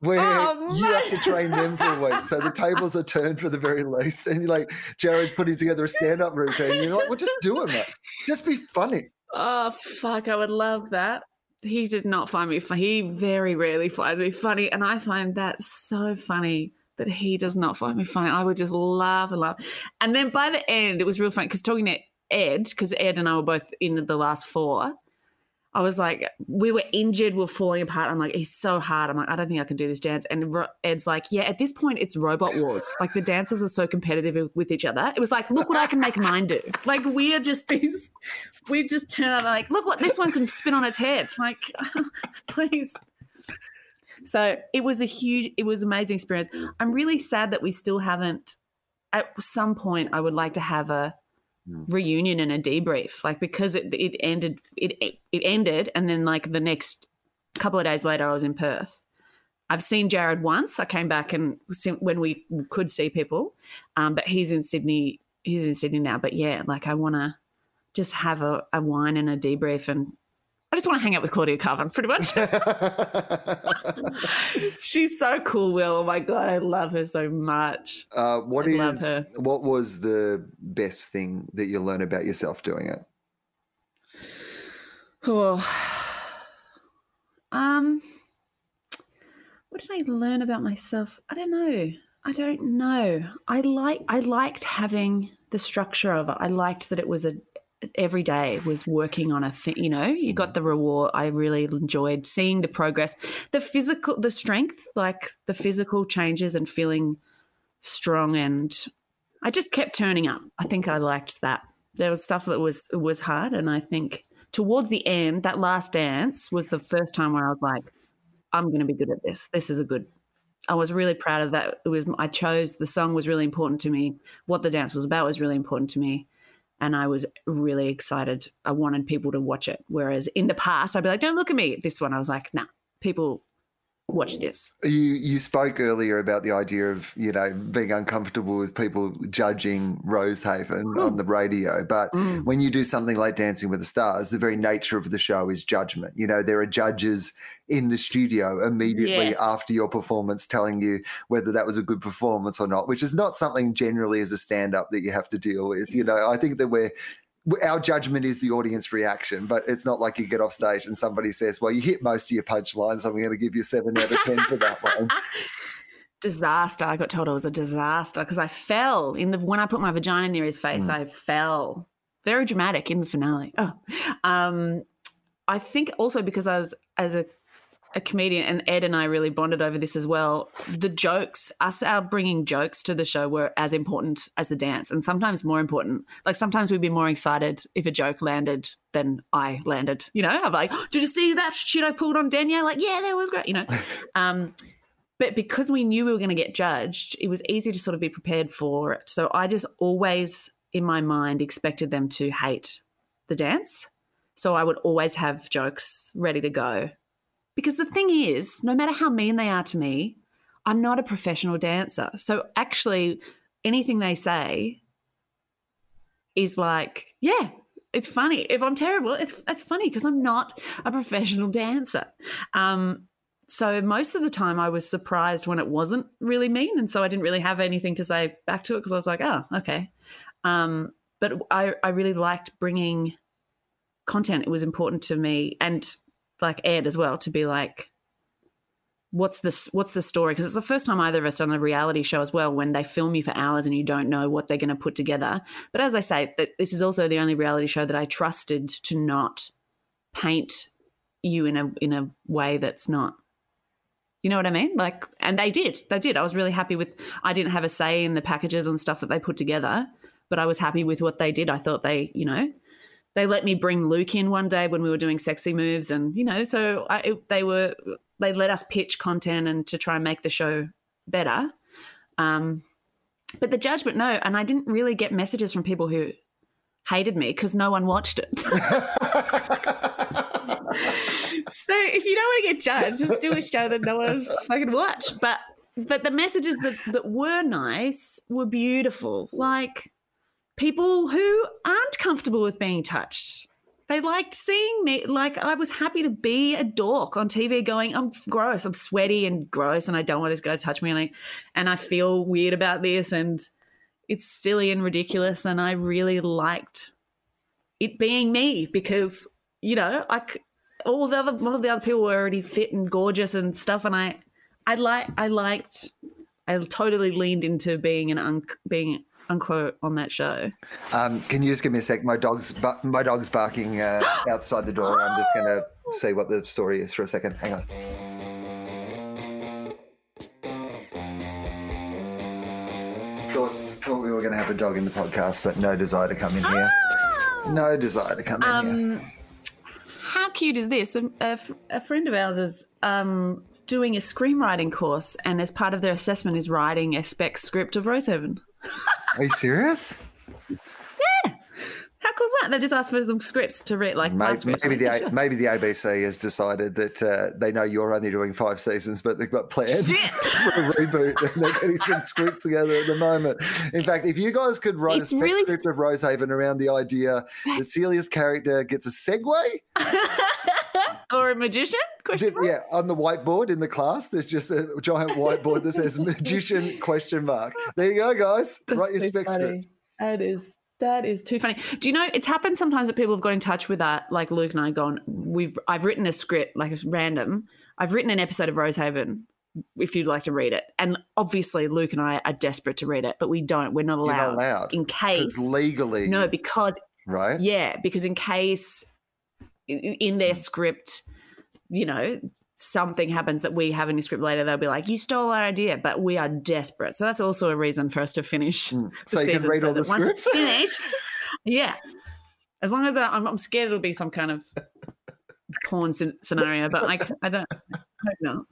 where oh, you have to train them for a week. So the tables are turned for the very least. And you're like, Jared's putting together a stand up routine. You're like, well, just do it, mate. Just be funny. Oh, fuck. I would love that he did not find me funny. He very rarely finds me funny. And I find that so funny that he does not find me funny. I would just laugh and laugh. And then by the end, it was real funny because talking to Ed, because Ed and I were both in the last four, I was like, we were injured, we are falling apart. I'm like, he's so hard. I'm like, I don't think I can do this dance. And Ed's like, yeah, at this point, it's robot wars. Like the dancers are so competitive with each other. It was like, look what I can make mine do. Like we are just these, we just turn out like, look what this one can spin on its head. Like, please. So it was a huge, it was amazing experience. I'm really sad that we still haven't. At some point, I would like to have a Mm. reunion and a debrief like because it, it ended it it ended and then like the next couple of days later I was in Perth. I've seen Jared once. I came back and when we could see people um, but he's in Sydney he's in Sydney now. But yeah like I want to just have a, a wine and a debrief and I just want to hang out with Claudia Karvan, pretty much. She's so cool, Wil. Oh my god, I love her so much. Uh, what is what was the best thing that you learned about yourself doing it? Oh, um, what did I learn about myself? I don't know. I don't know. I like I liked having the structure of it. I liked that it was a every day was working on a thing you know you got the reward i really enjoyed seeing the progress. The physical the strength like the physical changes and feeling strong and i just kept turning up. I think i liked that. There was stuff that was was hard and i think towards the end that last dance was the first time where i was like i'm going to be good at this. This is a good I was really proud of that. It was I chose the song was really important to me. What the dance was about was really important to me and I was really excited. I wanted people to watch it. Whereas in the past, I'd be like, "Don't look at me." This one, I was like, "Nah, people, watch this. You you spoke earlier about the idea of you know being uncomfortable with people judging Rosehaven mm. on the radio, but mm. when you do something like Dancing with the Stars, the very nature of the show is judgment. You know there are judges in the studio immediately yes. after your performance telling you whether that was a good performance or not, which is not something generally as a stand up that you have to deal with. You know, I think that we're our judgment is the audience reaction, but it's not like you get off stage and somebody says, "Well, you hit most of your punchlines. I'm going to give you seven out of ten for that one." Disaster! I got told it was a disaster because I fell in the when I put my vagina near his face. Mm. I fell. Very dramatic in the finale. Oh, um, I think also because I was as a a comedian, and Ed and I really bonded over this as well. The jokes, us our bringing jokes to the show were as important as the dance, and sometimes more important. Like sometimes we'd be more excited if a joke landed than I landed. You know, I'm like, oh, did you see that shit I pulled on Danielle? Like, yeah, that was great. You know, um, but because we knew we were going to get judged, it was easy to sort of be prepared for it. So I just always, in my mind, expected them to hate the dance. So I would always have jokes ready to go because the thing is, no matter how mean they are to me, I'm not a professional dancer. So actually, anything they say is like, yeah, it's funny. If I'm terrible, it's it's funny because I'm not a professional dancer. Um, so most of the time, I was surprised when it wasn't really mean, and so I didn't really have anything to say back to it because I was like, oh, okay. Um, but I I really liked bringing content. It was important to me, and like Ed as well to be like, what's this? What's the story? Because it's the first time either of us done a reality show as well, when they film you for hours and you don't know what they're going to put together. But as I say, that this is also the only reality show that I trusted to not paint you in a in a way that's not you know what I mean? Like, and they did. They did. I was really happy with. I didn't have a say in the packages and stuff that they put together, but I was happy with what they did. I thought they, you know, they let me bring Luke in one day when we were doing sexy moves, and you know, so I, they were they let us pitch content and to try and make the show better. Um, but the judgment, no, and I didn't really get messages from people who hated me because no one watched it. so if you don't want to get judged, just do a show that no one fucking watch. But but the messages that that were nice were beautiful, like people who aren't comfortable with being touched. They liked seeing me. Like, I was happy to be a dork on TV going, I'm gross, I'm sweaty and gross, and I don't want this guy to touch me. And I, and I feel weird about this, and it's silly and ridiculous. And I really liked it being me because, you know, I, all the other, all the other people were already fit and gorgeous and stuff. And I, I like, I liked, I totally leaned into being an, un, being unquote on that show. Um, can you just give me a sec? My dog's my dog's barking uh, outside the door. I'm just going to see what the story is for a second. Hang on. Thought, thought we were going to have a dog in the podcast, but no desire to come in here. Ah! No desire to come in um, here. How cute is this? A, a, a friend of ours is um, doing a screenwriting course, and as part of their assessment, is writing a spec script of Rosehaven. Are you serious? Yeah. How cool is that? They just asked for some scripts to read, like maybe, maybe the sure. maybe the ABC has decided that uh, they know you're only doing five seasons, but they've got plans for a reboot, and they're getting some scripts together at the moment. In fact, if you guys could write it's a really... script of Rosehaven around the idea that Celia's character gets a Segway. or a magician? Just, yeah, on the whiteboard in the class, there's just a giant whiteboard that says magician question mark. There you go, guys. That's Write your so spec funny. script. That is that is too funny. Do you know it's happened sometimes that people have got in touch with that, like Luke and I gone, we've I've written a script, like it's random. I've written an episode of Rosehaven if you'd like to read it. And obviously Luke and I are desperate to read it, but we don't. We're not allowed. Not allowed. In case legally. No, because Right. Yeah, because in case in their script, you know, something happens that we have in the script later, they'll be like, "You stole our idea," but we are desperate. So that's also a reason for us to finish. Mm. So you can read so all the scripts. finished, yeah. As long as I, am I'm scared it'll be some kind of porn scenario, but like I don't, I hope not.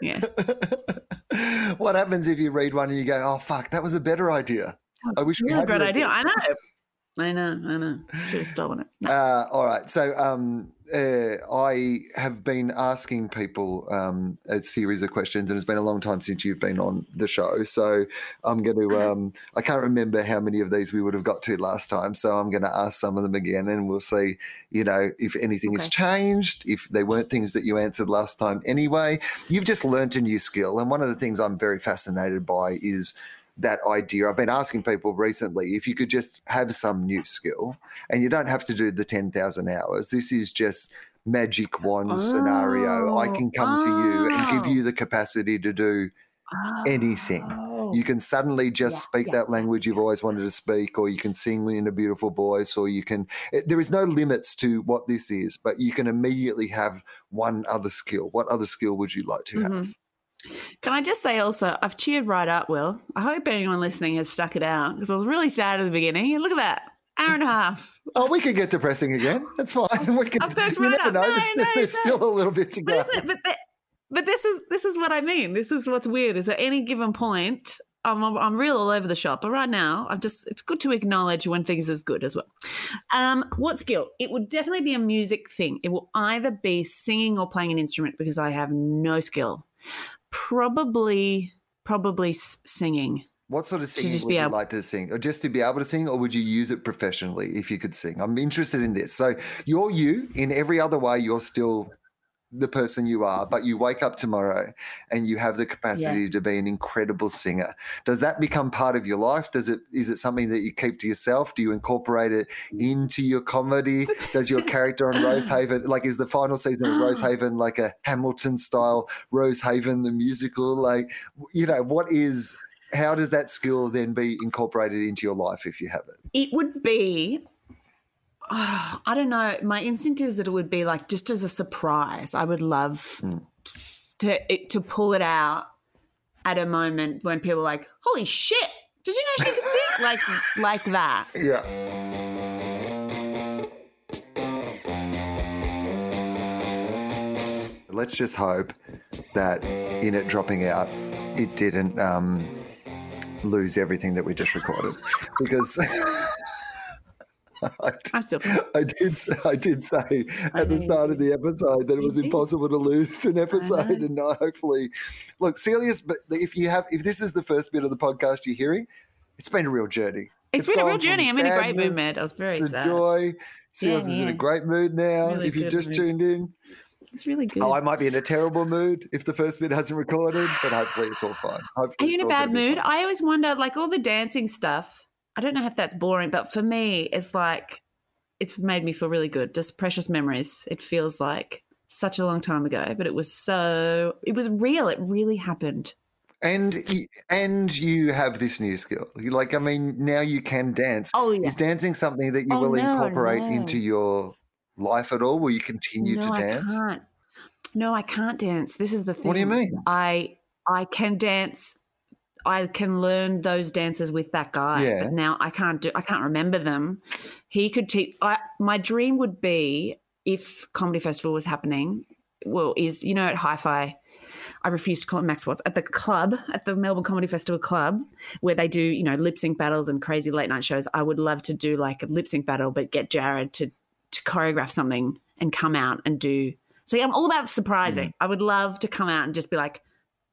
Yeah. what happens if you read one and you go, "Oh fuck, that was a better idea." I wish we had a great idea. I know. I know, I know. Should have stolen it. No. Uh, all right. So, um, uh, I have been asking people um, a series of questions, and it's been a long time since you've been on the show. So I'm going to, um, I can't remember how many of these we would have got to last time. So I'm going to ask some of them again, and we'll see, you know, if anything Okay. has changed, if they weren't things that you answered last time anyway. You've just learnt a new skill. And one of the things I'm very fascinated by is that idea. I've been asking people recently if you could just have some new skill and you don't have to do the 10,000 hours. This is just magic wand scenario. I Oh, can come to you and give oh. you the capacity to do anything. Oh. You can suddenly just Yeah, speak yeah, that language you've always wanted to speak, or you can sing in a beautiful voice, or you can. It, there is no limits to what this is, but you can immediately have one other skill. What other skill would you like to mm-hmm. have? Can I just say also, I've cheered right up, Wil. I hope anyone listening has stuck it out because I was really sad at the beginning. And look at that, hour and a half. Oh, we could get depressing again. That's fine. We can. I've perked You right never up. know. No, there's no, there's no. still a little bit to But, go. isn't but, the, but this is this is what I mean. This is what's weird. Is at any given point, I'm I'm- I'm real all over the shop. But right now, I'm just. It's good to acknowledge when things is good as well. Um, what skill? It would definitely be a music thing. It will either be singing or playing an instrument because I have no skill. Probably, probably singing. What sort of singing would you able- like to sing, or just to be able to sing, or would you use it professionally if you could sing? I'm interested in this. So you're you in every other way. You're still the person you are, but you wake up tomorrow and you have the capacity to be an incredible singer. Does that become part of your life? Does it? Is it something that you keep to yourself? Do you incorporate it into your comedy? Does your character on Rosehaven, like, is the final season of Rosehaven like a Hamilton style Rosehaven the musical? Like, you know, what is how does that skill then be incorporated into your life if you have it? It would be. Oh, I don't know. My instinct is that it would be like just as a surprise. I would love Mm. to it, to pull it out at a moment when people are like, "Holy shit! Did you know she could sing?" like like that. Yeah. Let's just hope that in it dropping out, it didn't um, lose everything that we just recorded because. I, I'm still. I did. I did say at the start of the episode that it was did. impossible to lose an episode, and I hopefully, look, Celia's. But if you have, if this is the first bit of the podcast you're hearing, it's been a real journey. it's it's been a real journey. I'm in a great mood, man. I was very sad. joy. Celia's is in a great mood now. Really if you just mood. tuned in, It's really oh, good. oh, I might be in a terrible mood if the first bit hasn't recorded, but hopefully it's all fine. Hopefully Are you in a bad mood? I always wonder, like all the dancing stuff. I don't know if that's boring, but for me, it's like it's made me feel really good. Just precious memories. It feels like such a long time ago, but it was so it was real. It really happened. And and you have this new skill. Like I mean, now you can dance. Oh yeah. Is dancing something that you Oh, will no, incorporate no. into your life at all? Will you continue no, to dance? I can't. No, I can't dance. This is the thing. What do you mean? I I can dance. I can learn those dances with that guy, Yeah. but now I can't do. I can't remember them. He could teach. I, my dream would be if comedy festival was happening. Well, is you know at Hi-Fi. I refuse to call it Max Watt's at the club at the Melbourne Comedy Festival club where they do you know lip sync battles and crazy late night shows. I would love to do like a lip sync battle, but get Jared to to choreograph something and come out and do. See, I'm all about surprising. Mm. I would love to come out and just be like,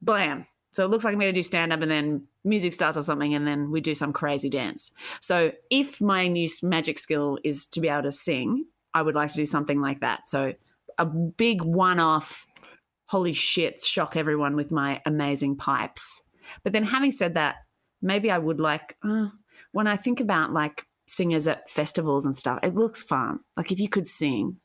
blam. So it looks like I'm going to do stand up and then music starts or something and then we do some crazy dance. So if my new magic skill is to be able to sing, I would like to do something like that. So a big one off, holy shit, shock everyone with my amazing pipes. But then having said that, maybe I would like, uh, when I think about like singers at festivals and stuff, it looks fun. Like if you could sing,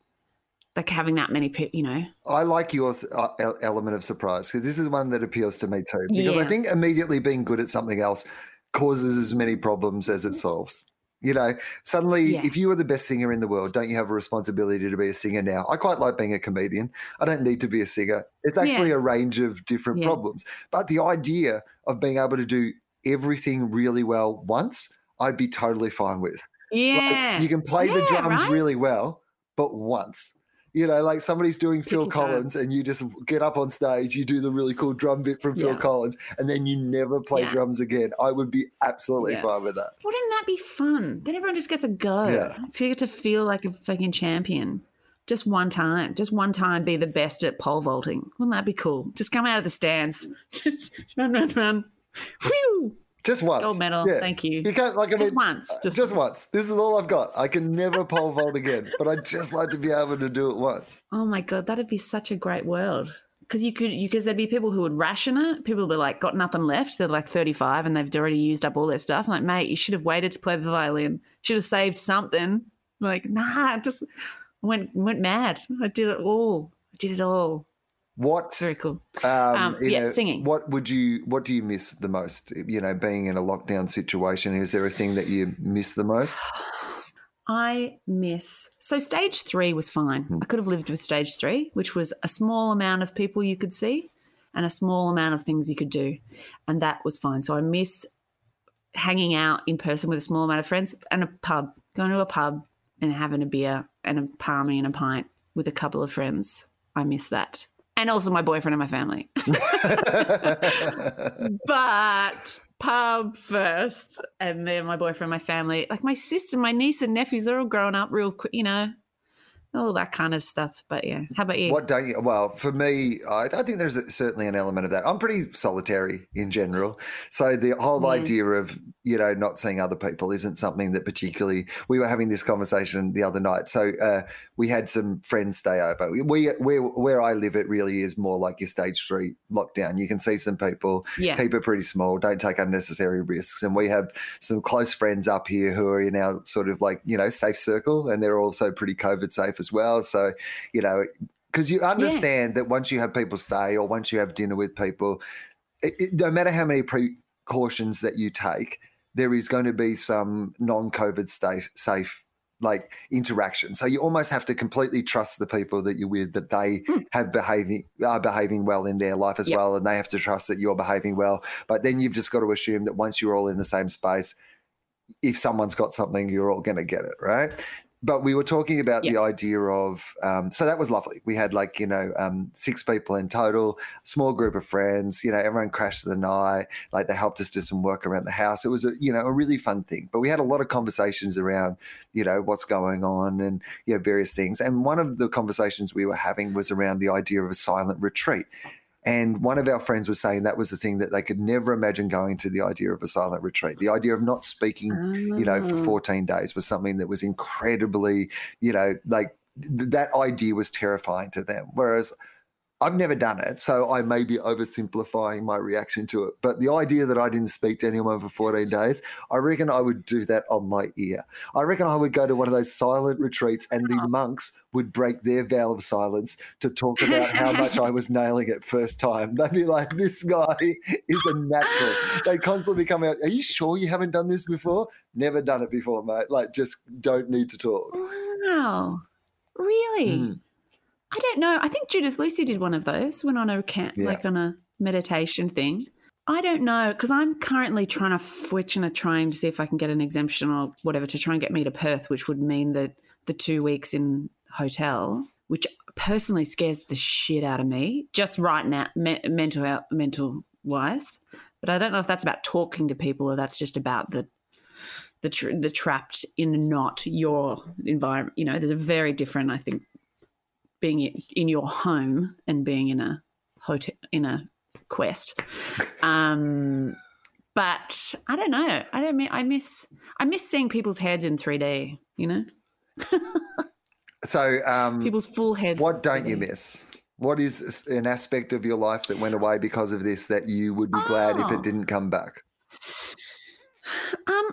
like having that many people, you know, I like your uh, element of surprise because this is one that appeals to me too. Because I think immediately being good at something else causes as many problems as it solves. You know, suddenly, Yeah. if you are the best singer in the world, don't you have a responsibility to be a singer now? I quite like being a comedian. I don't need to be a singer. It's actually a range of different Yeah. problems. But the idea of being able to do everything really well once, I'd be totally fine with. Like, yeah. you can play the drums right? really well, but once. You know, like somebody's doing Phil your time. Collins and you just get up on stage, you do the really cool drum bit from Phil Yeah. Collins, and then you never play Yeah. drums again. I would be absolutely Yeah. fine with that. Wouldn't that be fun? Then everyone just gets a go. Yeah. You get to feel like a fucking champion. Just one time. Just one time be the best at pole vaulting. Wouldn't that be cool? Just come out of the stands. Just run, run, run. Whew. Just once. Gold medal. Yeah. Thank you. You can't like I Just mean, once. uh, Just, just once. This is all I've got. I can never pole vault again, but I'd just like to be able to do it once. Oh my god, that'd be such a great world. Because you could, because there'd be people who would ration it. People would be like, got nothing left. They're like 35 and they've already used up all their stuff. I'm like, mate, you should have waited to play the violin. Should have saved something. I'm like, nah, just went went mad. I did it all. I did it all. What Very cool. um, Um, yeah, know, singing. What would you what do you miss the most? You know, being in a lockdown situation, is there a thing that you miss the most? I miss. So stage three was fine. Hmm. I could have lived with stage three, which was a small amount of people you could see and a small amount of things you could do. And that was fine. So I miss hanging out in person with a small amount of friends and a pub, going to a pub and having a beer and a parmy and a pint with a couple of friends. I miss that. And also my boyfriend and my family. but pub first and then my boyfriend my family like my sister my niece and nephews they're all growing up real quick you know all that kind of stuff but yeah how about you What don't you? Well, for me, I, I think there's certainly an element of that. I'm pretty solitary in general, so the whole Yeah. idea of you know not seeing other people isn't something that particularly. We were having this conversation the other night, so uh, we had some friends stay over. We, we where where I live, it really is more like your stage three lockdown. You can see some people. yeah Keep it pretty small. Don't take unnecessary risks. And we have some close friends up here who are in our sort of like you know safe circle, and they're also pretty COVID safe as well. So you know because you understand that once you have people stay or once you have dinner with people, it, it, no matter how many precautions that you take, there is going to be some non-COVID safe, safe like interaction. So you almost have to completely trust the people that you're with that they Hmm. have behaving are behaving well in their life as Yep. well, and they have to trust that you're behaving well. But then you've just got to assume that once you're all in the same space, if someone's got something, you're all going to get it, right? But we were talking about the idea of, um, so that was lovely. We had like, you know, um, six people in total, small group of friends, you know, everyone crashed the night. Like they helped us do some work around the house. It was, a, you know, a really fun thing. But we had a lot of conversations around, you know, what's going on and, you know, various things. And one of the conversations we were having was around the idea of a silent retreat. And one of our friends was saying that was the thing that they could never imagine going to the idea of a silent retreat. The idea of not speaking you know, for Ah. 14 days was something that was incredibly, you know, like th- that idea was terrifying to them. Whereas I've never done it, so I may be oversimplifying my reaction to it. But the idea that I didn't speak to anyone for 14 days, I reckon I would do that on my ear. I reckon I would go to one of those silent retreats and the monks would break their veil of silence to talk about how much I was nailing it first time. They'd be like, this guy is a natural. They constantly come out, Are you sure you haven't done this before? Never done it before, mate. Like, just don't need to talk. wow really Mm. I don't know i think judith lucy did one of those went on a camp Yeah. like on a meditation thing I don't know because I'm currently trying to switch and trying to see if I can get an exemption or whatever to try and get me to Perth, which would mean that the two weeks in hotel, which personally scares the shit out of me, just right now, me- mental mental wise. But I don't know if that's about talking to people or that's just about the the tr- the trapped in not your environment. You know, there's a very different, I think, being in- your home and being in a hotel in a quest. Um, but I don't know. I don't mean I miss I miss seeing people's heads in 3D. You know, So, um, people's full heads. what don't you miss? What is an aspect of your life that went away because of this that you would be glad if Oh. it didn't come back? Um,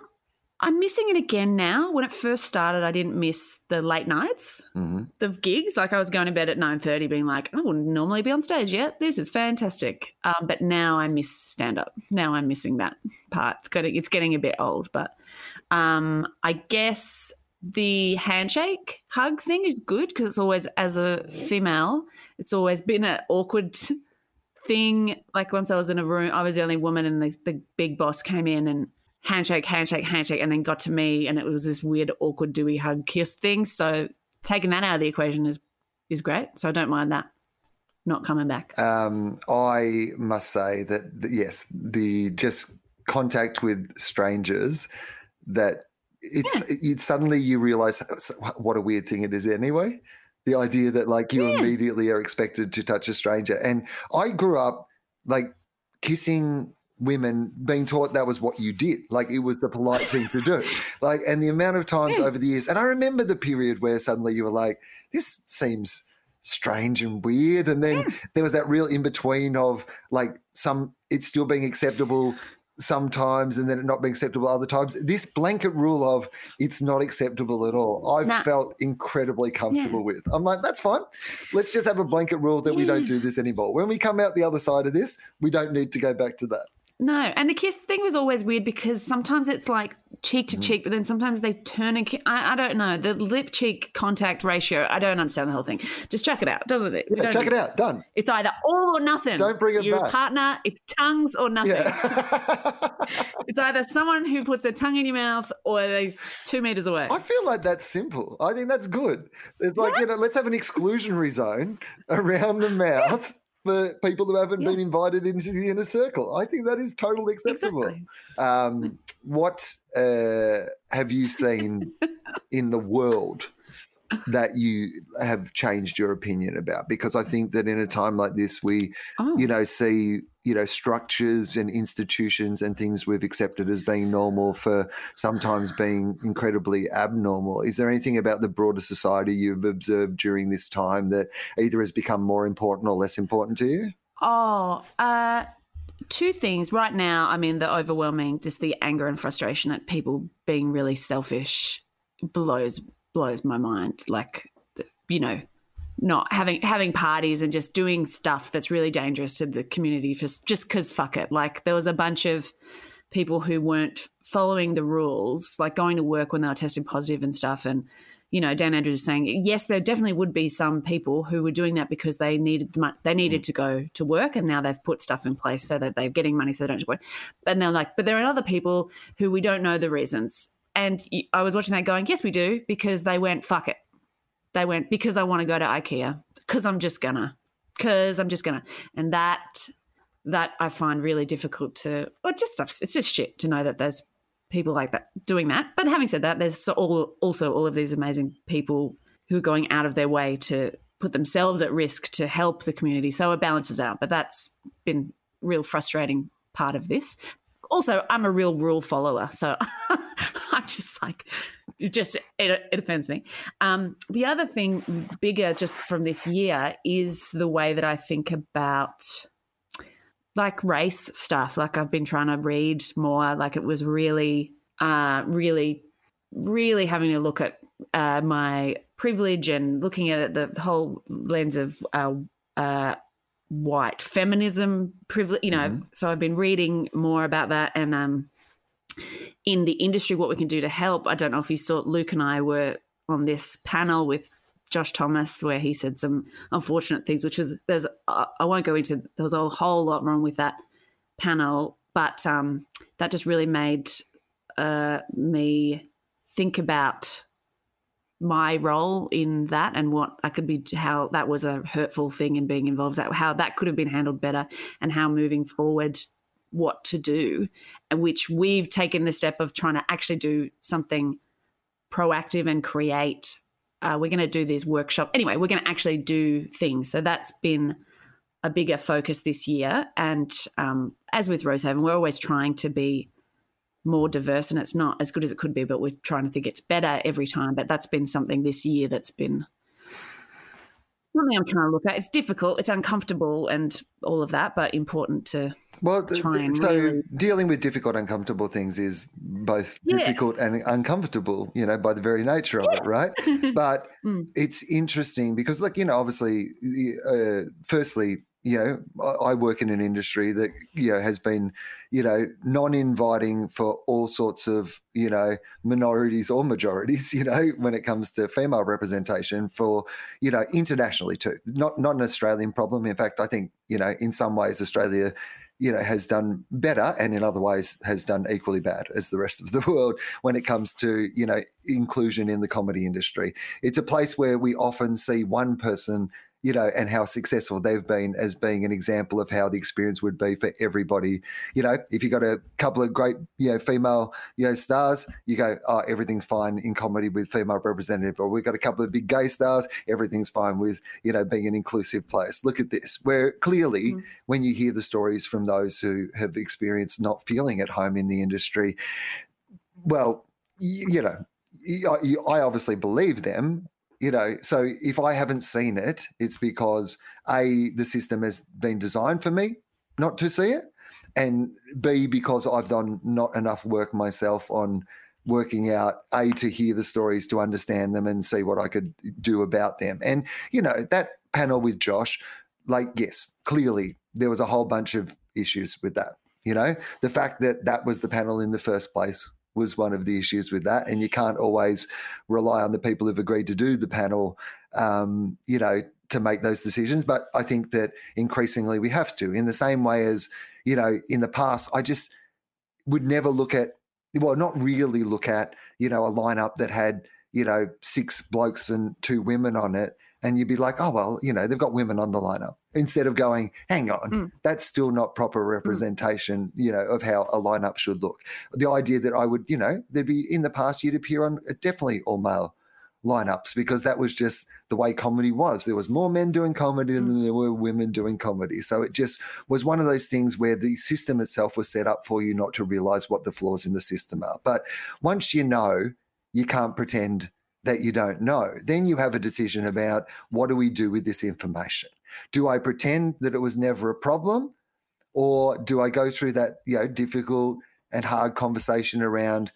I'm missing it again now. When it first started, I didn't miss the late nights, hmm the gigs. Like I was going to bed at 9:30, being like, I wouldn't normally be on stage yet. This is fantastic. Um, but now I miss stand up. Now I'm missing that part. It's getting it's getting a bit old, but um, I guess the handshake hug thing is good because it's always as a female, it's always been an awkward thing. Like once I was in a room, I was the only woman, and the, the big boss came in and handshake, handshake, handshake, and then got to me, and it was this weird, awkward, dewy hug kiss thing. So taking that out of the equation is is great. So I don't mind that not coming back. Um, I must say that yes, the just contact with strangers that it's it, suddenly you realize what a weird thing it is anyway. The idea that like you Yeah. immediately are expected to touch a stranger. And I grew up like kissing women being taught that was what you did. Like it was the polite thing to do. Like and the amount of times Yeah. over the years and i remember the period where suddenly you were like this seems strange and weird. And then hmm. there was that real in between of like some it's still being acceptable sometimes and then it not being acceptable other times. This blanket rule of it's not acceptable at all i've Nah. felt incredibly comfortable with. I'm like that's fine. Let's just have a blanket rule that we don't do this anymore. When we come out the other side of this we don't need to go back to that No, and the kiss thing was always weird because sometimes it's like cheek Mm-hmm. to cheek, but then sometimes they turn and ki- I, I don't know the lip cheek contact ratio. I don't understand the whole thing. Just check it out, doesn't it? Yeah check it out done It's either all or nothing. Don't bring it Your back. partner, it's tongues or nothing. yeah It's either someone who puts their tongue in your mouth or they's two meters away. I feel like that's simple. I think that's good. It's like, you know, let's have an exclusionary zone around the mouth for people who haven't Yeah. been invited into the inner circle. I think that is totally acceptable. Exactly. Um, what uh, have you seen in the world that you have changed your opinion about? Because I think that in a time like this, we, Oh. you know, see, you know, structures and institutions and things we've accepted as being normal for sometimes being incredibly abnormal. Is there anything about the broader society you've observed during this time that either has become more important or less important to you? Oh, uh, two things. Right now, I mean, the overwhelming, just the anger and frustration at people being really selfish blows blows my mind. Like, you know, not having having parties and just doing stuff that's really dangerous to the community just just because fuck it. Like, there was a bunch of people who weren't following the rules, like going to work when they were tested positive and stuff, and you know, Dan Andrews is saying, yes, there definitely would be some people who were doing that because they needed the mon- they mm. needed to go to work, and now they've put stuff in place so that they're getting money so they don't have to work. And they're like, but there are other people who we don't know the reasons. And i was watching that, going, yes, we do, because they went, fuck it. They went because I want to go to IKEA because I'm just gonna, because I'm just gonna, and that that I find really difficult to. or just stuff. It's just shit to know that there's people like that doing that. But having said that, there's all, also all of these amazing people who are going out of their way to put themselves at risk to help the community. So it balances out. But that's been real frustrating part of this. Also, I'm a real rule follower, so I'm just like, it just it, it offends me. Um, the other thing, bigger just from this year, is the way that I think about like race stuff. Like I've been trying to read more. Like it was really, uh, really, really having to look at uh, my privilege and looking at it the, the whole lens of uh, uh, white feminism privilege. You know, so I've been reading more about that and um, in the industry, what we can do to help. I don't know if you saw Luke and I were on this panel with Josh Thomas where he said some unfortunate things, which is there's I won't go into there was a whole lot wrong with that panel, but um, that just really made uh, me think about my role in that and what I could be how that was a hurtful thing in being involved that how that could have been handled better and how moving forward what to do and which we've taken the step of trying to actually do something proactive and create uh, we're going to do this workshop. Anyway we're going to actually do things. So that's been a bigger focus this year and um, as with rosehaven we're always trying to be more diverse and it's not as good as it could be but we're trying to think it's better every time but that's been something this year that's been something i'm trying to look at it's difficult it's uncomfortable and all of that but important to Well, Try and so really- dealing with difficult, uncomfortable things is both Yeah. difficult and uncomfortable, you know, by the very nature of it, right? But Mm. it's interesting because, like, you know, obviously, uh, firstly, you know, I, I work in an industry that, you know, has been, you know, non inviting for all sorts of, you know, minorities or majorities, you know, when it comes to female representation for, you know, internationally too. Not, not an Australian problem. In fact, I think, you know, in some ways, Australia you know has done better and in other ways has done equally bad as the rest of the world when it comes to you know inclusion in the comedy industry it's a place where we often see one person you know, and how successful they've been as being an example of how the experience would be for everybody. You know, if you got a couple of great, you know, female, you know, stars, you go, oh, everything's fine in comedy with female representative. Or we've got a couple of big gay stars, everything's fine with, you know, being an inclusive place. Look at this, where clearly mm-hmm. when you hear the stories from those who have experienced not feeling at home in the industry, well, you, you know, I obviously believe them you know so if i haven't seen it it's because a the system has been designed for me not to see it and b because i've done not enough work myself on working out a to hear the stories to understand them and see what i could do about them. And you know that panel with josh like yes clearly there was a whole bunch of issues with that you know? The fact that that was the panel in the first place was one of the issues with that. And you can't always rely on the people who've agreed to do the panel, um, you know, to make those decisions. But I think that increasingly we have to, in the same way as, you know, in the past, I just would never look at, well, not really look at, you know, a lineup that had, you know, six blokes and two women on it and you'd be like, oh, well, you know, they've got women on the lineup. Instead of going, hang on, mm. that's still not proper hmm. representation, mm. you know, of how a lineup should look. The idea that I would, you know, there'd be in the past, you'd appear on definitely all male lineups because that was just the way comedy was. There was more men doing comedy mm. than there were women doing comedy. So it just was one of those things where the system itself was set up for you not to realize what the flaws in the system are. But once you know, you can't pretend that you don't know. Then you have a decision about what do we do with this information? Do I pretend that it was never a problem? Or do I go through that, you know, difficult and hard conversation around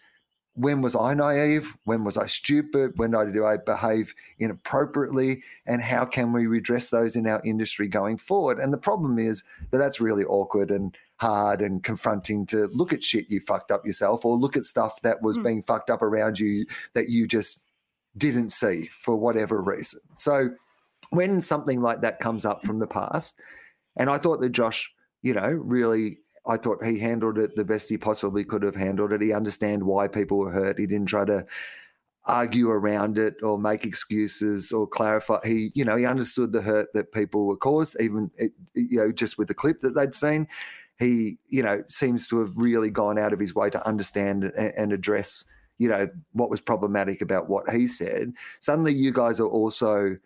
when was I naive? When was I stupid? When did I behave inappropriately? And how can we redress those in our industry going forward? And the problem is that that's really awkward and hard and confronting to look at shit you fucked up yourself or look at stuff that was mm. being fucked up around you that you just didn't see for whatever reason. So when something like that comes up from the past, and I thought that Josh, you know, really, I thought he handled it the best he possibly could have handled it. He understand why people were hurt. He didn't try to argue around it or make excuses or clarify. He, you know, he understood the hurt that people were caused, even you know, just with the clip that they'd seen. He, you know, seems to have really gone out of his way to understand and address you know, what was problematic about what he said. Suddenly you guys are also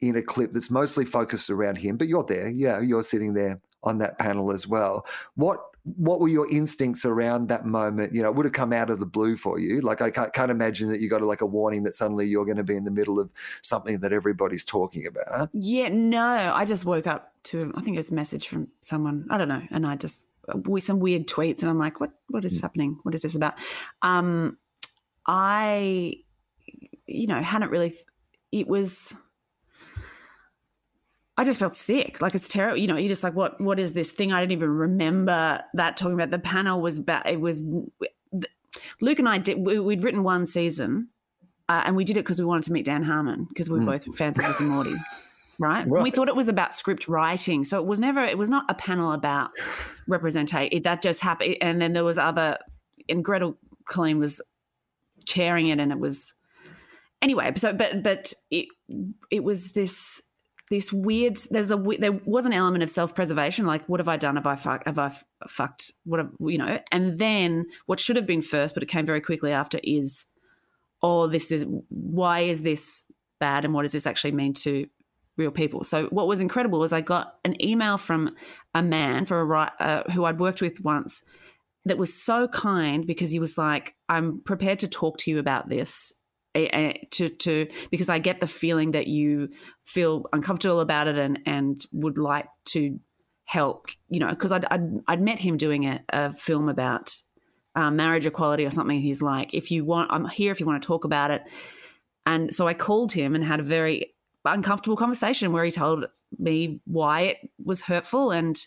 in a clip that's mostly focused around him, but you're there. Yeah, you're sitting there on that panel as well. What what were your instincts around that moment? You know, it would have come out of the blue for you. Like I can't, can't imagine that you got a, like a warning that suddenly you're going to be in the middle of something that everybody's talking about. Yeah, no, I just woke up to I think it was a message from someone I don't know, and I just with some weird tweets, and I'm like, what what is mm. happening? What is this about? Um, I, you know, hadn't really, it was, I just felt sick. Like it's terrible. You know, you're just like, what, what is this thing? I didn't even remember that talking about the panel was about, it was, Luke and I did, we, would written one season uh, and we did it because we wanted to meet Dan Harmon because we were mm. both fans of Rick and Morty. Right? right. We thought it was about script writing. So it was never, it was not a panel about representation. That just happened. And then there was other, and Gretel Killeen was chairing it, and it was anyway. So, but but it it was this this weird. There's a there was an element of self preservation. Like, what have I done? Have I fucked? Have I fucked? What have, you know? And then what should have been first, but it came very quickly after, is oh, this is why is this bad, and what does this actually mean to real people. So what was incredible was I got an email from a man for a uh, who I'd worked with once that was so kind because he was like, I'm prepared to talk to you about this. To to because I get the feeling that you feel uncomfortable about it and and would like to help you know because I'd, I'd, I'd met him doing a, a film about um, marriage equality or something. He's like, if you want, I'm here if you want to talk about it. And so I called him and had a very uncomfortable conversation where he told me why it was hurtful and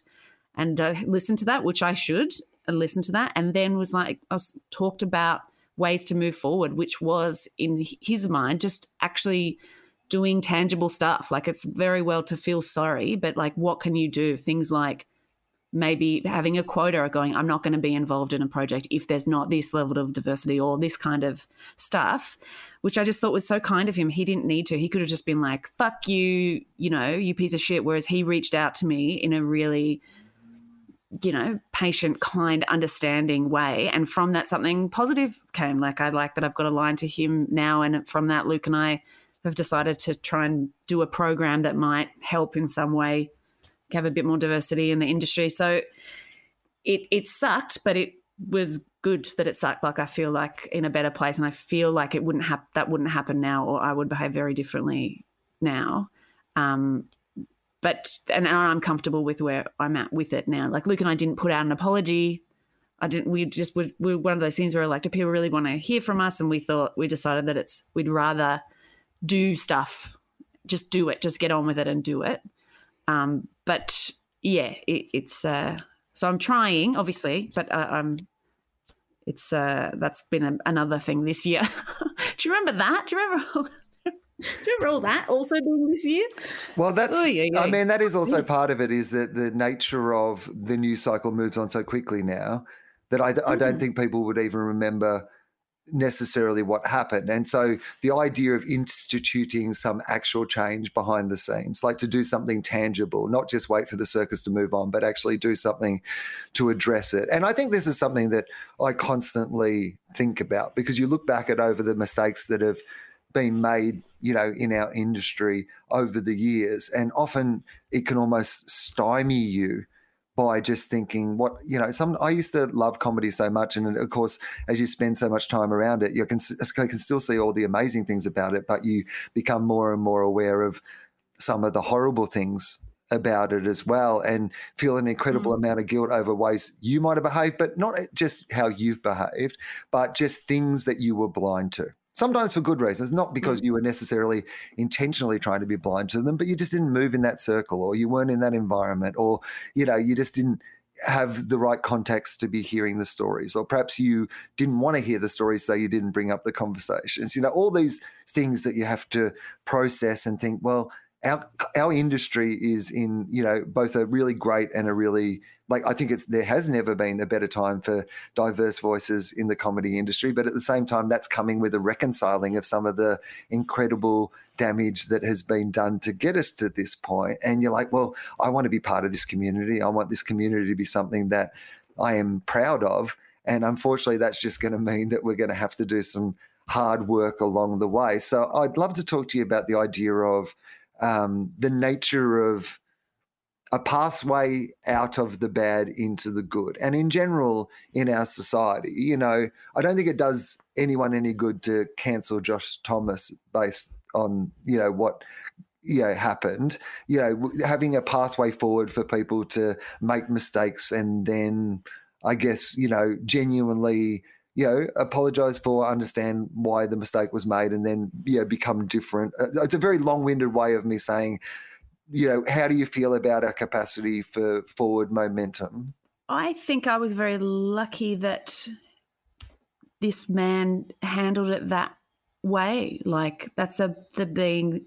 and uh, listened to that, which I should and listened to that, and then was like, I was talked about ways to move forward, which was in his mind just actually doing tangible stuff. Like it's very well to feel sorry, but like what can you do? Things like maybe having a quota or going, I'm not going to be involved in a project if there's not this level of diversity or this kind of stuff, which I just thought was so kind of him. He didn't need to. He could have just been like, fuck you, you know, you piece of shit. Whereas he reached out to me in a really, you know, patient, kind, understanding way. And from that, something positive came. Like, I like that I've got a line to him now. And from that, Luke and I have decided to try and do a program that might help in some way have a bit more diversity in the industry. So it it sucked, but it was good that it sucked. Like I feel like in a better place, and I feel like it wouldn't have that wouldn't happen now, or I would behave very differently now. Um, but and I'm comfortable with where I'm at with it now. Like Luke and I didn't put out an apology. I didn't. We just were, we one of those things where like, do people really want to hear from us? And we thought we decided that it's we'd rather do stuff, just do it, just get on with it and do it. Um, but yeah, it, it's uh, so I'm trying, obviously, but uh, I'm. It's uh, that's been a, another thing this year. Do you remember that? Do you remember? All, do you remember all that also being this year? Well, that's. Oh, yeah, yeah. I mean, that is also part of it. Is that the nature of the news cycle moves on so quickly now that I, I don't mm. think people would even remember necessarily what happened. And so the idea of instituting some actual change behind the scenes, like to do something tangible, not just wait for the circus to move on, but actually do something to address it. And I think this is something that I constantly think about because you look back at over the mistakes that have been made you know in our industry over the years. And often it can almost stymie you by just thinking what you know some i used to love comedy so much. And of course as you spend so much time around it you can, you can still see all the amazing things about it but you become more and more aware of some of the horrible things about it as well and feel an incredible mm. amount of guilt over ways you might have behaved but not just how you've behaved but just things that you were blind to sometimes for good reasons, not because mm. you were necessarily intentionally trying to be blind to them, but you just didn't move in that circle or you weren't in that environment or, you know, you just didn't have the right context to be hearing the stories or perhaps you didn't want to hear the stories so you didn't bring up the conversations you know all these things that you have to process and think well our our industry is in you know both a really great and a really like I think it's there has never been a better time for diverse voices in the comedy industry, but at the same time, that's coming with a reconciling of some of the incredible damage that has been done to get us to this point. And you're like, well, I want to be part of this community. I want this community to be something that I am proud of. And unfortunately, that's just going to mean that we're going to have to do some hard work along the way. So I'd love to talk to you about the idea of um, the nature of a pathway out of the bad into the good. And in general, in our society, you know, I don't think it does anyone any good to cancel Josh Thomas based on, you know, what you know happened you know having a pathway forward for people to make mistakes and then i guess you know genuinely you know apologize for understand why the mistake was made and then you know become different uh, it's a very long-winded way of me saying you know, how do you feel about our capacity for forward momentum? I think I was very lucky that this man handled it that way. Like that's a the being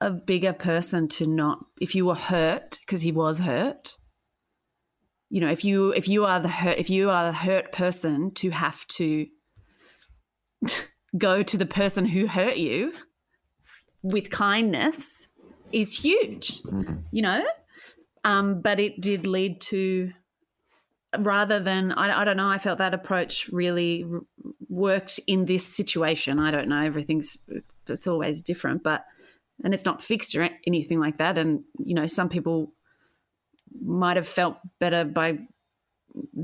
a bigger person to not if you were hurt because he was hurt. You know, if you if you are the hurt if you are the hurt person to have to go to the person who hurt you with kindness is huge, mm-hmm. you know? Um, but it did lead to, rather than, I, I don't know, I felt that approach really r- worked in this situation. I don't know, everything's, it's always different, but, and it's not fixed or anything like that. And, you know, some people might have felt better by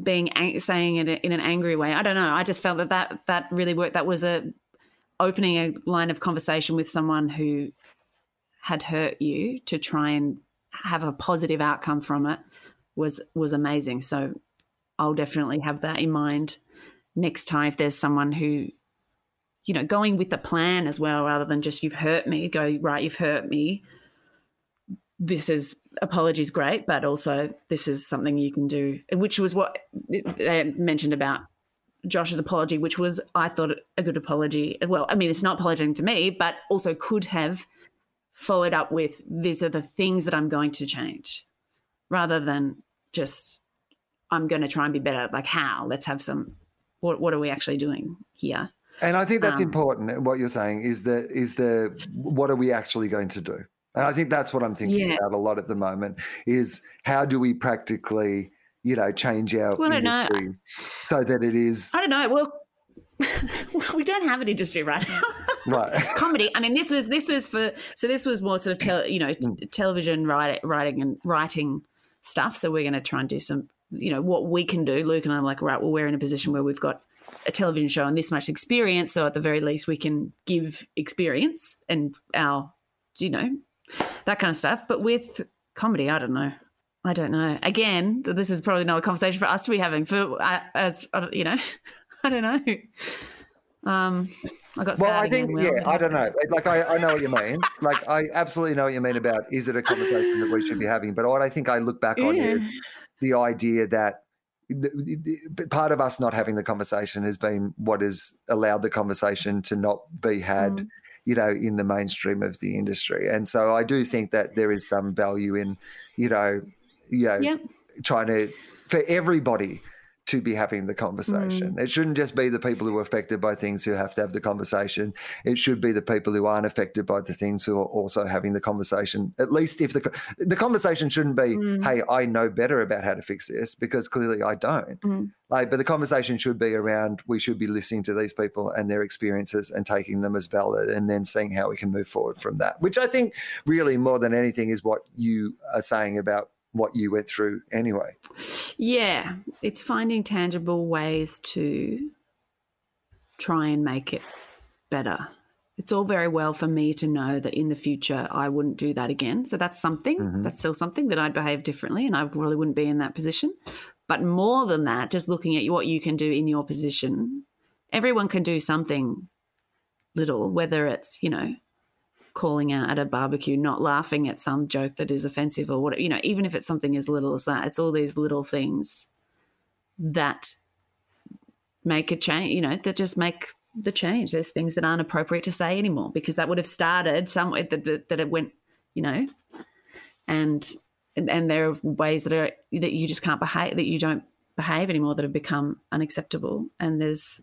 being ang- saying it in an angry way. I don't know. I just felt that that, that really worked. That was a opening a line of conversation with someone who had hurt you to try and have a positive outcome from it was was amazing. So I'll definitely have that in mind next time if there's someone who you know going with the plan as well rather than just you've hurt me go right you've hurt me this is apologies great but also this is something you can do which was what they mentioned about Josh's apology which was I thought a good apology well I mean it's not apologizing to me but also could have followed up with these are the things that I'm going to change rather than just I'm going to try and be better. Like how? Let's have some. What What are we actually doing here? And I think that's Um, important. What you're saying is the is the what are we actually going to do? And I think that's what I'm thinking Yeah. about a lot at the moment is how do we practically, you know, change our Well, I don't know. industry so that it is I don't know. Well, we don't have an industry right now. right. comedy. I mean, this was this was for so this was more sort of tel, you know t- Mm. television writing, writing and writing stuff. So we're going to try and do some, you know, what we can do. Luke and I'm like, right, well, we're in a position where we've got a television show and this much experience. So at the very least, we can give experience and our, you know, that kind of stuff. But with comedy, I don't know. I don't know. Again, this is probably not a conversation for us to be having. For uh, as uh, you know, I don't know. Um, I got Well, I think, yeah, I don't know. Like, I, I know what you mean. Like, I absolutely know what you mean about is it a conversation that we should be having? But what I think I look back on Yeah. is the idea that the, the- the- part of us not having the conversation has been what has allowed the conversation to not be had, Mm. you know, in the mainstream of the industry. And so I do think that there is some value in, you know, you know, Yep. trying to for everybody to be having the conversation. It shouldn't just be the people who are affected by things who have to have the conversation. It should be the people who aren't affected by the things who are also having the conversation. At least if the the conversation shouldn't be, Mm. "Hey, I know better about how to fix this," because clearly I don't. Mm. Like, but the conversation should be around. We should be listening to these people and their experiences and taking them as valid, and then seeing how we can move forward from that. Which I think, really, more than anything, is what you are saying about what you went through anyway. Yeah, it's finding tangible ways to try and make it better. It's all very well for me to know that in the future I wouldn't do that again. So that's something, Mhm. that's still something that I'd behave differently and I probably wouldn't be in that position. But more than that, just looking at what you can do in your position, everyone can do something little, whether it's, you know, calling out at a barbecue, not laughing at some joke that is offensive or what, you know, even if it's something as little as that, it's all these little things that make a change, you know, that just make the change. There's things that aren't appropriate to say anymore because that would have started somewhere that, that, that it went, you know, and and there are ways that are that you just can't behave that you don't behave anymore that have become unacceptable. And there's,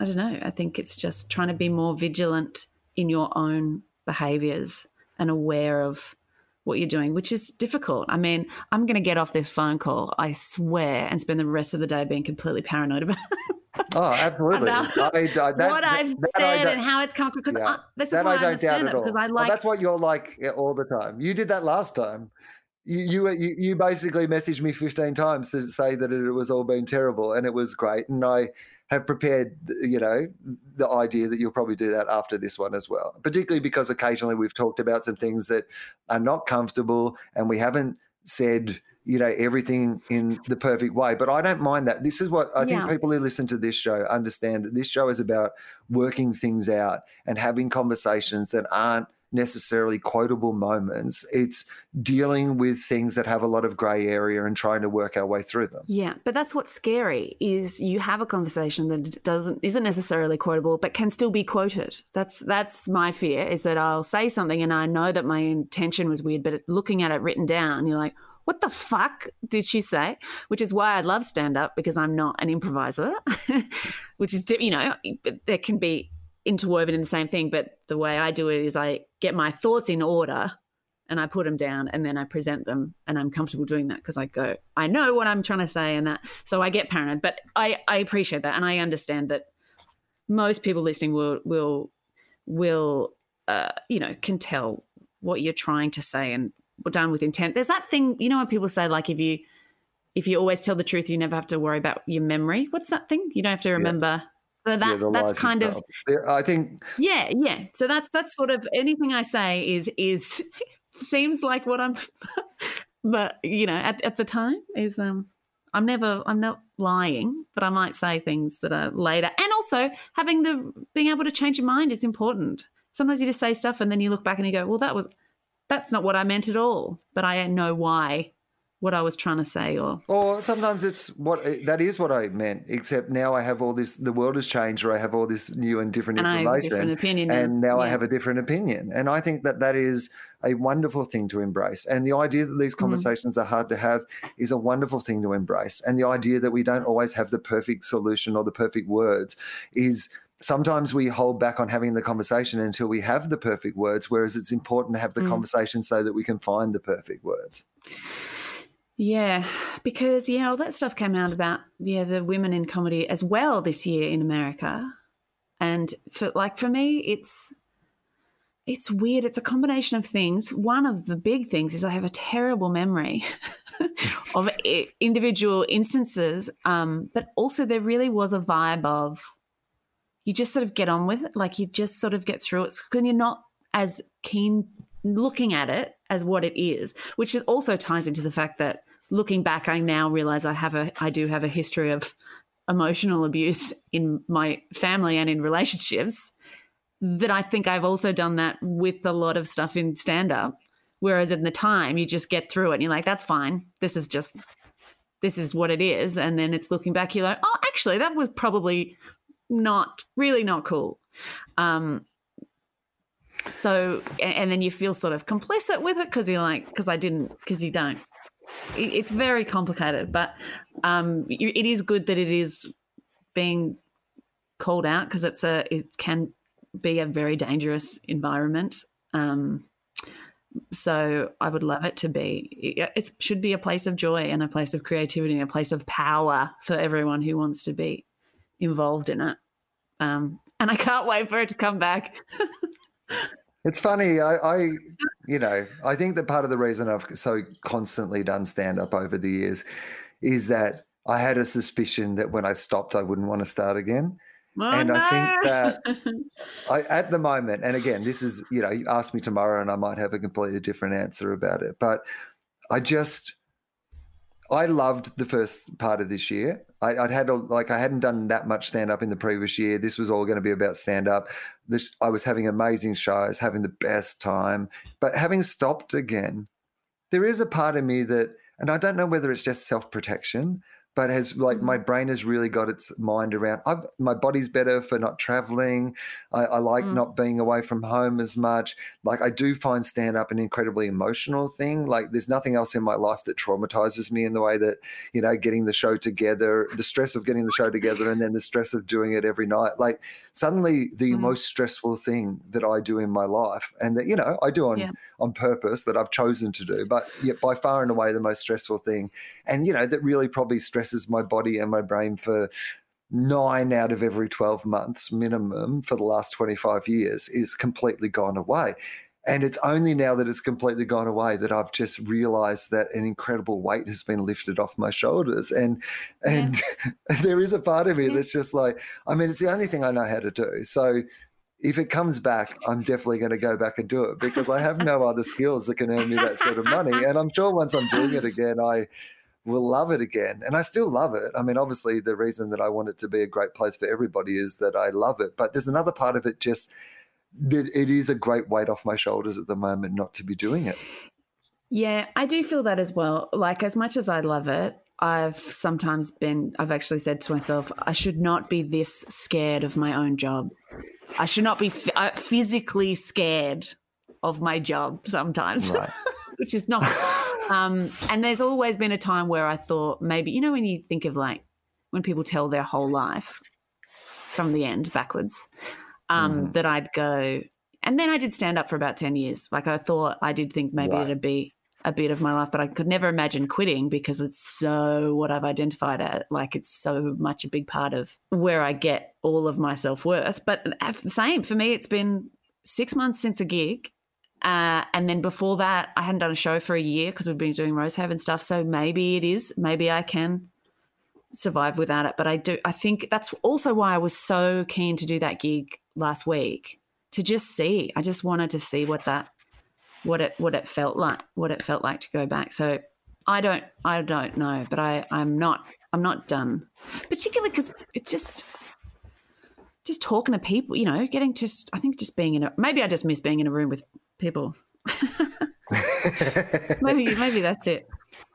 I don't know, I think it's just trying to be more vigilant in your own behaviors and aware of what you're doing, which is difficult. I mean, I'm going to get off this phone call, I swear, and spend the rest of the day being completely paranoid about Oh, absolutely. About I, I, that, what I've that I said and how it's come because yeah, this is that why I I, don't doubt understand it all. because I like that's what you're like uh, all the time. You did that last time. You, you you you basically messaged me 15 times to say that it was all been terrible and it was great and I have prepared you know the idea that you'll probably do that after this one as well. Particularly because occasionally we've talked about some things that are not comfortable and we haven't said you know everything in the perfect way. But I don't mind that. This is what I think people who listen to this show understand that this show is about working things out and having conversations that aren't necessarily quotable moments it's dealing with things that have a lot of gray area and trying to work our way through them Yeah, but that's what's scary is you have a conversation that doesn't isn't necessarily quotable but can still be quoted. That's that's my fear is that I'll say something and I know that my intention was weird but looking at it written down you're like what the fuck did she say? Which is why I love stand up because I'm not an improviser, which is you know there can be interwoven in the same thing but the way I do it is I get my thoughts in order and I put them down and then I present them and I'm comfortable doing that because I go, I know what I'm trying to say and that. So I get paranoid, but I, I appreciate that and I understand that most people listening will will will uh, you know can tell what you're trying to say and done with intent. There's that thing, you know, when people say like if you if you always tell the truth, you never have to worry about your memory. What's that thing? You don't have to remember. So that Yeah, that's kind of. There- i think yeah, yeah. So that's that's sort of anything I say is is seems like what I'm, but you know, at at the time is um, I'm never I'm not lying, but I might say things that are later, and also having the being able to change your mind is important. Sometimes you just say stuff and then you look back and you go, well, that was that's not what I meant at all, but I know why what I was trying to say or Or sometimes it's what that is what I meant, except now I have all this. The world has changed, or I have all this new and different and I information, different opinion. and now I Yeah. have a different opinion. And I think that that is a wonderful thing to embrace. And the idea that these Mm-hmm. conversations are hard to have is a wonderful thing to embrace. And the idea that we don't always have the perfect solution or the perfect words is sometimes we hold back on having the conversation until we have the perfect words, whereas it's important to have the Mm. conversation so that we can find the perfect words. Yeah, because yeah, all that stuff came out about yeah the women in comedy as well this year in America, and for like for me, it's it's weird. It's a combination of things. One of the big things is I have a terrible memory of individual instances, um, but also there really was a vibe of you just sort of get on with it, like you just sort of get through it, because you're not as keen looking at it as what it is, which is also ties into the fact that looking back, I now realize I have a I do have a history of emotional abuse in my family and in relationships. That I think I've also done that with a lot of stuff in stand up. Whereas in the time, you just get through it and you're like, that's fine. This is just, this is what it is. And then it's looking back, you're like, oh, actually, that was probably not, really not cool. Um, so and, and then you feel sort of complicit with it because you're like because i didn't because you don't it's very complicated but um it is good that it is being called out because it's a it can be a very dangerous environment um so i would love it to be it should be a place of joy and a place of creativity and a place of power for everyone who wants to be involved in it um and i can't wait for it to come back It's funny. I, I, you know, I think that part of the reason I've so constantly done stand up over the years is that I had a suspicion that when I stopped, I wouldn't want to start again. Oh, And I think that- I, at the moment, and again, this is, you know, you ask me tomorrow and I might have a completely different answer about it. But I just, I loved the first part of this year. I, I'd had a, like I hadn't done that much stand up in the previous year. This was all going to be about stand up. I was having amazing shows, having the best time. But having stopped again, there is a part of me that, and I don't know whether it's just self protection, but has like my brain has really got its mind around. I've, my body's better for not traveling. I, I like Mm. not being away from home as much. Like I do find stand up an incredibly emotional thing. Like there's nothing else in my life that traumatizes me in the way that you know getting the show together, the stress of getting the show together, and then the stress of doing it every night. Like suddenly the Mm. most stressful thing that I do in my life, and that you know I do on Yeah. on purpose that I've chosen to do, but yet by far and away the most stressful thing, and you know that really probably stresses my body and my brain for nine out of every 12 months minimum for the last 25 years is completely gone away. And it's only now that it's completely gone away that I've just realized that an incredible weight has been lifted off my shoulders. And and there is a part of me Yeah. that's just like, I mean, it's the only thing I know how to do. So if it comes back, I'm definitely going to go back and do it because I have no other skills that can earn me that sort of money. And I'm sure once I'm doing it again, I will love it again. And I still love it. I mean, obviously, the reason that I want it to be a great place for everybody is that I love it. But there's another part of it just it is a great weight off my shoulders at the moment not to be doing it. Yeah, I do feel that as well. Like, as much as I love it, I've sometimes been, I've actually said to myself, I should not be this scared of my own job. I should not be f- uh, physically scared of my job sometimes, Right. which is not. Um, and there's always been a time where I thought maybe, you know, when you think of like when people tell their whole life from the end backwards, um, Mhm. that I'd go, and then I did stand up for about 10 years. Like I thought, I did think maybe Right. it'd be a bit of my life, but I could never imagine quitting because it's so what I've identified at. Like it's so much a big part of where I get all of my self worth. But at the same for me, it's been six months since a gig. Uh, and then before that, I hadn't done a show for a year because we've been doing rose Rosehaven stuff. So maybe it is, maybe I can survive without it. But I do, I think that's also why I was so keen to do that gig last week to just see. I just wanted to see what that, what it, what it felt like, what it felt like to go back. So I don't, I don't know, but I, I'm not, I'm not done, particularly because it's just, just talking to people, you know, getting just, I think just being in a, maybe I just miss being in a room with people. maybe, maybe that's it.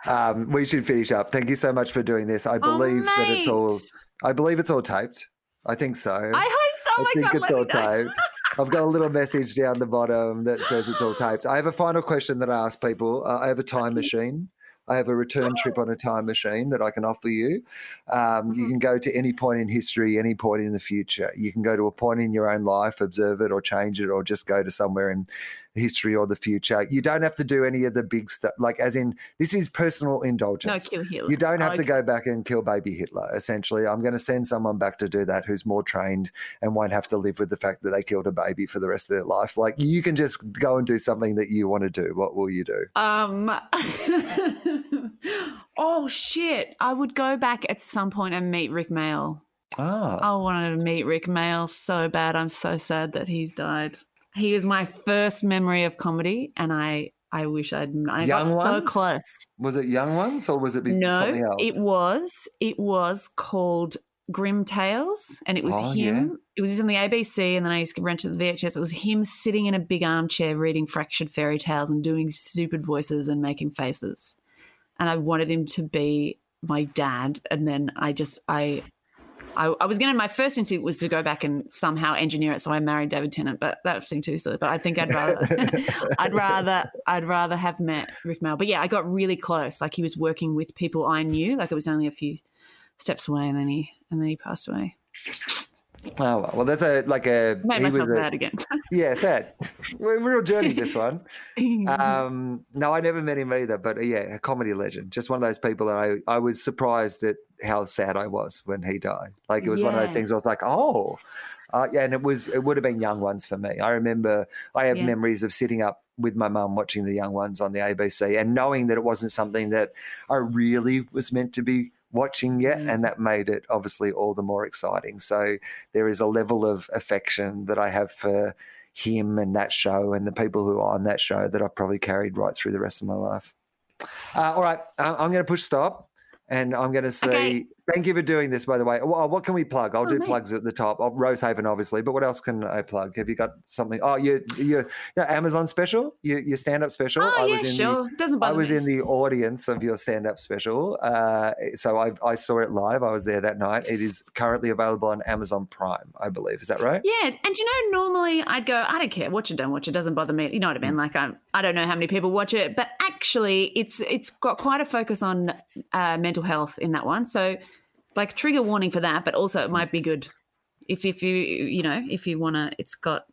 um, we should finish up. Thank you so much for doing this. I Oh, believe that it's all. I believe it's all taped. I think so. I so. I think can't it's all taped. I've got a little message down the bottom that says it's all taped. I have a final question that I ask people. Uh, I have a time machine. I have a return trip on a time machine that I can offer you. Um, you can go to any point in history, any point in the future. You can go to a point in your own life, observe it or change it, or just go to somewhere in history or the future. You don't have to do any of the big stuff. Like, as in, this is personal indulgence. No, kill Hitler. You don't have Okay. to go back and kill baby Hitler. Essentially, I'm going to send someone back to do that who's more trained and won't have to live with the fact that they killed a baby for the rest of their life. Like, you can just go and do something that you want to do. What will you do? Um. oh shit! I would go back at some point and meet Rik Mayall. Ah, I wanted to meet Rik Mayall so bad. I'm so sad that he's died. He was my first memory of comedy, and I I wish I'd I got Young so close. was it young ones or was it No, else? it was it was called Grim Tales, and it was Oh, him. It was on the ABC, and then I used to rent it the VHS. It was him sitting in a big armchair reading fractured fairy tales and doing stupid voices and making faces. And I wanted him to be my dad, and then I just I. I, I was gonna. My first instinct was to go back and somehow engineer it, so I married David Tennant, but that seemed too silly. But I think I'd rather, I'd rather, I'd rather have met Rik Mayall. But yeah, I got really close. Like he was working with people I knew. Like it was only a few steps away, and then he and then he passed away. Oh well, well that's a like a Made myself bad again. Yeah, sad. Real journey this one. Um, no, I never met him either, but uh, yeah, a comedy legend. Just one of those people that I I was surprised at how sad I was when he died. Like it was one of those Yeah. things. I was like, oh, uh, yeah, and it was it would have been young ones for me. I remember I have Yeah. memories of sitting up with my mum watching the young ones on the ABC and knowing that it wasn't something that I really was meant to be watching yet Mm. and that made it obviously all the more exciting so there is a level of affection that i have for him and that show and the people who are on that show that I've probably carried right through the rest of my life. Uh, all right, I- I'm going to push stop and I'm going to say Okay. Thank you for doing this, by the way. Well, what can we plug? I'll Oh, do mate. plugs at the top. Oh, Rosehaven, obviously, but what else can I plug? Have you got something? Oh, your, your, your Amazon special, your, your stand up special. Oh, yeah, in the- sure. Doesn't bother I was me. in the audience of your stand up special. Uh, so I, I saw it live. I was there that night. It is currently available on Amazon Prime, I believe. Is that right? Yeah, and you know, normally I'd go, I don't care, watch it, don't watch it, doesn't bother me. You know what I Mm. mean? Like I, I don't know how many people watch it, but actually, it's it's got quite a focus on uh, mental health in that one. So, like trigger warning for that, but also it might be good if if you you know if you want to. It's got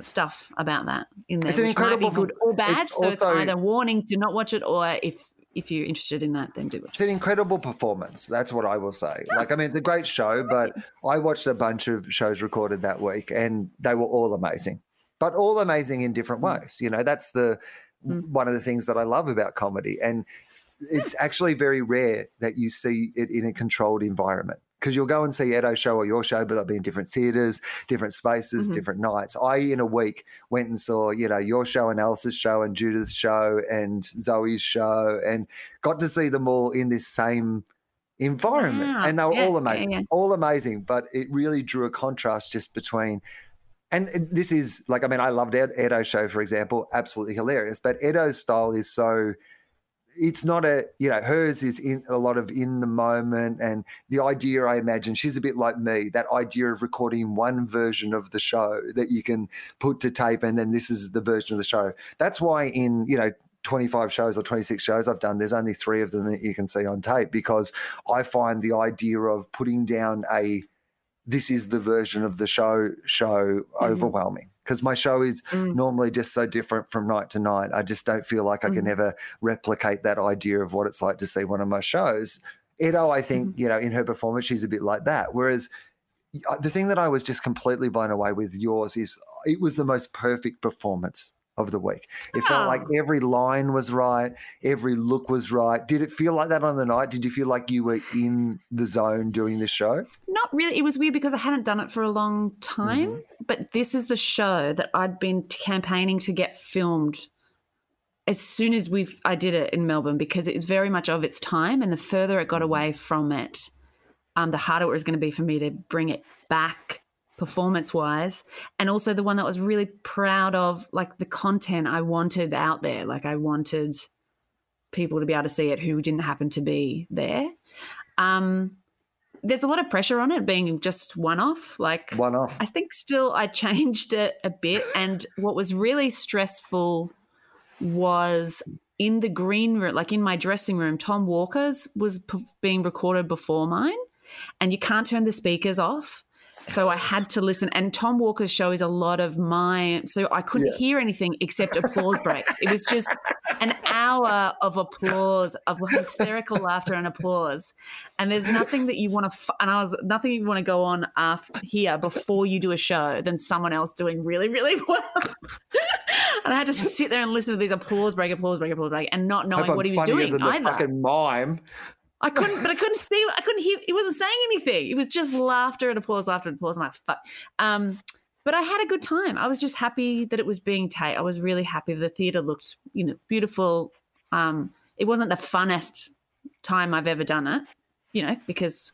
stuff about that in there, It's an which might be incredible- good or bad. it's so it's either warning to not watch it, or if if you're interested in that, then do watch It's an incredible performance. That's what I will say. Like, I mean, it's a great show, but I watched a bunch of shows recorded that week and they were all amazing, but all amazing in different Mm. ways. You know, that's the Mm. one of the things that I love about comedy. And it's actually very rare that you see it in a controlled environment. Because you'll go and see Edo's show or your show, but they'll be in different theaters, different spaces, Mhm. different nights. I, in a week, went and saw, you know, your show and Alice's show and Judith's show and Zoe's show and got to see them all in this same environment. Wow. And they were Yeah, all amazing, yeah. all amazing. But it really drew a contrast just between, and this is like, I mean, I loved Ed, Edo's show, for example, absolutely hilarious. But Edo's style is so, it's not a, you know, hers is in a lot of in the moment. And the idea, I imagine, she's a bit like me, that idea of recording one version of the show that you can put to tape and then this is the version of the show. That's why in, you know, 25 shows or 26 shows I've done, there's only three of them that you can see on tape because I find the idea of putting down a this is the version of the show show mm-hmm. overwhelming because my show is Mm. normally just so different from night to night. I just don't feel like I can Mhm. ever replicate that idea of what it's like to see one of my shows. Edo, I think, you know, in her performance, she's a bit like that. Whereas uh, the thing that I was just completely blown away with yours is it was the most perfect performance of the week. It felt like Oh. every line was right, every look was right. Did it feel like that on the night? Did you feel like you were in the zone doing this show? Not really. It was weird because I hadn't done it for a long time. Mm-hmm. But this is the show that I'd been campaigning to get filmed as soon as we I did it in Melbourne because it's very much of its time, and the further it got Mm-hmm. away from it, um, the harder it was going to be for me to bring it back performance wise and also the one that I was really proud of like the content I wanted out there like I wanted people to be able to see it who didn't happen to be there um there's a lot of pressure on it being just one off. Like One off. I think still I changed it a bit. And what was really stressful was in the green room, like in my dressing room, Tom Walker's was p- being recorded before mine, and you can't turn the speakers off. So I had to listen. And Tom Walker's show is a lot of my, so I couldn't Yeah. hear anything except applause breaks. It was just an hour of applause, of hysterical laughter and applause. And there's nothing that you want to, f- and I was, nothing you want to go on after here before you do a show than someone else doing really, really well. and I had to sit there and listen to these applause break, applause break, applause break, and not knowing what he was doing either. fucking mime. I couldn't, but I couldn't see. I couldn't hear. He wasn't saying anything. It was just laughter and applause, laughter and applause. I'm like, fuck. Um, but I had a good time. I was just happy that it was being taped. I was really happy. The theater looked, you know, beautiful. Um, it wasn't the funnest time I've ever done it, you know, because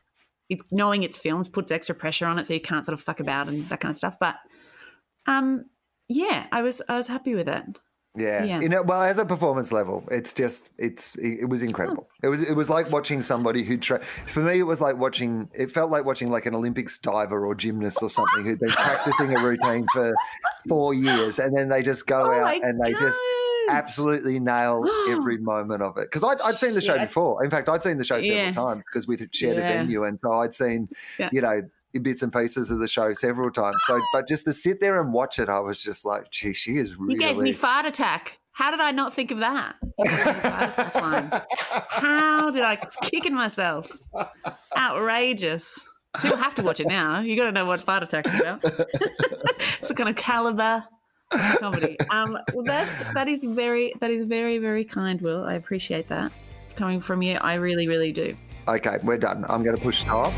it, knowing it's films puts extra pressure on it, so you can't sort of fuck about and that kind of stuff. But um, yeah, I was I was happy with it. Yeah. Yeah. You know, well, as a performance level, it's just it's it, it was incredible. It was it was like watching somebody who tra- for me it was like watching it felt like watching like an Olympics diver or gymnast or something who'd been practicing a routine for 4 years and then they just go Oh out and they just absolutely nail every moment of it. Because I'd, I'd seen the show Yeah. before. In fact, I'd seen the show several Yeah. times because we'd shared a venue. And so I'd seen, Yeah. you know, bits and pieces of the show several times. So, but just to sit there and watch it, I was just like, gee, she is really. You gave me fart attack. How did I not think of that? How did I it's kicking myself? Outrageous. People have to watch it now. You got to know what fart attack's about. it's a kind of caliber comedy. Um, well, that's that is very that is very very kind, Wil. I appreciate that coming from you. I really really do. okay, we're done. I'm going to push stop.